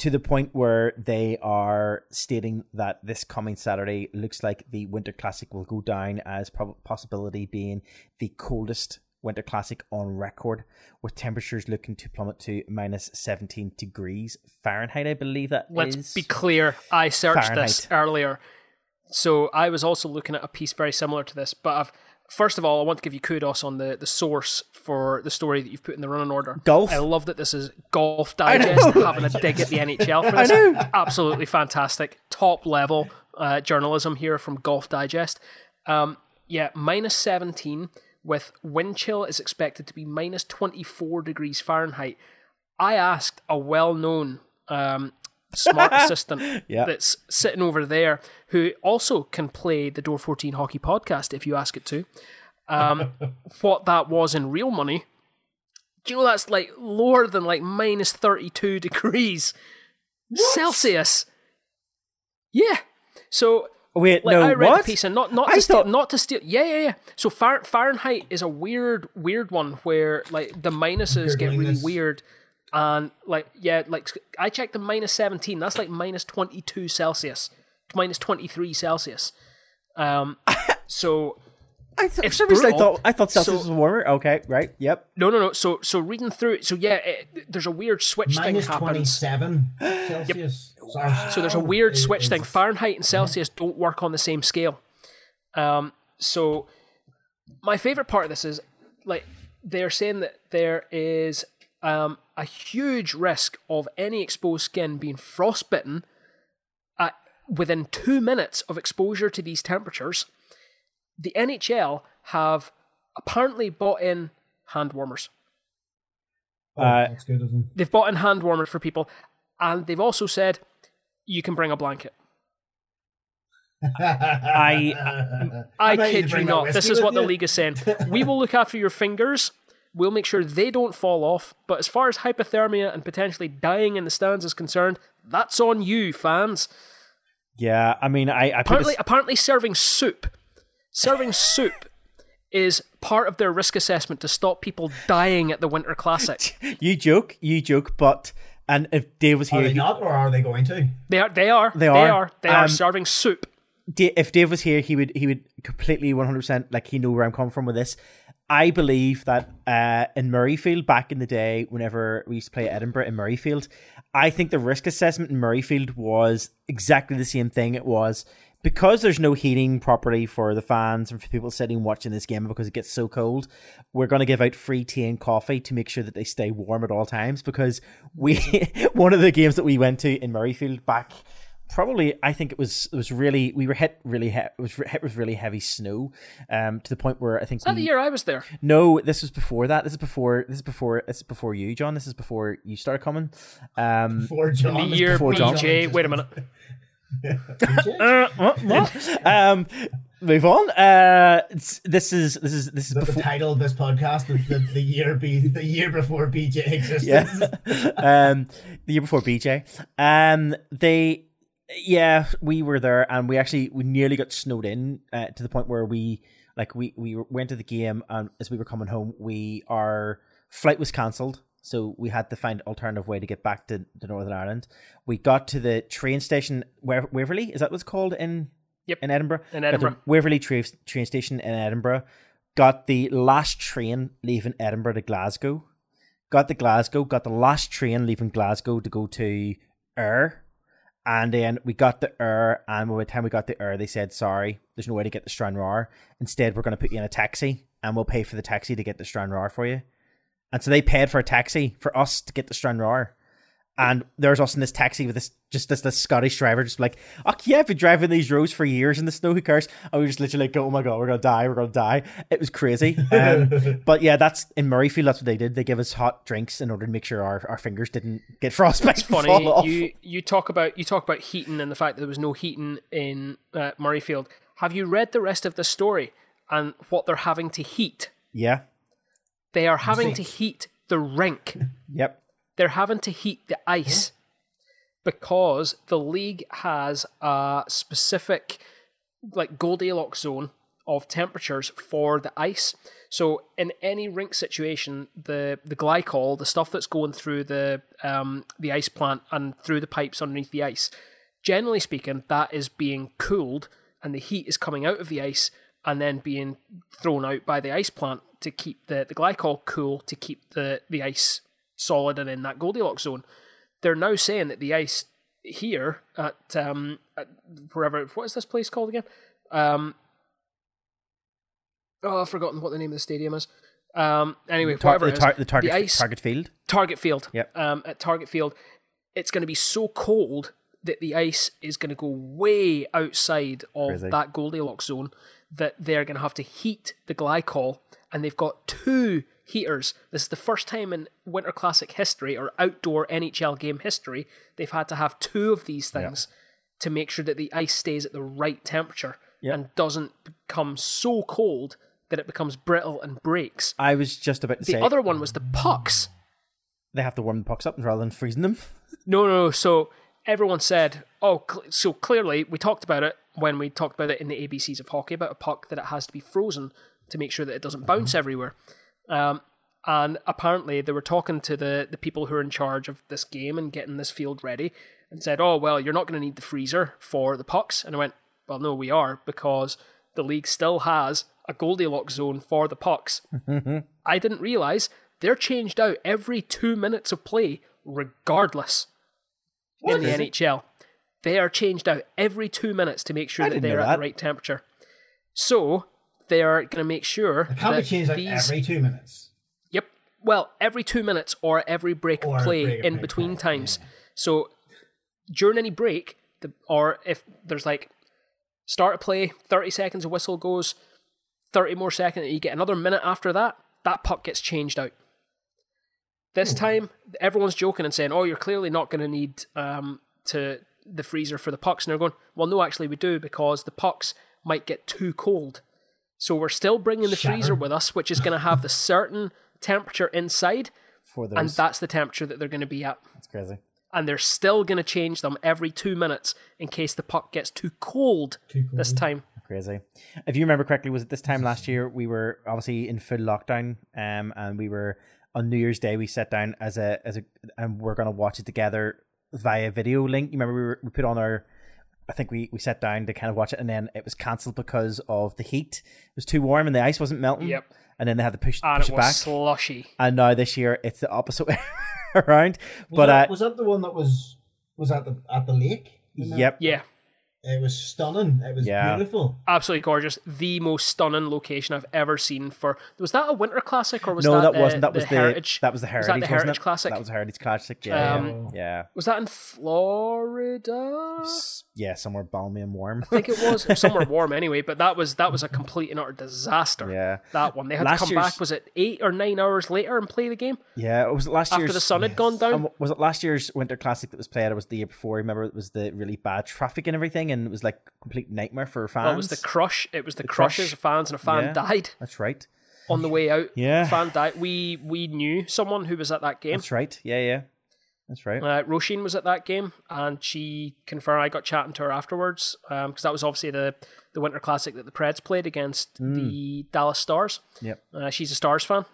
S1: To the point where they are stating that this coming Saturday looks like the Winter Classic will go down as prob- possibility being the coldest Winter Classic on record, with temperatures looking to plummet to minus 17 degrees Fahrenheit, I believe that
S3: Let's
S1: is.
S3: be clear. I searched this earlier, so I was also looking at a piece very similar to this. But I've, first of all, I want to give you kudos on the, the source for the story that you've put in the running order.
S1: Golf.
S3: I love that this is Golf Digest having a dig at the NHL for this. Absolutely fantastic, top level uh, journalism here from Golf Digest. Um, yeah, minus 17 with wind chill is expected to be minus 24 degrees Fahrenheit. I asked a well known um, smart assistant that's sitting over there who also can play the Door 14 Hockey Podcast if you ask it to, um, what that was in real money. Do you know that's like lower than like minus 32 degrees Celsius? Yeah. So
S1: Wait,
S3: like
S1: no,
S3: I read
S1: what?
S3: the piece and not not
S1: I
S3: to steal, not to steal. Yeah, yeah, yeah. So Far- Fahrenheit is a weird weird one where like the minuses get really weird, and like yeah, like I checked the minus seventeen. That's like minus twenty two Celsius, minus twenty three Celsius. Um, so
S1: I th- for
S3: it's
S1: some reason I thought I thought Celsius
S3: So-
S1: was warmer. Okay, right, yep.
S3: no, no, no. So so reading through it. So yeah, it, there's a weird switch
S4: Minus
S3: thing happens.
S4: 27 Celsius. Sorry.
S3: So there's a weird
S4: It-
S3: switch thing. Fahrenheit and Celsius don't work on the same scale. Um, so my favorite part of this is like they're saying that there is um, a huge risk of any exposed skin being frostbitten at, within two minutes of exposure to these temperatures. The NHL have apparently bought in hand warmers.
S4: Oh,
S1: Uh,
S4: that's good, isn't it?
S3: They've bought in hand warmers for people, and they've also said you can bring a blanket.
S1: I
S3: I
S4: I'm ready to
S3: kid you not. This is what the league is saying. We will look after your fingers. We'll make sure they don't fall off. But as far as hypothermia and potentially dying in the stands is concerned, that's on you, fans.
S1: yeah, I mean, I, I
S3: Apparently,
S1: this,
S3: apparently, serving soup, serving soup, is part of their risk assessment to stop people dying at the Winter Classic.
S1: you joke, you joke, but and if Dave was here, Are
S4: they
S1: he-
S4: not, or are they going to?
S3: They are. They are.
S1: They
S3: They
S1: are.
S3: are. They are
S1: Um,
S3: serving soup.
S1: Da- if Dave was here, he would he would completely one hundred percent like he know where I'm coming from with this. I believe that uh, in Murrayfield back in the day, whenever we used to play Edinburgh in Murrayfield, I think the risk assessment in Murrayfield was exactly the same thing. It was because there's no heating properly for the fans and for people sitting watching this game because it gets so cold. We're going to give out free tea and coffee to make sure that they stay warm at all times because we one of the games that we went to in Murrayfield back probably I think it was it was really we were hit really he- it was hit with really heavy snow um to the point where I think
S3: Is that
S1: we,
S3: the year I was there?
S1: no this was before that this is before this is before this is before you John this is before you started coming um
S4: For John.
S3: The year
S1: before John.
S3: BJ. Wait a minute.
S1: Uh, what, what? um move on uh this is this is this is
S4: the, the title of this podcast is the, the year be the year before BJ existed.
S1: yeah um the year before BJ um they yeah we were there and we actually we nearly got snowed in uh, to the point where we like we we went to the game and as we were coming home we our flight was cancelled so we had to find alternative way to get back to, to Northern Ireland. We got to the train station Waver- Waverley, is that what's called in
S3: Yep.
S1: in Edinburgh?
S3: In Edinburgh.
S1: Waverley train, train station in Edinburgh. Got the last train leaving Edinburgh to Glasgow got to Glasgow, got the last train leaving Glasgow to go to Ayr. And then we got the Ayr, and by the time we got the Ayr, they said, sorry, there's no way to get to Stranraer. Instead, we're going to put you in a taxi, and we'll pay for the taxi to get to Stranraer for you. And so they paid for a taxi for us to get to Stranraer. And there's us in this taxi with this just this, this Scottish driver, just like, oh yeah, I've been driving these roads for years in the snow, who cares? And we just literally like, oh my god, we're gonna die, we're gonna die. It was crazy. Um, but yeah, that's in Murrayfield, that's what they did. They give us hot drinks in order to make sure our, our fingers didn't get frostbite.
S3: It's funny you you talk about you talk about heating and the fact that there was no heating in uh, Murrayfield. Have you read the rest of the story and what they're having to heat?
S1: Yeah.
S3: They are having to heat the rink.
S1: Yep.
S3: They're having to heat the ice because the league has a specific like Goldilocks zone of temperatures for the ice. So in any rink situation, the the glycol, the stuff that's going through the um, the ice plant and through the pipes underneath the ice, generally speaking, that is being cooled and the heat is coming out of the ice and then being thrown out by the ice plant to keep the, the glycol cool to keep the, the ice solid and in that Goldilocks zone. They're now saying that the ice here at, um, at wherever what is this place called again? Um, oh, I've forgotten what the name of the stadium is. Um, anyway,
S1: Tar-
S3: whatever
S1: the, tar- the target
S3: the ice
S1: target field.
S3: Target Field.
S1: Yep.
S3: Um, at Target Field, it's going to be so cold that the ice is going to go way outside of
S1: Crazy.
S3: that Goldilocks zone that they're going to have to heat the glycol, and they've got two heaters. This is the first time in Winter Classic history or outdoor NHL game history they've had to have two of these things to make sure that the ice stays at the right temperature
S1: Yep.
S3: and doesn't become so cold that it becomes brittle and breaks.
S1: I was just about to
S3: The
S1: say The
S3: other one was the pucks.
S1: they have to warm the pucks up rather than freezing them.
S3: No, no, no. So everyone said, oh, cl- so clearly we talked about it when we talked about it in the ABCs of hockey about a puck that it has to be frozen to make sure that it doesn't bounce mm-hmm. everywhere. Um, and apparently they were talking to the, the people who are in charge of this game and getting this field ready and said, oh, well, you're not going to need the freezer for the pucks. And I went, well, no, we are because the league still has a Goldilocks zone for the pucks. I didn't realize they're changed out every two minutes of play, regardless in the NHL. They are changed out every two minutes to make sure that they're at
S1: that.
S3: the right temperature. So they are going to make sure
S4: It can't be
S3: that
S4: changed like
S3: these.
S4: every two minutes.
S3: Yep. Well, every two minutes or every break
S4: Or
S3: of play
S4: break
S3: in between times. So during any break, the, or if there's like start a play, 30 seconds, a whistle goes, 30 more seconds, you get another minute after that, that puck gets changed out. This time, everyone's joking and saying, "Oh, you're clearly not going to need um, to the freezer for the pucks." And they're going, "Well, no, actually, we do because the pucks might get too cold. So we're still bringing the freezer with us, which is going to have the certain temperature inside,
S1: For those,
S3: and that's the temperature that they're going to be at.
S1: that's crazy.
S3: And they're still going to change them every two minutes in case the puck gets too cold,
S4: Too
S3: this time.
S1: Crazy. If you remember correctly, was it this time last year we were obviously in full lockdown, um, and we were on New Year's Day. We sat down as a as a, and we're gonna watch it together via video link. You remember we, were, we put on our, I think we we sat down to kind of watch it, and then it was cancelled because of the heat. It was too warm and the ice wasn't melting.
S3: Yep.
S1: And then they had to push,
S3: And
S1: push
S3: it
S1: it
S3: was
S1: back.
S3: slushy.
S1: and now this year it's the opposite way around.
S4: Was
S1: But
S4: that,
S1: uh,
S4: was that the one that was was at the at the lake? In that-
S1: yep,
S3: Yeah.
S4: It was stunning. It was
S1: Yeah.
S4: beautiful.
S3: Absolutely gorgeous. The most stunning location I've ever seen for. Was that a winter classic or was
S1: no,
S3: that,
S1: that,
S3: the-
S1: wasn't. That was
S3: the
S1: the
S3: heritage?
S1: That was the
S3: Was
S1: heritage.
S3: that the
S1: wasn't
S3: Heritage? Classic?
S1: That was the heritage classic. Yeah,
S3: Um,
S1: yeah,
S3: Was that in Florida?
S1: yeah. Somewhere balmy and warm.
S3: I think it was somewhere warm anyway. But that was that was a complete and utter disaster.
S1: Yeah.
S3: that one. They had
S1: Last
S3: to come back. Was it eight or nine hours later and play the game
S1: Yeah, it was last year
S3: after
S1: year's.
S3: the sun had gone down?
S1: Um, was it last year's Winter Classic that was played? It was the year before? Remember, it was the really bad traffic and everything, and it was like complete nightmare for fans.
S3: Well, it was the crush. It was the,
S1: crush.
S3: crushes of fans, and a fan
S1: Yeah.
S3: died
S1: That's right.
S3: on the way out.
S1: Yeah.
S3: fan died. We we knew someone who was at that game.
S1: That's right. Yeah, yeah. That's right.
S3: Uh, Roisin was at that game, and she confirmed. I got chatting to her afterwards because that was obviously the the Winter Classic that the Preds played against the Dallas Stars.
S1: Yep.
S3: Uh, she's a Stars fan,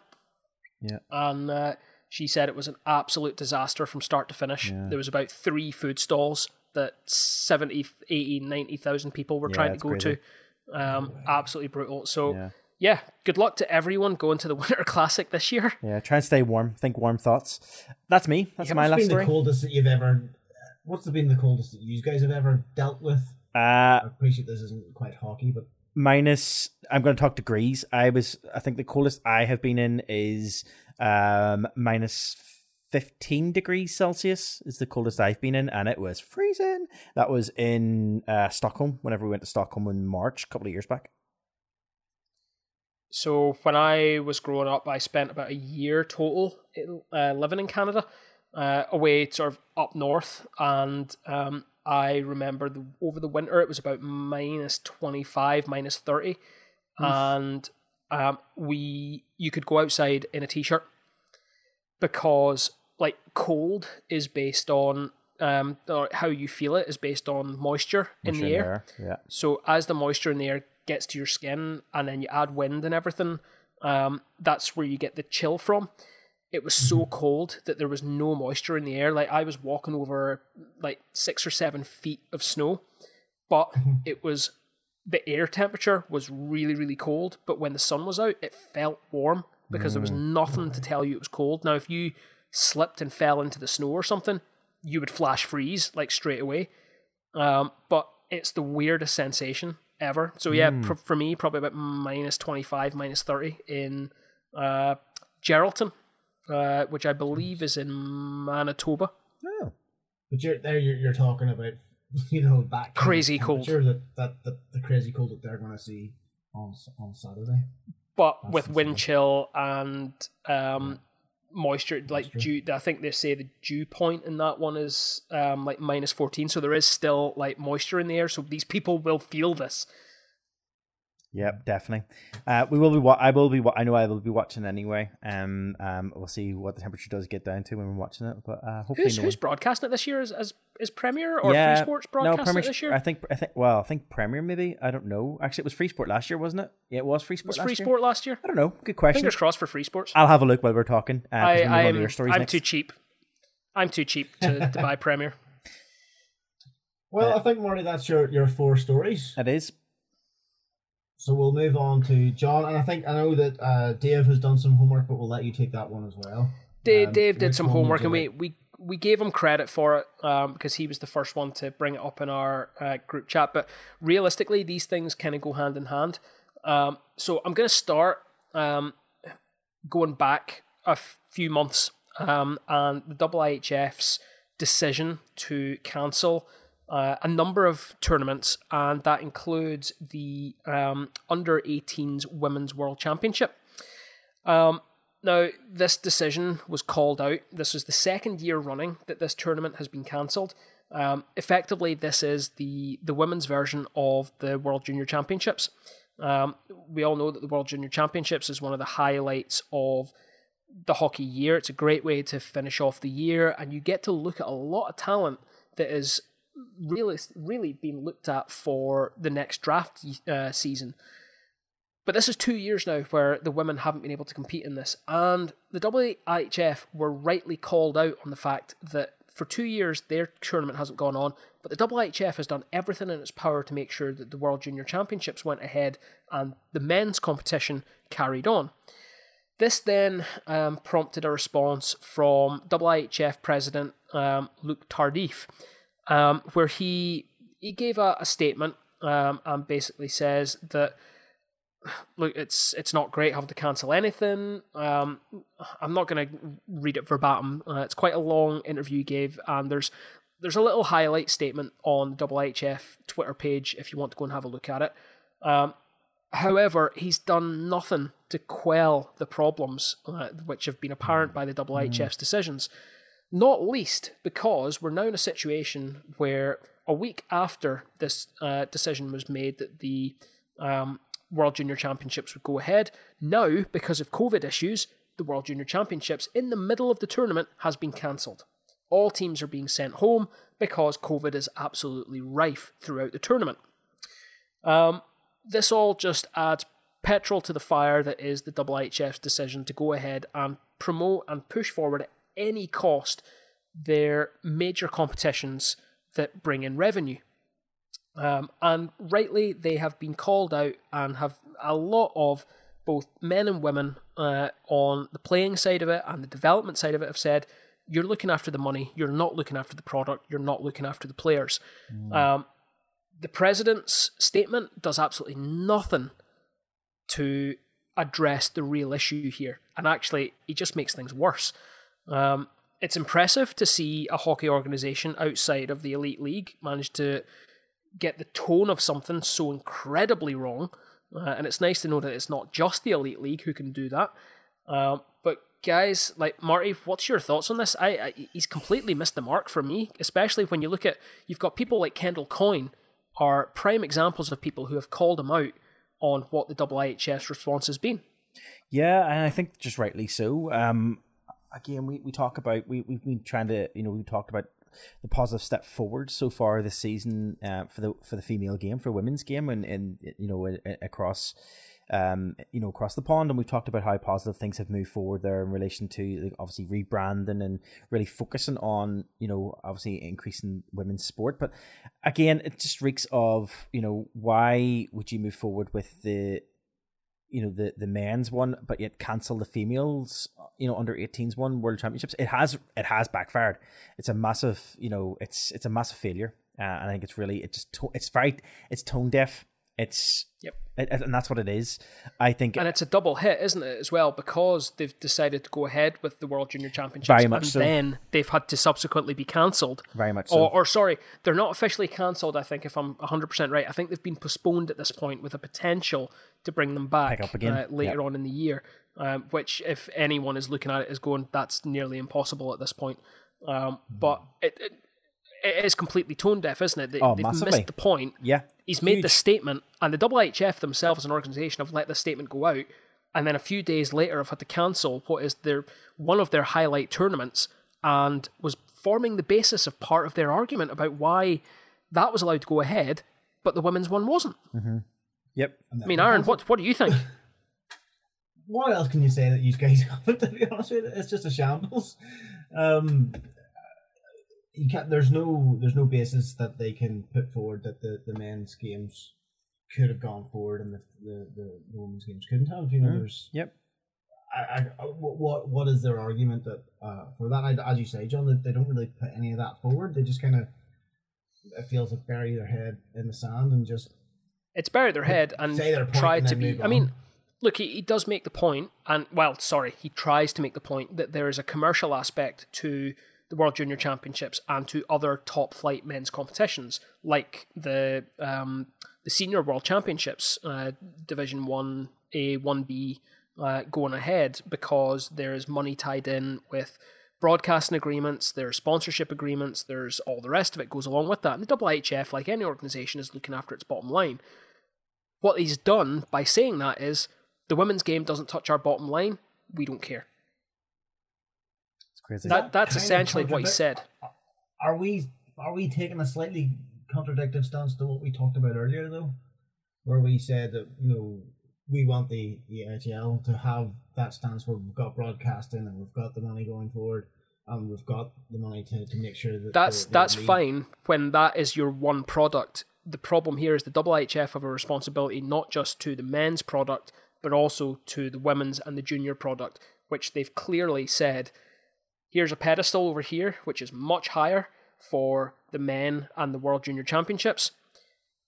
S1: Yeah.
S3: and uh, she said it was an absolute disaster from start to finish. There was about three food stalls that 70, 80, 90,000 people were
S1: Yeah,
S3: trying to go
S1: crazy.
S3: to. Um, absolutely brutal. So
S1: Yeah.
S3: yeah, good luck to everyone going to the Winter Classic this year.
S1: Yeah, try and stay warm. Think warm thoughts. That's me. That's
S4: Yeah,
S1: my
S4: what's
S1: last
S4: been
S1: story.
S4: the coldest that you've ever? What's been the coldest that you guys have ever dealt with?
S1: Uh,
S4: I appreciate this isn't quite hockey, but
S1: minus i'm going to talk degrees i was i think the coolest i have been in is um minus 15 degrees celsius is the coldest i've been in and it was freezing. That was in uh stockholm whenever we went to stockholm in march a couple of years back.
S3: So when I was growing up, I spent about a year total uh, living in Canada, uh, away sort of up north, and um, I remember the, over the winter it was about minus twenty five, minus thirty, and um, we you could go outside in a t shirt because like cold is based on um or how you feel it is based on moisture in the air.
S1: yeah
S3: So as the moisture in the air gets to your skin, and then you add wind and everything, um, that's where you get the chill from. It was so cold that there was no moisture in the air. Like I was walking over like six or seven feet of snow, but it was the air temperature was really really cold. But when the sun was out, it felt warm because there was nothing to tell you it was cold. Now if you slipped and fell into the snow or something, you would flash freeze like straight away. Um, but it's the weirdest sensation ever. So yeah, pr- for me, probably about minus twenty five, minus thirty in uh, Geraldton, uh, which I believe is in Manitoba.
S1: oh
S4: but you're there. You're, you're talking about you know that
S3: Crazy cold.
S4: That, that that the crazy cold that they're going to see on on Saturday.
S3: But
S4: That's
S3: with wind chill and um, moisture, like
S4: Moisture.
S3: dew, I think they say the dew point in that one is um, like minus fourteen. So there is still like moisture in the air. So these people will feel this.
S1: Yep, definitely. Uh, we will be. Wa- I will be. Wa- I know I will be watching anyway. Um, um, we'll see what the temperature does get down to when we're watching it. But uh, hopefully,
S3: Who's
S1: no
S3: who's broadcasting it this year? Is is, is Premier or
S1: yeah,
S3: Free Sports
S1: no, Premier.
S3: it this year?
S1: I think. I think. Well, I think Premier. Maybe I don't know. Actually, it was Free Sport last year, wasn't it? Yeah, it was Free Sport.
S3: was
S1: last
S3: Free
S1: year?
S3: Sport last year?
S1: I don't know. Good question.
S3: Fingers crossed for Free Sports.
S1: I'll have a look while we're talking. Uh, 'cause
S3: I,
S1: we'll move on to
S3: I'm,
S1: your stories
S3: I'm
S1: next.
S3: too cheap. I'm too cheap to, to buy Premier.
S4: Well, I think Marty, that's your your four stories.
S1: It is.
S4: So we'll move on to John, and I think I know that uh, Dave has done some homework, but we'll let you take that one as well.
S3: Dave,
S4: Um,
S3: Dave did some homework, and we, we we gave him credit for it um, because he was the first one to bring it up in our uh, group chat. But realistically, these things kind of go hand in hand. Um, so I'm going to start um, going back a f- few months um, and the IIHF's decision to cancel uh, a number of tournaments, and that includes the um, under 18s Women's World Championship. Um, now, this decision was called out. This is the second year running that this tournament has been cancelled. Um, effectively, this is the the women's version of the World Junior Championships. Um, we all know that the World Junior Championships is one of the highlights of the hockey year. It's a great way to finish off the year, and you get to look at a lot of talent that is really, really being looked at for the next draft uh, season. But this is two years now where the women haven't been able to compete in this, and the IIHF were rightly called out on the fact that for two years their tournament hasn't gone on, but the IIHF has done everything in its power to make sure that the World Junior Championships went ahead and the men's competition carried on. This then um, prompted a response from IIHF President um, Luc Tardif, um, where he he gave a, a statement um, and basically says that look, it's it's not great having to cancel anything. Um, I'm not going to read it verbatim. Uh, it's quite a long interview he gave, and there's there's a little highlight statement on the IIHF Twitter page if you want to go and have a look at it. Um, however, he's done nothing to quell the problems uh, which have been apparent by the IIHF's decisions. Not least because we're now in a situation where a week after this uh, decision was made that the um, World Junior Championships would go ahead, now, because of COVID issues, the World Junior Championships in the middle of the tournament has been cancelled. All teams are being sent home because COVID is absolutely rife throughout the tournament. Um, this all just adds petrol to the fire that is the IIHF's decision to go ahead and promote and push forward any cost their major competitions that bring in revenue. Um, and rightly, they have been called out and have a lot of both men and women uh, on the playing side of it and the development side of it have said you're looking after the money, you're not looking after the product, you're not looking after the players. Mm. Um, the president's statement does absolutely nothing to address the real issue here, and actually, it just makes things worse. Um, it's impressive to see a hockey organization outside of the elite league manage to get the tone of something so incredibly wrong. Uh, and it's nice to know that it's not just the elite league who can do that. Uh, but guys, like Marty, what's your thoughts on this? I, I, he's completely missed the mark for me, especially when you look at you've got people like Kendall Coyne are prime examples of people who have called him out on what the IIHF's response has been.
S1: Yeah, and I think just rightly so. Um, again, we, we talk about we we've been trying to you know we talked about the positive step forward so far this season uh, for the for the female game for women's game and and you know across um, you know, across the pond, and we've talked about how positive things have moved forward there in relation to like, obviously rebranding and really focusing on, you know, obviously increasing women's sport. But again, it just reeks of, you know, why would you move forward with the you know the the men's one, but yet cancel the females, you know, under 18s one world championships. It has it has backfired. It's a massive, you know, it's it's a massive failure, uh, and I think it's really it just it's very it's tone deaf. It's
S3: yep,
S1: it, and that's what it is. I think,
S3: and it's a double hit, isn't it, as well? Because they've decided to go ahead with the World Junior Championships,
S1: very much
S3: and
S1: so.
S3: then they've had to subsequently be cancelled.
S1: Very much so.
S3: Or, or sorry, they're not officially cancelled. I think if I'm 100 percent right, I think they've been postponed at this point with a potential to bring them back
S1: up again.
S3: Uh, later
S1: yep.
S3: on in the year. Um, which, if anyone is looking at it, is going that's nearly impossible at this point. Um, but it, it it is completely tone deaf, isn't it? They,
S1: oh,
S3: they've missed the point.
S1: Yeah.
S3: He's Huge. made the statement, and the IIHF themselves as an organisation have let the statement go out, and then a few days later have had to cancel what is their one of their highlight tournaments, and was forming the basis of part of their argument about why that was allowed to go ahead, but the women's one wasn't.
S1: Mm-hmm. Yep.
S3: I mean, Aaron, what what do you think?
S4: what else can you say that you guys haven't? To be honest with you, it's just a shambles. Um, you can't. There's no. There's no basis that they can put forward that the, the men's games could have gone forward and the the, the, the women's games couldn't have. You know, mm. there's.
S1: Yep.
S4: I, I, what what is their argument that uh, for that? I, as you say, John, they, they don't really put any of that forward. They just kind of it feels like bury their head in the sand and just.
S3: It's bury their head and try to be. I mean, look, he, he does make the point, and well, sorry, he tries to make the point that there is a commercial aspect to the World Junior Championships and to other top flight men's competitions like the um, the Senior World Championships, uh, Division One A, One B, uh, going ahead because there is money tied in with broadcasting agreements, there's sponsorship agreements, there's all the rest of it goes along with that. And the IIHF, like any organisation, is looking after its bottom line. What he's done by saying that is the women's game doesn't touch our bottom line, we don't care
S1: crazy.
S3: That, that's essentially what he said.
S4: Are we are we taking a slightly contradictive stance to what we talked about earlier, though, where we said that you know we want the the NHL to have that stance where we've got broadcasting and we've got the money going forward and we've got the money to, to make sure that
S3: that's that's fine when that is your one product. The problem here is the IIHF have a responsibility not just to the men's product but also to the women's and the junior product, which they've clearly said Here's a pedestal over here, which is much higher for the men and the World Junior Championships.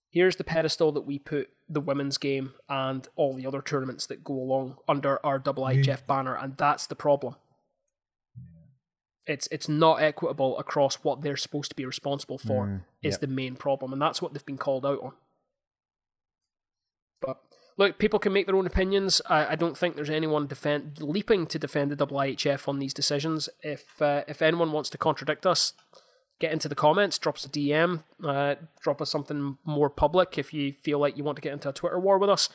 S3: Here's the pedestal that we put the women's game and all the other tournaments that go along under our IIHF banner, and that's the problem. It's it's not equitable across what they're supposed to be responsible for mm, is yep. the main problem, and that's what they've been called out on. Look, people can make their own opinions. I, I don't think there's anyone defend leaping to defend the IIHF on these decisions. If uh, if anyone wants to contradict us, get into the comments, drop us a DM, uh, drop us something more public. If you feel like you want to get into a Twitter war with us,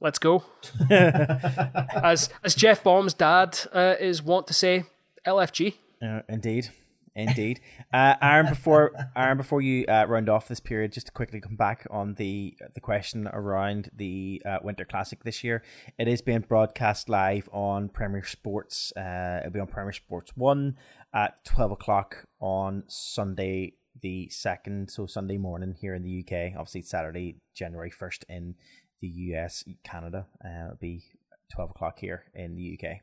S3: let's go. as as Jeff Baum's dad uh, is wont to say, LFG.
S1: Uh, indeed. Indeed, uh, Aaron. Before Aaron, before you uh, round off this period, just to quickly come back on the the question around the uh, Winter Classic this year. It is being broadcast live on Premier Sports. Uh, it'll be on Premier Sports One at twelve o'clock on Sunday the second, so Sunday morning here in the UK. Obviously, Saturday, January first in the US, Canada. Uh, it'll be twelve o'clock here in the UK.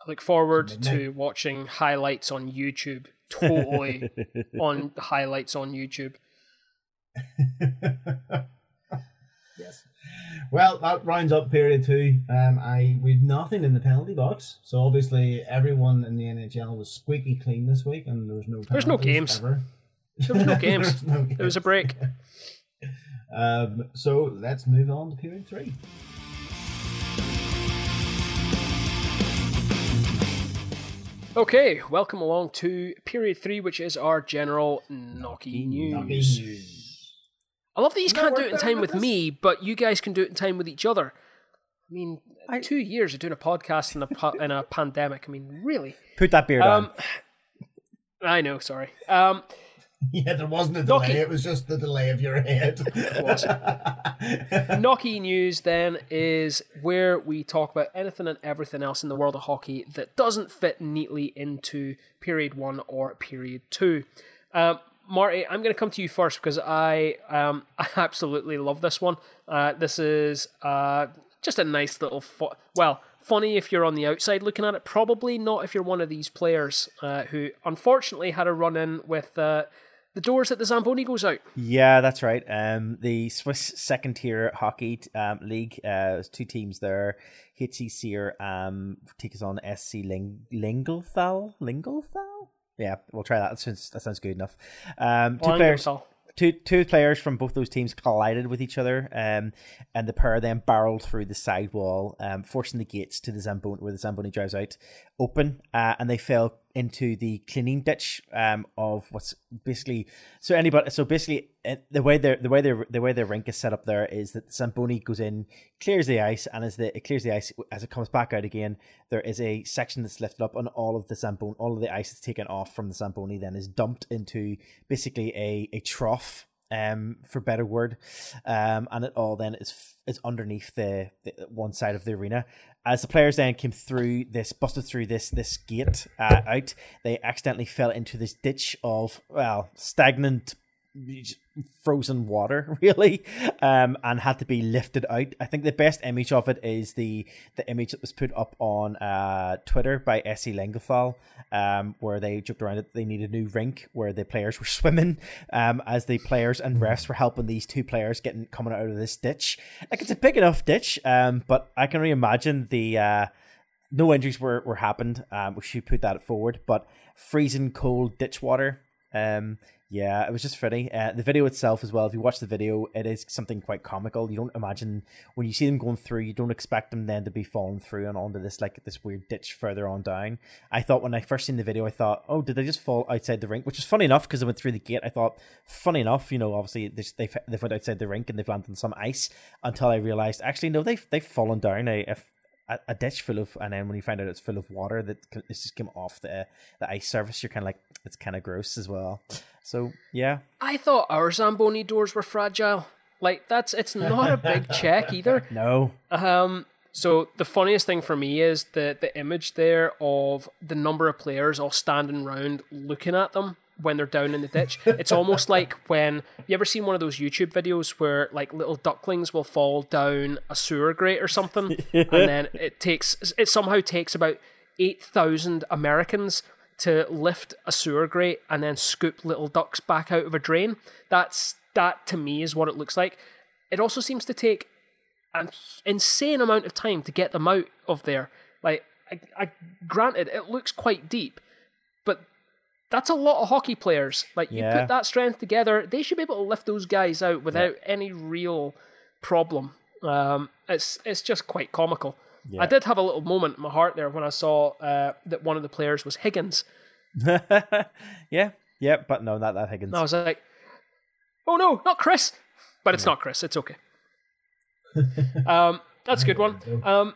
S3: I look forward to watching highlights on YouTube. Totally on highlights on YouTube.
S4: yes. Well, that rounds up period two. Um, I we've nothing in the penalty box, so obviously everyone in the NHL was squeaky clean this week, and there was no.
S3: There's no games.
S4: Ever.
S3: There was no games. no games. There was a break.
S4: um, so let's move on to period three.
S3: Okay, welcome along to period three, which is our general Knocky news. news. I love that you can't do it in time with me, but you guys can do it in time with each other. I mean, I, two years of doing a podcast in a in a pandemic. I mean, really.
S1: Put that beard um,
S3: on. I know. Sorry. Um,
S4: Yeah, there wasn't a delay. It was just the delay of your head.
S3: Knocky news then is where we talk about anything and everything else in the world of hockey that doesn't fit neatly into period one or period two. Um, Marty, I'm going to come to you first because I um, I absolutely love this one. Uh, this is uh, just a nice little fu- well funny if you're on the outside looking at it. Probably not if you're one of these players uh, who unfortunately had a run in with uh, the doors that the Zamboni goes out.
S1: Yeah, that's right. Um, the Swiss second tier hockey um, league. Uh, there's two teams there. HC Sierre um takes on SC Ling- Lingelthal. Lingelthal. Yeah, we'll try that. That sounds, that sounds good enough. Um, two players two two players from both those teams collided with each other, um, and the pair then barreled through the side wall, um, forcing the gates to the Zamboni where the Zamboni drives out open, uh, and they fell into the cleaning ditch um, of what's basically so anybody so basically uh, the way the way the way their rink is set up there is that the Zamboni goes in, clears the ice, and as the it clears the ice as it comes back out again, there is a section that's lifted up, and all of the Zamboni, all of the ice is taken off from the Zamboni, then is dumped into basically a a trough um, for better word, um, and it all then is is underneath the, the, one side of the arena. As the players then came through this, busted through this this gate uh, out, they accidentally fell into this ditch of well stagnant frozen water really um and had to be lifted out. I think the best image of it is the the image that was put up on uh twitter by SC Lingelthal um where they joked around that they needed a new rink where the players were swimming um as the players and refs were helping these two players getting coming out of this ditch. Like it's a big enough ditch um but i can only imagine the uh no injuries were, were happened um we should put that forward but freezing cold ditch water um yeah, it was just funny. Uh, the video itself, as well. If you watch the video, it is something quite comical. You don't imagine when you see them going through, you don't expect them then to be falling through and onto this like this weird ditch further on down. I thought when I first seen the video, I thought, oh, did they just fall outside the rink? Which is funny enough because I went through the gate. I thought, funny enough, you know, obviously they they've, they've went outside the rink and they've landed on some ice. Until I realized, actually, no, they've they've fallen down a, a a, ditch full of, and then when you find out it's full of water that it's just came off the the ice surface, you're kind of like it's kind of gross as well. So yeah,
S3: I thought our Zamboni doors were fragile. Like that's it's not a big check either.
S1: No.
S3: Um. So the funniest thing for me is the the image there of the number of players all standing around looking at them when they're down in the ditch. It's almost like when you ever seen one of those YouTube videos where like little ducklings will fall down a sewer grate or something, and then it takes it somehow takes about eight thousand Americans to lift a sewer grate and then scoop little ducks back out of a drain. That's that to me is what it looks like. It also seems to take an insane amount of time to get them out of there. Like, I, I granted, it looks quite deep, but that's a lot of hockey players. Like you yeah. put that strength together, they should be able to lift those guys out without yeah. any real problem. Um, it's it's just quite comical. Yeah. I did have a little moment in my heart there when I saw uh, that one of the players was Higgins.
S1: yeah, yeah, but no, not that Higgins.
S3: I was like, oh no, not Chris. But it's not Chris. It's okay. um, that's a good one. Um,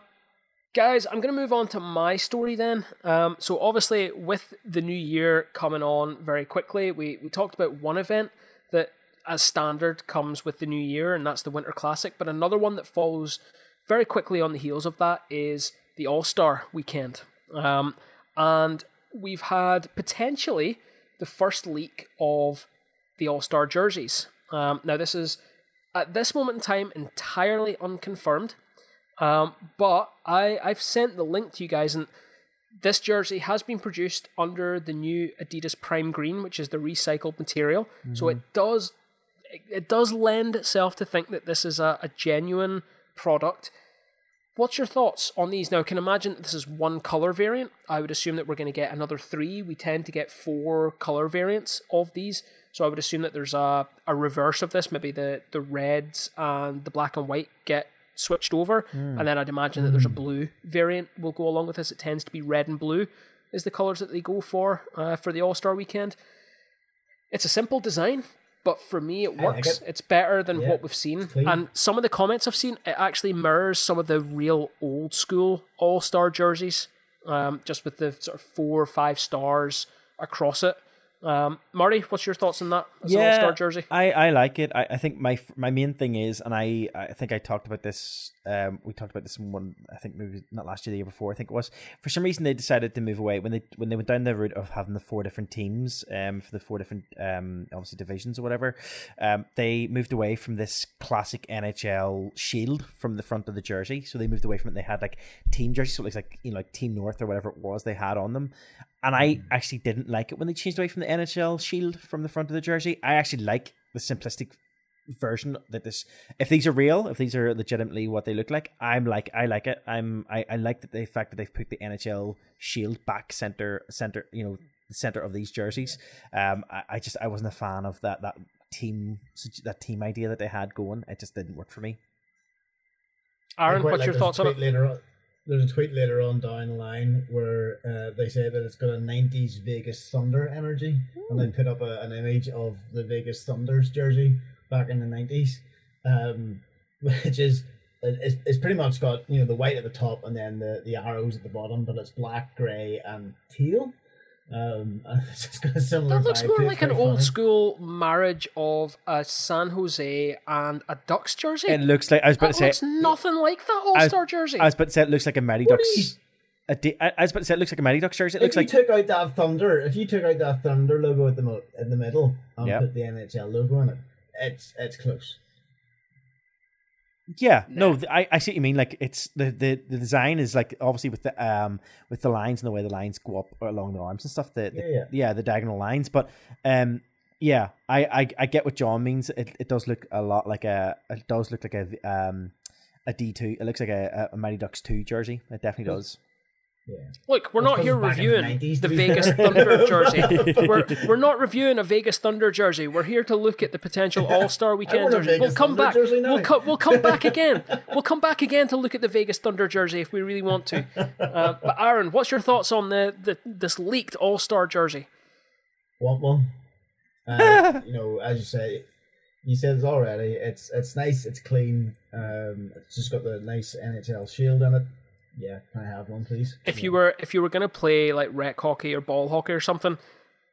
S3: Guys, I'm going to move on to my story then. Um, so, obviously, with the new year coming on very quickly, we, we talked about one event that, as standard, comes with the new year, and that's the Winter Classic. But another one that follows very quickly on the heels of that is the All Star weekend. Um, and we've had potentially the first leak of the All Star jerseys. Um, now, this is at this moment in time entirely unconfirmed. Um, but I I've sent the link to you guys, and this jersey has been produced under the new Adidas Prime Green, which is the recycled material. Mm-hmm. So it does it does lend itself to think that this is a, a genuine product. What's your thoughts on these? Now, I can imagine this is one color variant. I would assume that we're going to get another three. We tend to get four color variants of these. So I would assume that there's a, a reverse of this. Maybe the, the reds and the black and white get switched over. Mm. And then I'd imagine that there's a hmm. blue variant will go along with this. It tends to be red and blue is the colors that they go for uh, for the All Star weekend. It's a simple design, but for me it works. Like it. It's better than yeah, what we've seen. And some of the comments I've seen, it actually mirrors some of the real old school All Star jerseys, um, just with the sort of four or five stars across it. Um, Marty, what's your thoughts on that? As yeah, All-Star jersey.
S1: I, I like it. I, I think my my main thing is, and I I think I talked about this. Um, we talked about this in one. I think maybe not last year, the year before. I think it was. For some reason, they decided to move away when they when they went down the route of having the four different teams, um, for the four different um, obviously divisions or whatever. Um, they moved away from this classic NHL shield from the front of the jersey. So they moved away from it. They had like team jerseys, so it looks like you know like Team North or whatever it was they had on them, and I mm. actually didn't like it when they changed away from the NHL shield from the front of the jersey. I actually like the simplistic version that this if these are real, if these are legitimately what they look like, I'm like I like it. I'm I, I like that the fact that they've put the NHL shield back center center, you know, the center of these jerseys. Um I, I just I wasn't a fan of that that team that team idea that they had going. It just didn't work for me.
S3: Aaron, what's like your thoughts on it?
S4: Later on, there's a tweet later on down the line where uh, they say that it's got a 90s Vegas Thunder energy, Ooh. and they put up a, an image of the Vegas Thunder's jersey back in the 90s, um, which is it's, it's pretty much got you know the white at the top and then the, the arrows at the bottom, but it's black, grey, and teal. Um,
S3: that looks more like an old school marriage of a San Jose and a Ducks jersey.
S1: It looks like I was about
S3: that
S1: to say
S3: looks nothing like that All Star jersey.
S1: I was about to say it looks like a Mighty Ducks. A D- I was about to say it looks like a Mighty Ducks jersey. It
S4: if
S1: looks
S4: you
S1: like
S4: took out that Thunder, if you took out that Thunder logo at the mo- in the middle and yep. put the NHL logo in it, it's it's close.
S1: Yeah, no, I, I see what you mean. Like it's the, the, the design is like obviously with the um with the lines and the way the lines go up along the arms and stuff. The, the yeah, yeah. yeah, the diagonal lines. But um yeah, I, I I get what John means. It it does look a lot like a it does look like a um a D two. It looks like a, a Mighty Ducks two jersey. It definitely does.
S3: Yeah. Look, we're not here reviewing the, 90s, the Vegas Thunder jersey. We're, we're not reviewing a Vegas Thunder jersey. We're here to look at the potential All Star Weekend jersey. We'll come Thunder back. We'll, co- we'll come back again. We'll come back again to look at the Vegas Thunder jersey if we really want to. Uh, but Aaron, what's your thoughts on the, the this leaked All Star jersey?
S4: Want one? Uh, you know, as you say, you said it already. It's it's nice. It's clean. Um, it's just got the nice NHL shield in it yeah, can I have one, please?
S3: If
S4: yeah.
S3: you were if you were gonna play like rec hockey or ball hockey or something,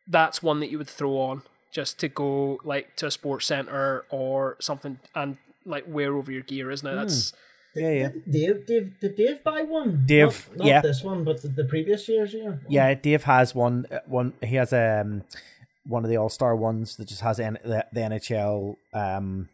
S3: that's one that you would throw on just to go like to a sports center or something and like wear over your gear, isn't it? Mm. That's
S1: yeah, yeah.
S4: Dave, Dave, did Dave buy one?
S1: Dave,
S4: not, not
S1: yeah,
S4: this one, but the, the previous years, yeah.
S1: Yeah, Dave has one. Uh, one he has um one of the All Star ones that just has the, the NHL um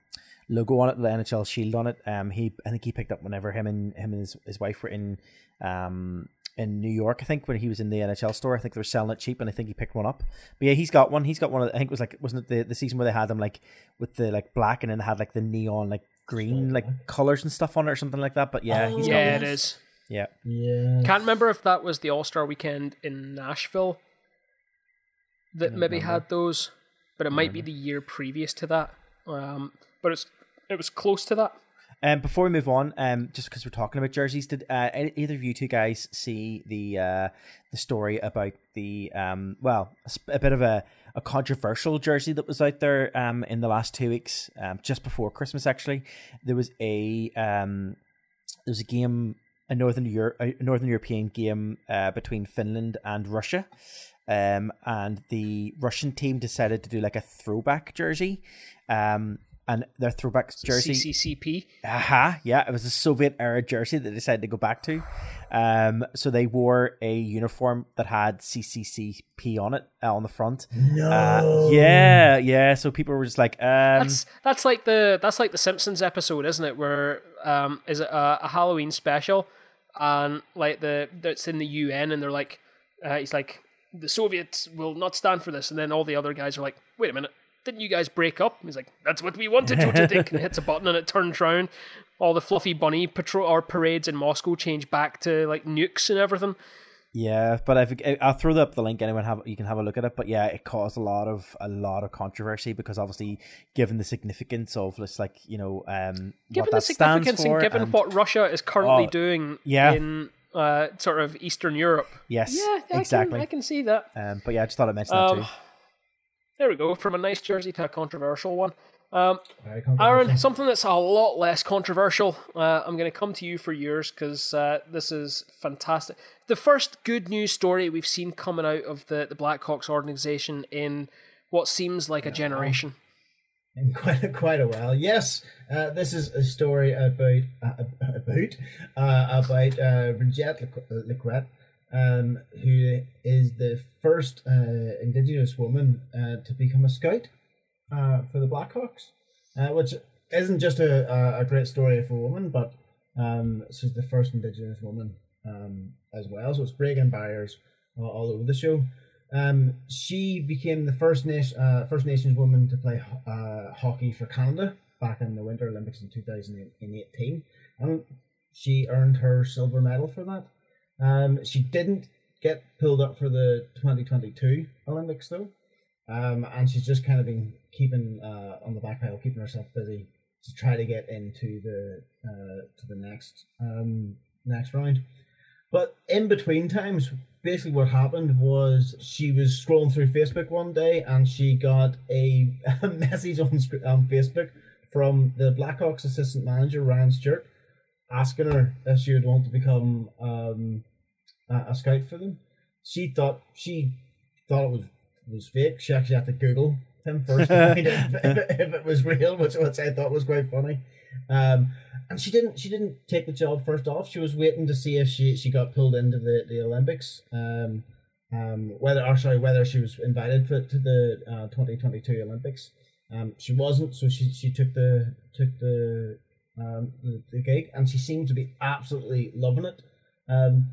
S1: logo on it, the NHL shield on it. Um, he I think he picked up whenever him and him and his, his wife were in um in New York. I think when he was in the NHL store, I think they were selling it cheap, and I think he picked one up. But yeah, he's got one. He's got one. Of the, I think it was like wasn't it the, the season where they had them like with the like black and then they had like the neon like green like colors and stuff on it or something like that. But yeah,
S3: oh, yeah, it is.
S1: Yeah,
S4: yeah.
S3: Can't remember if that was the All Star weekend in Nashville that maybe remember. had those, but it might be the year previous to that. Um, but it's it was close to that.
S1: Um, before we move on, um, just because we're talking about jerseys, did uh, either of you two guys see the uh, the story about the um, well, a, a, bit of a, a controversial jersey that was out there um, in the last two weeks, um, just before Christmas? Actually, there was a um, there was a game, a northern Europe, a northern European game uh, between Finland and Russia, um, and the Russian team decided to do like a throwback jersey. Um, and their throwback jersey.
S3: CCCP.
S1: Aha, yeah, it was a Soviet era jersey that they decided to go back to. Um, so they wore a uniform that had CCCP on it uh, on the front.
S4: No.
S1: Uh, yeah, yeah. So people were just like, um,
S3: That's that's like the that's like the Simpsons episode, isn't it? Where um, is it a, a Halloween special, and like the that's in the UN, and they're like, uh, he's like, the Soviets will not stand for this, and then all the other guys are like, wait a minute, didn't you guys break up? He's like, that's what we wanted, you think? And hits a button, and it turns round. All the fluffy bunny patrol or parades in Moscow change back to like nukes and everything.
S1: Yeah, but if I'll throw up the link. Anyone have you can have a look at it. But yeah, it caused a lot of a lot of controversy because obviously, given the significance of this, like you know, um,
S3: Given
S1: what
S3: the significance and given
S1: and-
S3: what Russia is currently
S1: Oh,
S3: doing
S1: yeah.
S3: in uh, sort of Eastern Europe.
S1: yes,
S3: Yeah, I
S1: exactly.
S3: Can, I can see that.
S1: Um, but yeah, I just thought I'd mention
S3: Um,
S1: that too.
S3: There we go. From a nice jersey to a controversial one. Um,
S4: controversial.
S3: Aaron, something that's a lot less controversial. Uh, I'm going to come to you for yours because uh, this is fantastic. The first good news story we've seen coming out of the, the Blackhawks organization in what seems like a generation.
S4: in quite a, quite a while. Yes, uh, this is a story about uh, about uh, about uh, Brigitte Lacquette, um, who is the first uh, Indigenous woman uh, to become a scout uh, for the Blackhawks, uh, which isn't just a, a, great story for a woman, but um, she's the first Indigenous woman um, as well. So it's breaking barriers all, all over the show. Um, she became the first nation, uh, First Nations woman to play uh, hockey for Canada back in the Winter Olympics in 2018, and she earned her silver medal for that. Um, she didn't get pulled up for the 2022 Olympics though, um, and she's just kind of been keeping uh, on the back pedal, keeping herself busy to try to get into the uh, to the next um, next round. But in between times, basically what happened was she was scrolling through Facebook one day and she got a, a message on, on Facebook from the Blackhawks assistant manager Ryan Stewart asking her if she would want to become um, a, a scout for them. She thought she thought it was was fake. She actually had to Google him first if, if, if it was real, which, which I thought was quite funny. Um, and she didn't she didn't take the job first off. She was waiting to see if she, she got pulled into the, the Olympics. Um, um, whether or sorry, whether she was invited for, to the uh, 2022 Olympics. Um, she wasn't, so she, she took the took the um the, gig, and she seemed to be absolutely loving it. Um,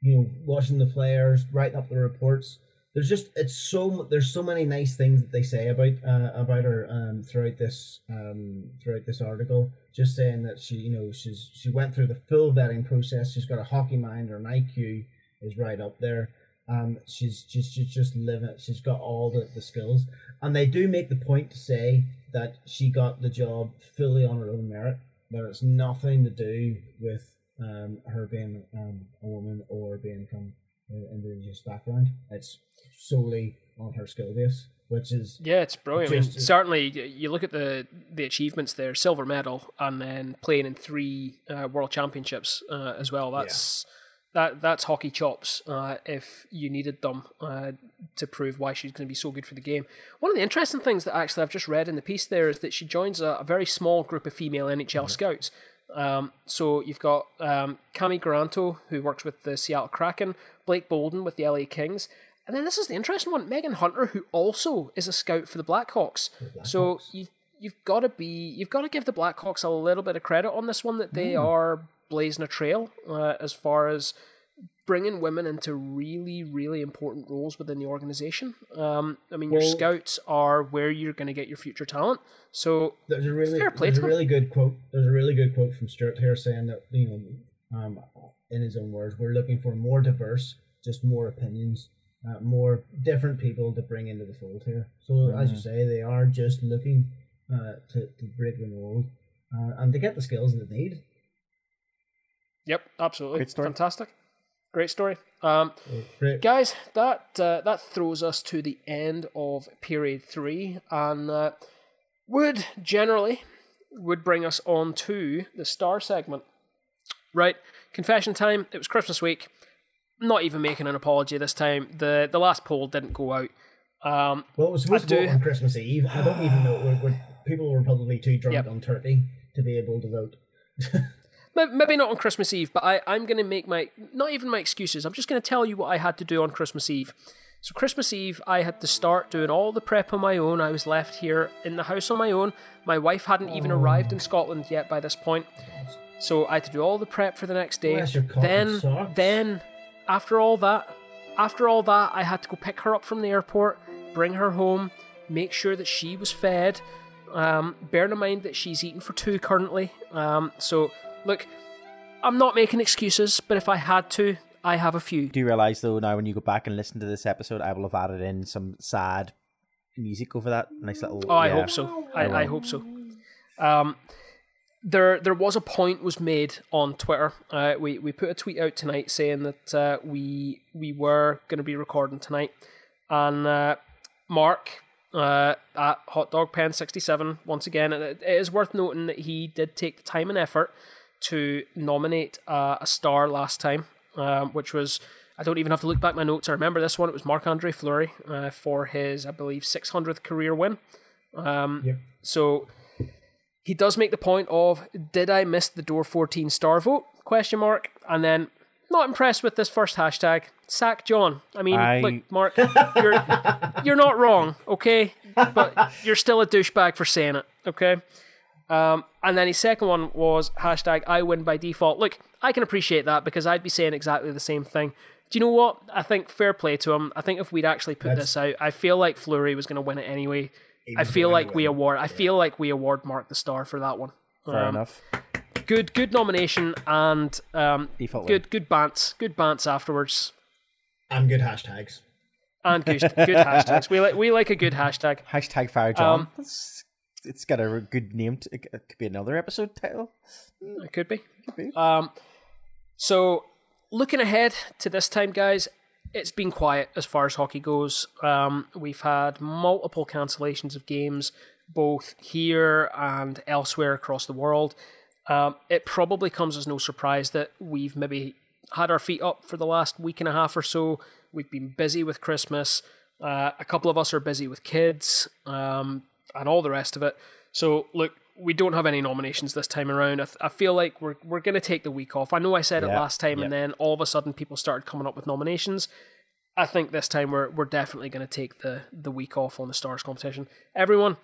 S4: you know, watching the players, writing up the reports. There's just it's so there's so many nice things that they say about uh, about her um, throughout this um, throughout this article. Just saying that she you know she's she went through the full vetting process. She's got a hockey mind. Her IQ is right up there. Um, she's she's she's just living. it. She's got all the, the skills, and they do make the point to say that she got the job fully on her own merit. That it's nothing to do with um, her being um, a woman or being from an indigenous background. It's solely on her skill base, which is
S3: Yeah, it's brilliant. I mean, certainly, you look at the the achievements there: silver medal, and then playing in three uh, world championships uh, as well. That's that that's hockey chops. Uh, if you needed them uh, to prove why she's going to be so good for the game. One of the interesting things that actually I've just read in the piece there is that she joins a, a very small group of female NHL scouts. Um, so you've got um, Cammi Granato, who works with the Seattle Kraken, Blake Bolden with the LA Kings, and then this is the interesting one, Meghan Hunter, who also is a scout for the Blackhawks. So you've you've got to be you've got to give the Blackhawks a little bit of credit on this one that they
S1: Hmm.
S3: are blazing a trail uh, as far as bringing women into really really important roles within the organization. Um, I mean, your scouts are where you're going to get your future talent. So
S4: there's a really
S3: Fair play
S4: there's
S3: to
S4: a really good quote. There's a really good quote from Stewart here saying that you know, um, in his own words, we're looking for more diverse, just more opinions, uh, more different people to bring into the fold here. So as you say, they are just looking uh, to to break the mold uh, and to get the skills that they need.
S3: Yep, absolutely.
S1: Great story.
S3: Fantastic. Great story. Um,
S4: great.
S3: guys, that uh, that throws us to the end of period three, and uh, would generally would bring us on to the star segment. Right, confession time. It was Christmas week. Not even making an apology this time. the The last poll didn't go out. Um,
S4: Well, it was supposed to
S3: do-
S4: on Christmas Eve. I don't even know. We're, we're, people were probably too drunk
S3: Yep.
S4: on turkey to be able to vote.
S3: May- Maybe not on Christmas Eve, but I, I'm going to make my, not even my excuses, I'm just going to tell you what I had to do on Christmas Eve. So, Christmas Eve, I had to start doing all the prep on my own. I was left here in the house on my own. My wife hadn't even arrived in Scotland yet by this point. So, I had to do all the prep for the next day.
S4: Bless your cotton
S3: Then,
S4: socks.
S3: then, after all that, after all that, I had to go pick her up from the airport, bring her home, make sure that she was fed. Um, bearing in mind that she's eating for two currently. Um, so, look, I'm not making excuses, but if I had to, I have a few.
S1: Do you realize though now when you go back and listen to this episode, I will have added in some sad music over that nice little.
S3: Oh, I
S1: yeah.
S3: hope so. I,
S1: I.
S3: I hope so. Um, there, there was a point was made on Twitter. Uh, we we put a tweet out tonight saying that uh, we we were going to be recording tonight, and uh, Mark uh, at Hot Dog Pen sixty seven once again. It, it is worth noting that he did take the time and effort to nominate uh, a star last time, um, which was. I don't even have to look back my notes. I remember this one. It was Marc Andre Fleury uh, for his, I believe, 600th career win. Um,
S4: Yep.
S3: So he does make the point of, did I miss the door 14 star vote? Question mark. And then, not impressed with this first hashtag. Sack John. I mean,
S1: I-
S3: look, Mark, you're you're not wrong, okay? But you're still a douchebag for saying it, okay? Um, and then his second one was hashtag I win by default. Look, I can appreciate that because I'd be saying exactly the same thing. Do you know what? I think fair play to him. I think if we'd actually put
S4: That's-
S3: this out, I feel like Fleury was going to win it anyway. I feel
S4: going to
S3: like we award. I feel like we award Mark the star for that one.
S1: Fair
S3: Um,
S1: enough.
S3: Good, good nomination and um,
S1: Default
S3: good, good bants, good bants afterwards,
S4: And good hashtags.
S3: and good, good hashtags. We like, we like a good hashtag.
S1: Hashtag Fire John.
S3: Um,
S1: It's- it's got a good name. To, it could be another episode title.
S3: It could be.
S1: Could be.
S3: Um, so looking ahead to this time, guys, it's been quiet as far as hockey goes. Um, we've had multiple cancellations of games, both here and elsewhere across the world. Um, it probably comes as no surprise that we've maybe had our feet up for the last week and a half or so. We've been busy with Christmas. Uh, a couple of us are busy with kids um, and all the rest of it. So, look, we don't have any nominations this time around. I, th- I feel like we're we're going to take the week off. I know I said it last time, and then all of a sudden people started coming up with nominations. I think this time we're we're definitely going to take the the week off on the stars competition. Everyone,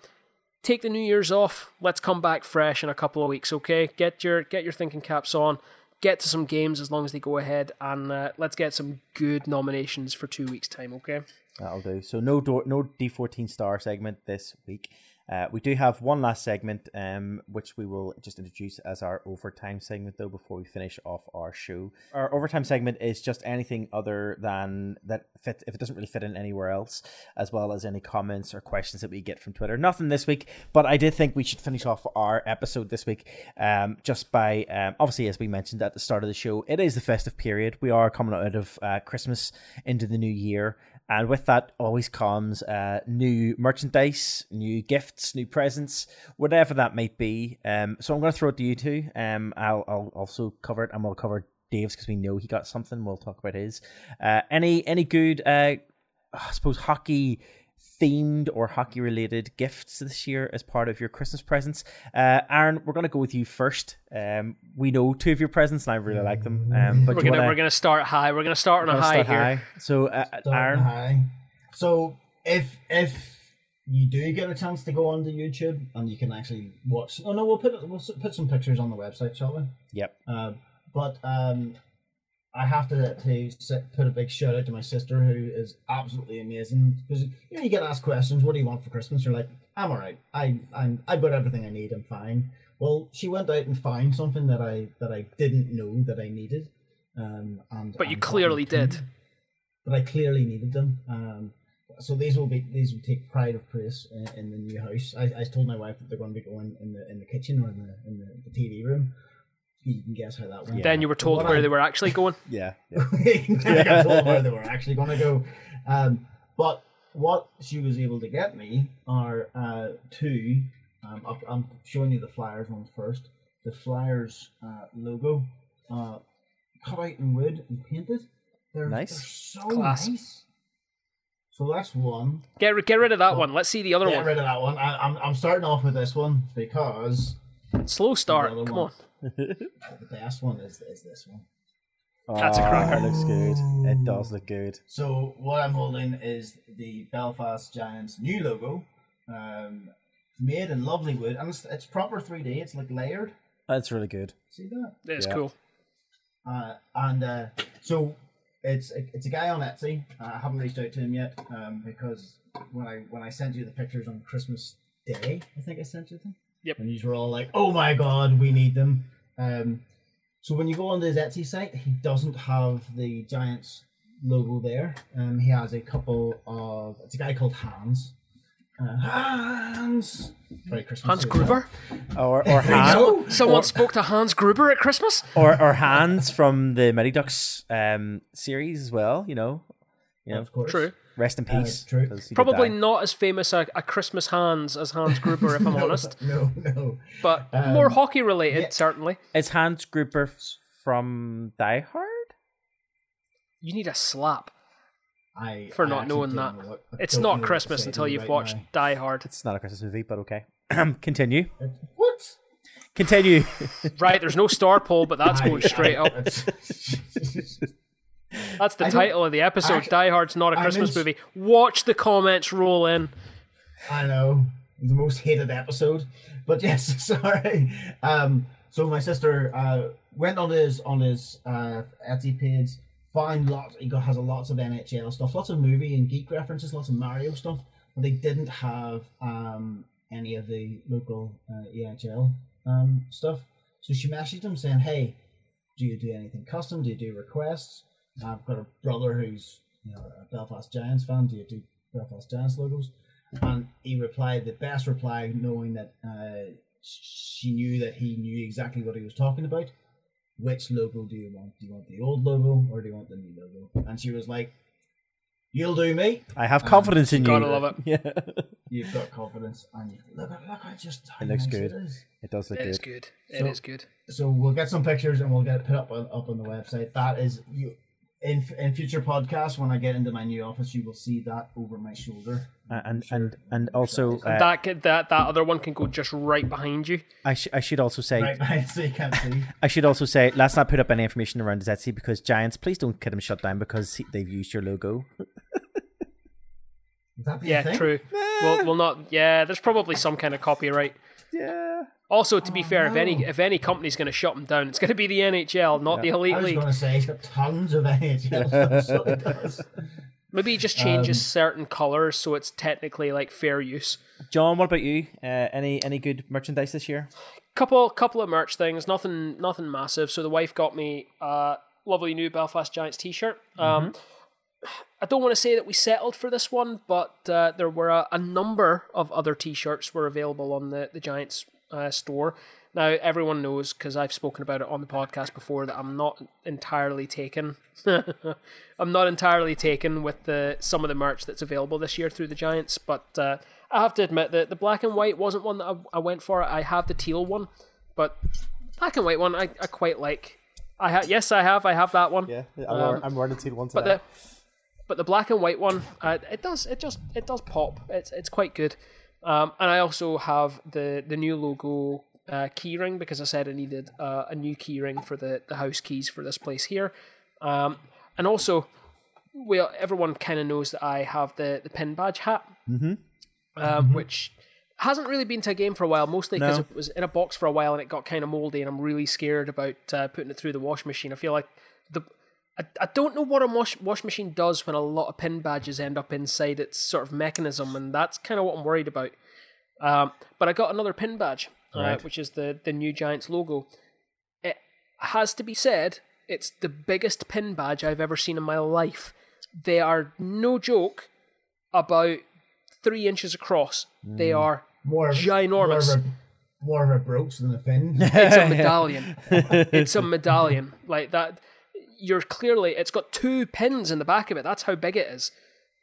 S3: take the New Year's off. Let's come back fresh in a couple of weeks. Okay, get your get your thinking caps on. Get to some games as long as they go ahead, and uh, let's get some good nominations for two weeks' time. Okay.
S1: That'll do. So no door, no D fourteen star segment this week. Uh, we do have one last segment, um, which we will just introduce as our overtime segment, though, before we finish off our show. Our overtime segment is just anything other than that fit if it doesn't really fit in anywhere else, as well as any comments or questions that we get from Twitter. Nothing this week, but I did think we should finish off our episode this week, um, just by um, obviously as we mentioned at the start of the show, it is the festive period. We are coming out of uh, Christmas into the new year. And with that always comes uh, new merchandise, new gifts, new presents, whatever that might be. Um, so I'm going to throw it to you two. Um, I'll, I'll also cover it, and we'll cover Dave's because we know he got something. We'll talk about his. Uh, any any good, uh, I suppose, hockey themed or hockey related gifts this year as part of your Christmas presents? Uh, Aaron, we're going to go with you first. Um, we know two of your presents, and I really like them. Um, but
S3: We're gonna
S1: wanna-
S3: we're gonna start high. We're gonna start on a high
S1: start
S3: here.
S1: high? So, uh,
S4: Starting
S1: Aaron.
S4: high. So if if you do get a chance to go onto YouTube and you can actually watch, oh no, we'll put we'll put some pictures on the website, shall we?
S1: Yep.
S4: Um, but um, I have to to sit, put a big shout out to my sister who is absolutely amazing because you know you get asked questions. What do you want for Christmas? You're like, I'm alright. I I'm I got everything I need. I'm fine. Well, she went out and found something that I that I didn't know that I needed. Um, and
S3: But you clearly did.
S4: But I clearly needed them. Um, so these will be these will take pride of place in, in the new house. I, I told my wife that they're going to be going in the in the kitchen or in the in the, the TV room. You can guess how that went.
S3: Then you were told
S4: What
S3: where
S4: I-
S3: they were actually going.
S1: Yeah.
S4: I got told where they were actually going to go. Um, but what she was able to get me are uh, two. Um, I'll- I'm showing you the Flyers one first. The Flyers uh, logo, uh, cut out in wood and painted. They're,
S1: Nice.
S4: They're so
S3: Class.
S4: nice. So that's one.
S3: Get get rid of that one. Let's see the other
S4: Get
S3: one.
S4: Get rid of that one. I, I'm I'm starting off with this one because
S3: Slow start.
S4: The
S3: Come
S4: one.
S3: on.
S4: the best one is is this one.
S3: That's a cracker.
S1: It looks good. It does look good.
S4: So what I'm holding is the Belfast Giants new logo, um, made in lovely wood, and it's, it's proper 3D. It's like layered.
S1: That's really good.
S4: See that?
S3: It's
S1: Yeah.
S3: cool.
S4: Uh, and uh, so it's it's a guy on Etsy. Uh, I haven't reached out to him yet um, because when I when I sent you the pictures on Christmas Day, I think I sent you them.
S3: Yep.
S4: And these were all like, "Oh my god, we need them." Um, so when you go on his Etsy site, he doesn't have the Giants logo there. Um, he has a couple of. It's a guy called Hans. Uh, Hans. Very Christmas.
S3: Hans Gruber.
S1: Or or hand,
S4: No.
S3: Someone
S1: Or-
S3: spoke to Hans Gruber at Christmas.
S1: or or hands from the Mighty Ducks um series as well. You know, you know.
S4: Of course.
S3: True.
S1: Rest in
S4: Uh,
S1: peace.
S4: true.
S1: 'cause he
S3: Probably not as famous a, a Christmas Hans as Hans Gruber, if I'm
S4: No,
S3: honest.
S4: No, no.
S3: But
S4: Um,
S3: more hockey related,
S4: yeah.
S3: certainly.
S1: Is Hans Gruber from Die Hard?
S3: You need a slap.
S4: I
S3: For
S4: I
S3: not
S4: actually
S3: knowing that.
S4: know what- I
S3: It's
S4: don't know
S3: not
S4: what to
S3: Christmas until
S4: you
S3: you've
S4: right
S3: watched
S4: now.
S3: Die Hard.
S1: It's not a Christmas movie, but okay. Continue.
S4: What?
S1: Continue.
S3: Right, there's no star pole, but that's going
S4: I-
S3: straight
S4: I-
S3: up. That's the
S4: I
S3: title of the episode.
S4: Actu-
S3: Die Hard's not a Christmas
S4: in-
S3: movie. Watch the comments roll in.
S4: I know the most hated episode, but yes, sorry. Um, so my sister uh, went on his on his uh, Etsy page, found lots. He got, has a lots of NHL stuff, lots of movie and geek references, lots of Mario stuff, but they didn't have um, any of the local uh, EHL um, stuff. So she messaged him saying, "Hey, do you do anything custom? Do you do requests? I've got a brother who's you know a Belfast Giants fan. Do you do Belfast Giants logos?" And he replied the best reply, knowing that uh, she knew that he knew exactly what he was talking about. Which logo do you want? Do you want the old logo or do you want the new logo? And she was like, "You'll do me.
S1: I have confidence in you.
S3: Gotta love it.
S1: Yeah.
S4: You've got confidence." And you look at look at just
S1: It looks
S4: nice
S1: good.
S4: It is.
S1: It does look
S3: It is
S1: good.
S3: good. It
S4: So-
S3: is good.
S4: so we'll get some pictures and we'll get it put up on, up on the website. That is you in in future podcasts when I get into my new office, you will see that over my shoulder.
S1: And
S4: Sure.
S1: and and also, uh,
S3: that could, that that other one can go just right behind you.
S1: I sh- I should also say
S4: right behind so you can't see.
S1: I should also say let's not put up any information around his Etsy because Giants, please don't get him shut down because he, they've used your logo.
S4: Would that be a
S3: Yeah,
S4: thing?
S3: true. Well, well, not. Yeah, there's probably some kind of copyright.
S1: Yeah.
S3: Also, to be
S4: Oh,
S3: fair, if any if any company's going to shut them down, it's going to be the NHL, not the elite league.
S4: I
S3: elite
S4: was
S3: league.
S4: going to say he's got tons of NHL stuff, so he does.
S3: Maybe he just changes
S4: Um,
S3: certain colors so it's technically like fair use.
S1: John, what about you? Uh, any any good merchandise this year?
S3: Couple couple of merch things, nothing nothing massive. So the wife got me a lovely new Belfast Giants T-shirt. Um, I don't want to say that we settled for this one, but uh, there were a, a number of other T-shirts were available on the the Giants uh, store. Now everyone knows because I've spoken about it on the podcast before that I'm not entirely taken. I'm not entirely taken with the some of the merch that's available this year through the Giants, but uh, I have to admit that the black and white wasn't one that I, I went for. I have the teal one, but black and white one I, I quite like. I ha- yes, I have. I have that one.
S1: I'm,
S3: Um,
S1: I'm wearing the teal one
S3: But the but the black and white one, uh, it does it just it does pop. It's it's quite good. Um, and I also have the the new logo uh, keyring because I said I needed uh, a new keyring for the the house keys for this place here. Um, and also, well, everyone kind of knows that I have the the pin badge hat, mm-hmm. um, which hasn't really been to a game for a while, mostly because
S1: No.
S3: it was in a box for a while and it got kind of moldy, and I'm really scared about uh, putting it through the wash machine. I feel like the I, I don't know what a wash, wash machine does when a lot of pin badges end up inside its sort of mechanism, and that's kind of what I'm worried about. Um, but I got another pin badge, uh,
S1: Right.
S3: which is the the new Giants logo. It has to be said, it's the biggest pin badge I've ever seen in my life. They are no joke about three inches across. They are
S4: More of,
S3: Ginormous.
S4: More of, a, more of a brooch than a pin.
S3: it's a medallion. it's a medallion like that. You're clearly it's got two pins in the back of it. That's how big it is.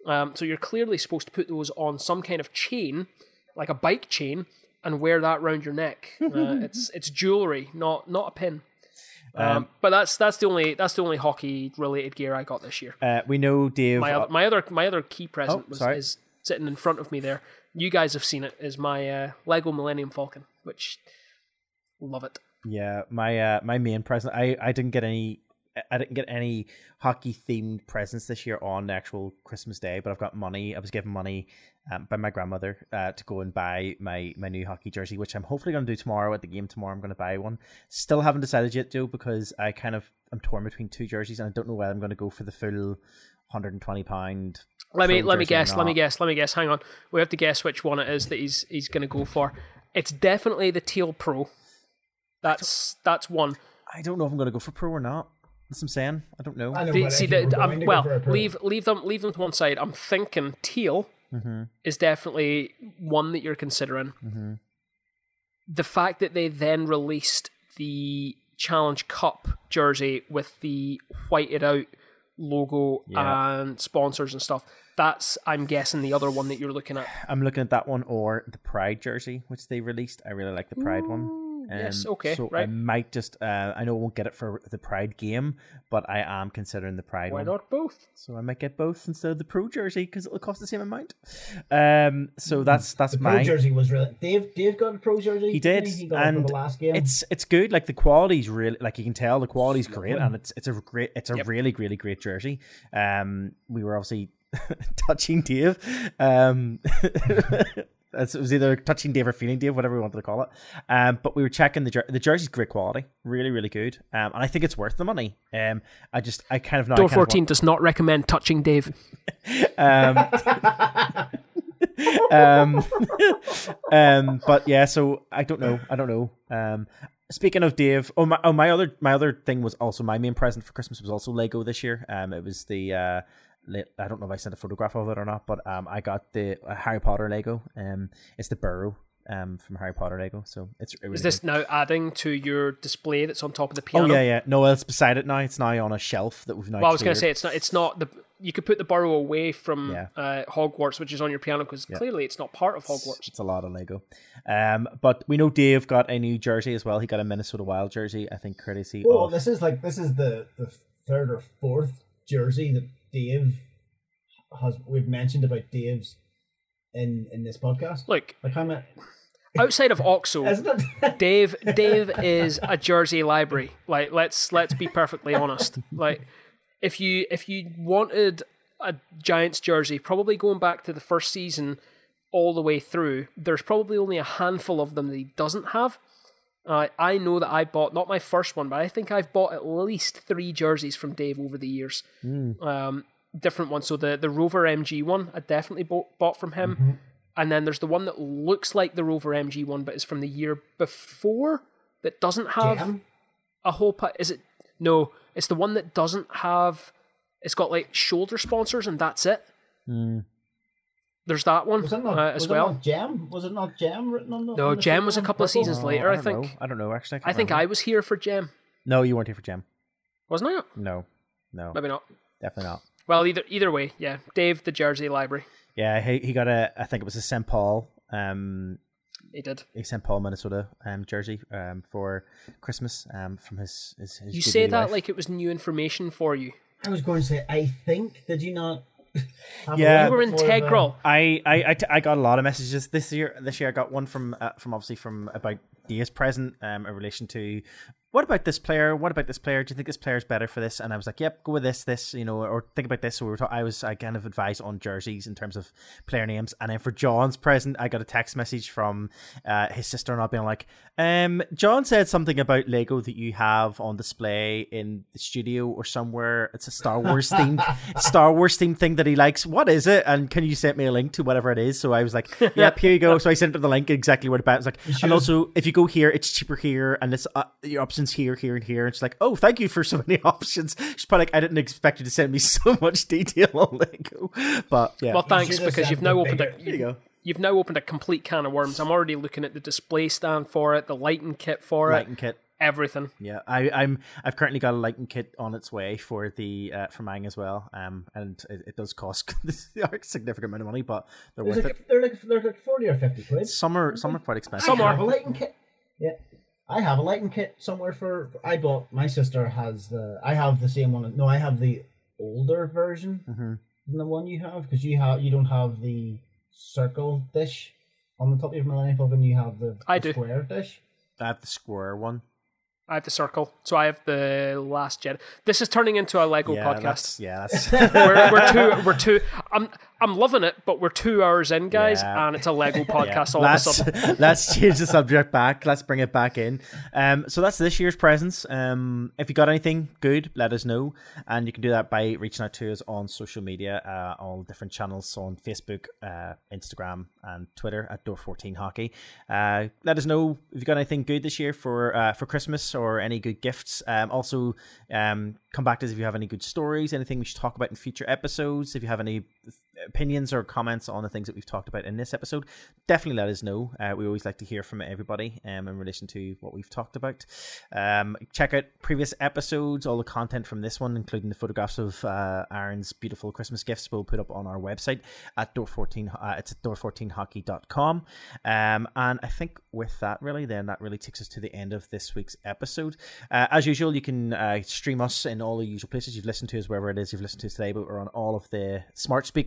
S3: Um, so you're clearly supposed to put those on some kind of chain, like a bike chain, and wear that round your neck. Uh, it's it's jewelry, not not a pin. Um, but that's that's the only that's the only hockey related gear I got this year.
S1: Uh, we know Dave.
S3: My other my other my other key present
S1: Oh,
S3: was
S1: sorry.
S3: is sitting in front of me there. You guys have seen it. Is my uh, Lego Millennium Falcon, which love it.
S1: Yeah, my uh my main present. I I didn't get any. I didn't get any hockey themed presents this year on actual Christmas Day, but I've got money. I was given money um, by my grandmother uh, to go and buy my my new hockey jersey, which I'm hopefully going to do tomorrow at the game. Tomorrow, I'm going to buy one. Still haven't decided yet, Joe, because I kind of I'm torn between two jerseys, and I don't know whether I'm going to go for the full 120 pound.
S3: Let me let me guess. Let me guess. Let me guess. Hang on. We have to guess which one it is that he's he's going to go for. It's definitely the Teal Pro. That's that's one.
S1: I don't know if I'm going to go for pro or not. That's what I'm saying. I don't know.
S4: I know,
S3: The- see,
S4: if
S3: the, um,
S4: going to go
S3: well,
S4: for a
S3: leave leave them leave them to one side. I'm thinking teal
S1: Mm-hmm.
S3: is definitely one that you're considering. The fact that they then released the Challenge Cup jersey with the whited out logo
S1: Yeah.
S3: and sponsors and stuff. That's I'm guessing the other one that you're looking at.
S1: I'm looking at that one or the Pride jersey, which they released. I really like the Pride one.
S3: Yes,
S1: Um,
S3: okay,
S1: So I might just, uh, I know I won't get it for the Pride game, but I am considering the Pride
S3: Why
S1: one.
S3: not both?
S1: So I might get both instead of the Pro jersey because it'll cost the same amount. Um, so that's that's
S4: the pro
S1: mine.
S4: jersey was really. Dave Dave got a pro jersey.
S1: He did,
S4: He got it
S1: and
S4: the last game.
S1: it's it's good. Like the quality's really, like you can tell, the quality's great, and it's it's a great, it's a
S3: Yep.
S1: really really great jersey. Um, we were obviously touching Dave. Um, It's- it was either touching Dave or feeling Dave, whatever we wanted to call it. Um, but we were checking the jer- the jersey's great quality, really, really good. Um, and I think it's worth the money. Um, I just, I kind of know.
S3: Door
S1: of want-
S3: 14 does not recommend touching Dave.
S1: um, um, um, but yeah, so I don't know. I don't know. Um, speaking of Dave, oh my, oh my other my other thing was also my main present for Christmas was also Lego this year. Um, it was the uh, I don't know if I sent a photograph of it or not, but um, I got the uh, Harry Potter Lego. Um, it's the Burrow. Um, from Harry Potter Lego, so it's it really
S3: Is this now adding to your display that's on top of the
S1: piano? Oh yeah, yeah. No, it's beside it now. It's now on a shelf that we've now.
S3: Well, I was going to say it's not. It's not the. You could put the burrow away from
S1: Yeah.
S3: uh, Hogwarts, which is on your piano, because clearly it's not part of Hogwarts.
S1: It's a lot of Lego. Um, but we know Dave got a new jersey as well. He got a Minnesota Wild jersey, I think, courtesy
S4: Well,
S1: of.
S4: this is like this is the the third or fourth jersey that Dave has. We've mentioned about Dave's in in this podcast.
S3: Look,
S4: Like how many?
S3: outside of Oxo? Dave Dave is a jersey library. Like let's let's be perfectly honest. Like if you if you wanted a Giants jersey, probably going back to the first season all the way through, there's probably only a handful of them that he doesn't have. Uh, I know that I bought not my first one, but I think I've bought at least three jerseys from Dave over the years. Um, different ones. So the the Rover MG one, I definitely bought, bought from him. And then there's the one that looks like the Rover MG one, but is from the year before that doesn't have
S4: Jam?
S3: a whole. Pa- is it no? It's the one that doesn't have. It's got like shoulder sponsors and that's it. There's that one
S4: Was it not?
S3: uh,
S4: was
S3: as
S4: it
S3: well.
S4: not Jam? Was it not Jam written on the?
S3: No,
S4: on the
S3: Jam was a couple of seasons
S1: Oh,
S3: later, I,
S1: don't
S3: think.
S1: know. I don't know, actually.
S3: I think I was here for Gem,
S1: No, you weren't here for Jim.
S3: wasn't I?
S1: No. No.
S3: Maybe not.
S1: Definitely not.
S3: Well, either either way, yeah. Dave, the Jersey Library,
S1: Yeah, he, he got a, I think it was a St. Paul, um,
S3: he did.
S1: a St. Paul, Minnesota um, jersey um, for Christmas um, from his, his, his
S3: You say that
S1: wife.
S3: like it was new information for you.
S4: I was going to say. I think. Did you not? Have a
S1: Yeah.
S4: look
S3: You were
S4: before the-
S3: integral.
S1: I, I, I, t- I got a lot of messages this year. This year, I got one from uh, from obviously from about Dave's present um, in relation to what about this player? What about this player? Do you think this player is better for this? And I was like, yep, go with this, this, you know, or think about this. So we were. Ta- I was I kind of advised on jerseys in terms of player names. And then for John's present, I got a text message from uh, his sister and I being like, um, John said something about Lego that you have on display in the studio or somewhere. It's a Star Wars themed Star Wars themed thing that he likes. What is it? And can you send me a link to whatever it is? So I was like, yep, here you go. So I sent her the link exactly where to buy it. Was like, and also if you go here, it's cheaper here, and it's uh, your options here, here, and here. And she's like, oh, thank you for so many options. She's probably like, I didn't expect you to send me so much detail on Lego, but yeah,
S3: Well, thanks
S4: should have
S3: because you've now opened
S4: bigger-
S3: a
S1: there you go.
S3: you've now opened a complete can of worms. I'm already looking at the display stand for it, the lighting kit for
S1: Lighting
S3: it,
S1: kit.
S3: everything.
S1: Yeah, I, I'm. I've currently got a lighting kit on its way for the uh, for mine as well. Um, and it, it does cost a signifificant amount of money, but they're
S4: There's
S1: worth
S4: like,
S1: it.
S4: they're like they're like forty or fifty quid.
S1: Some are some are quite expensive.
S3: Some are.
S4: have a lighting kit. Yeah. I have a lighting kit somewhere for. I bought. My sister has the. I have the same one. No, I have the older version
S1: Mm-hmm.
S4: than the one you have because you have you don't have the circle dish on the top of your Millennium Falcon. You have the,
S3: I
S4: the
S3: do.
S4: square dish.
S1: I have the square one.
S3: I have the circle, so I have the Last Jedi. This is turning into a Lego
S1: yeah,
S3: podcast.
S1: That's, yeah, that's
S3: we're, we're two. We're two. I'm I'm loving it, but we're two hours in, guys,
S1: Yeah.
S3: and it's a Lego podcast all
S1: let's,
S3: of a sudden.
S1: let's change the subject back. Let's bring it back in. Um, so that's this year's presents. Um, if you got anything good, let us know, and you can do that by reaching out to us on social media, uh, all different channels on Facebook, uh, Instagram, and Twitter at Door14 Hockey. Uh, let us know if you got anything good this year for uh, for Christmas or any good gifts. Um, also, um, come back to us if you have any good stories, anything we should talk about in future episodes. If you have any opinions or comments on the things that we've talked about in this episode, definitely let us know. Uh, we always like to hear from everybody um, in relation to what we've talked about. Um, check out previous episodes, all the content from this one, including the photographs of uh, Aaron's beautiful Christmas gifts, we'll put up on our website at door14. Uh, it's at door14hockey.com. Um, and I think with that, really, then that really takes us to the end of this week's episode. Uh, as usual, you can uh, stream us in all the usual places you've listened to us, wherever it is you've listened to us today, but we're on all of the smart speakers.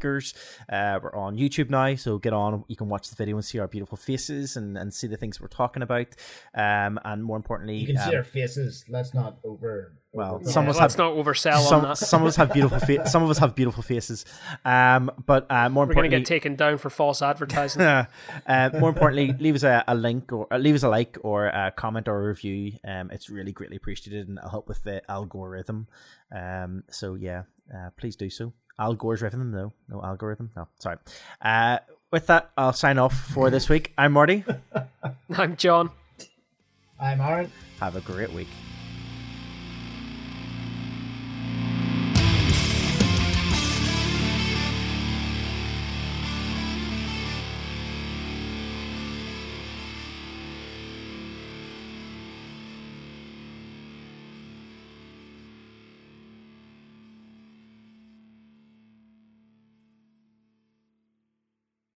S1: Uh, we're on YouTube now, so get on. You can watch the video and see our beautiful faces and, and see the things we're talking about. Um, and more importantly,
S4: You can
S1: um,
S4: see our faces. Let's not over.
S1: Well,
S4: over-
S1: some of us
S3: Let's
S1: have-
S3: not oversell on
S1: some,
S3: that.
S1: some of us have beautiful fa- some of us have beautiful faces. Um, but uh, more
S3: We're going to
S1: importantly,
S3: get taken down for false advertising.
S1: uh, more importantly, leave us a, a link or uh, leave us a like or a comment or a review. Um, it's really greatly appreciated and it'll help with the algorithm. Um, so yeah, uh, please do so. Algorithm, no, no algorithm, no. Sorry. Uh, with that, I'll sign off for this week. I'm Marty.
S3: I'm John.
S4: I'm Aaron.
S1: Have a great week.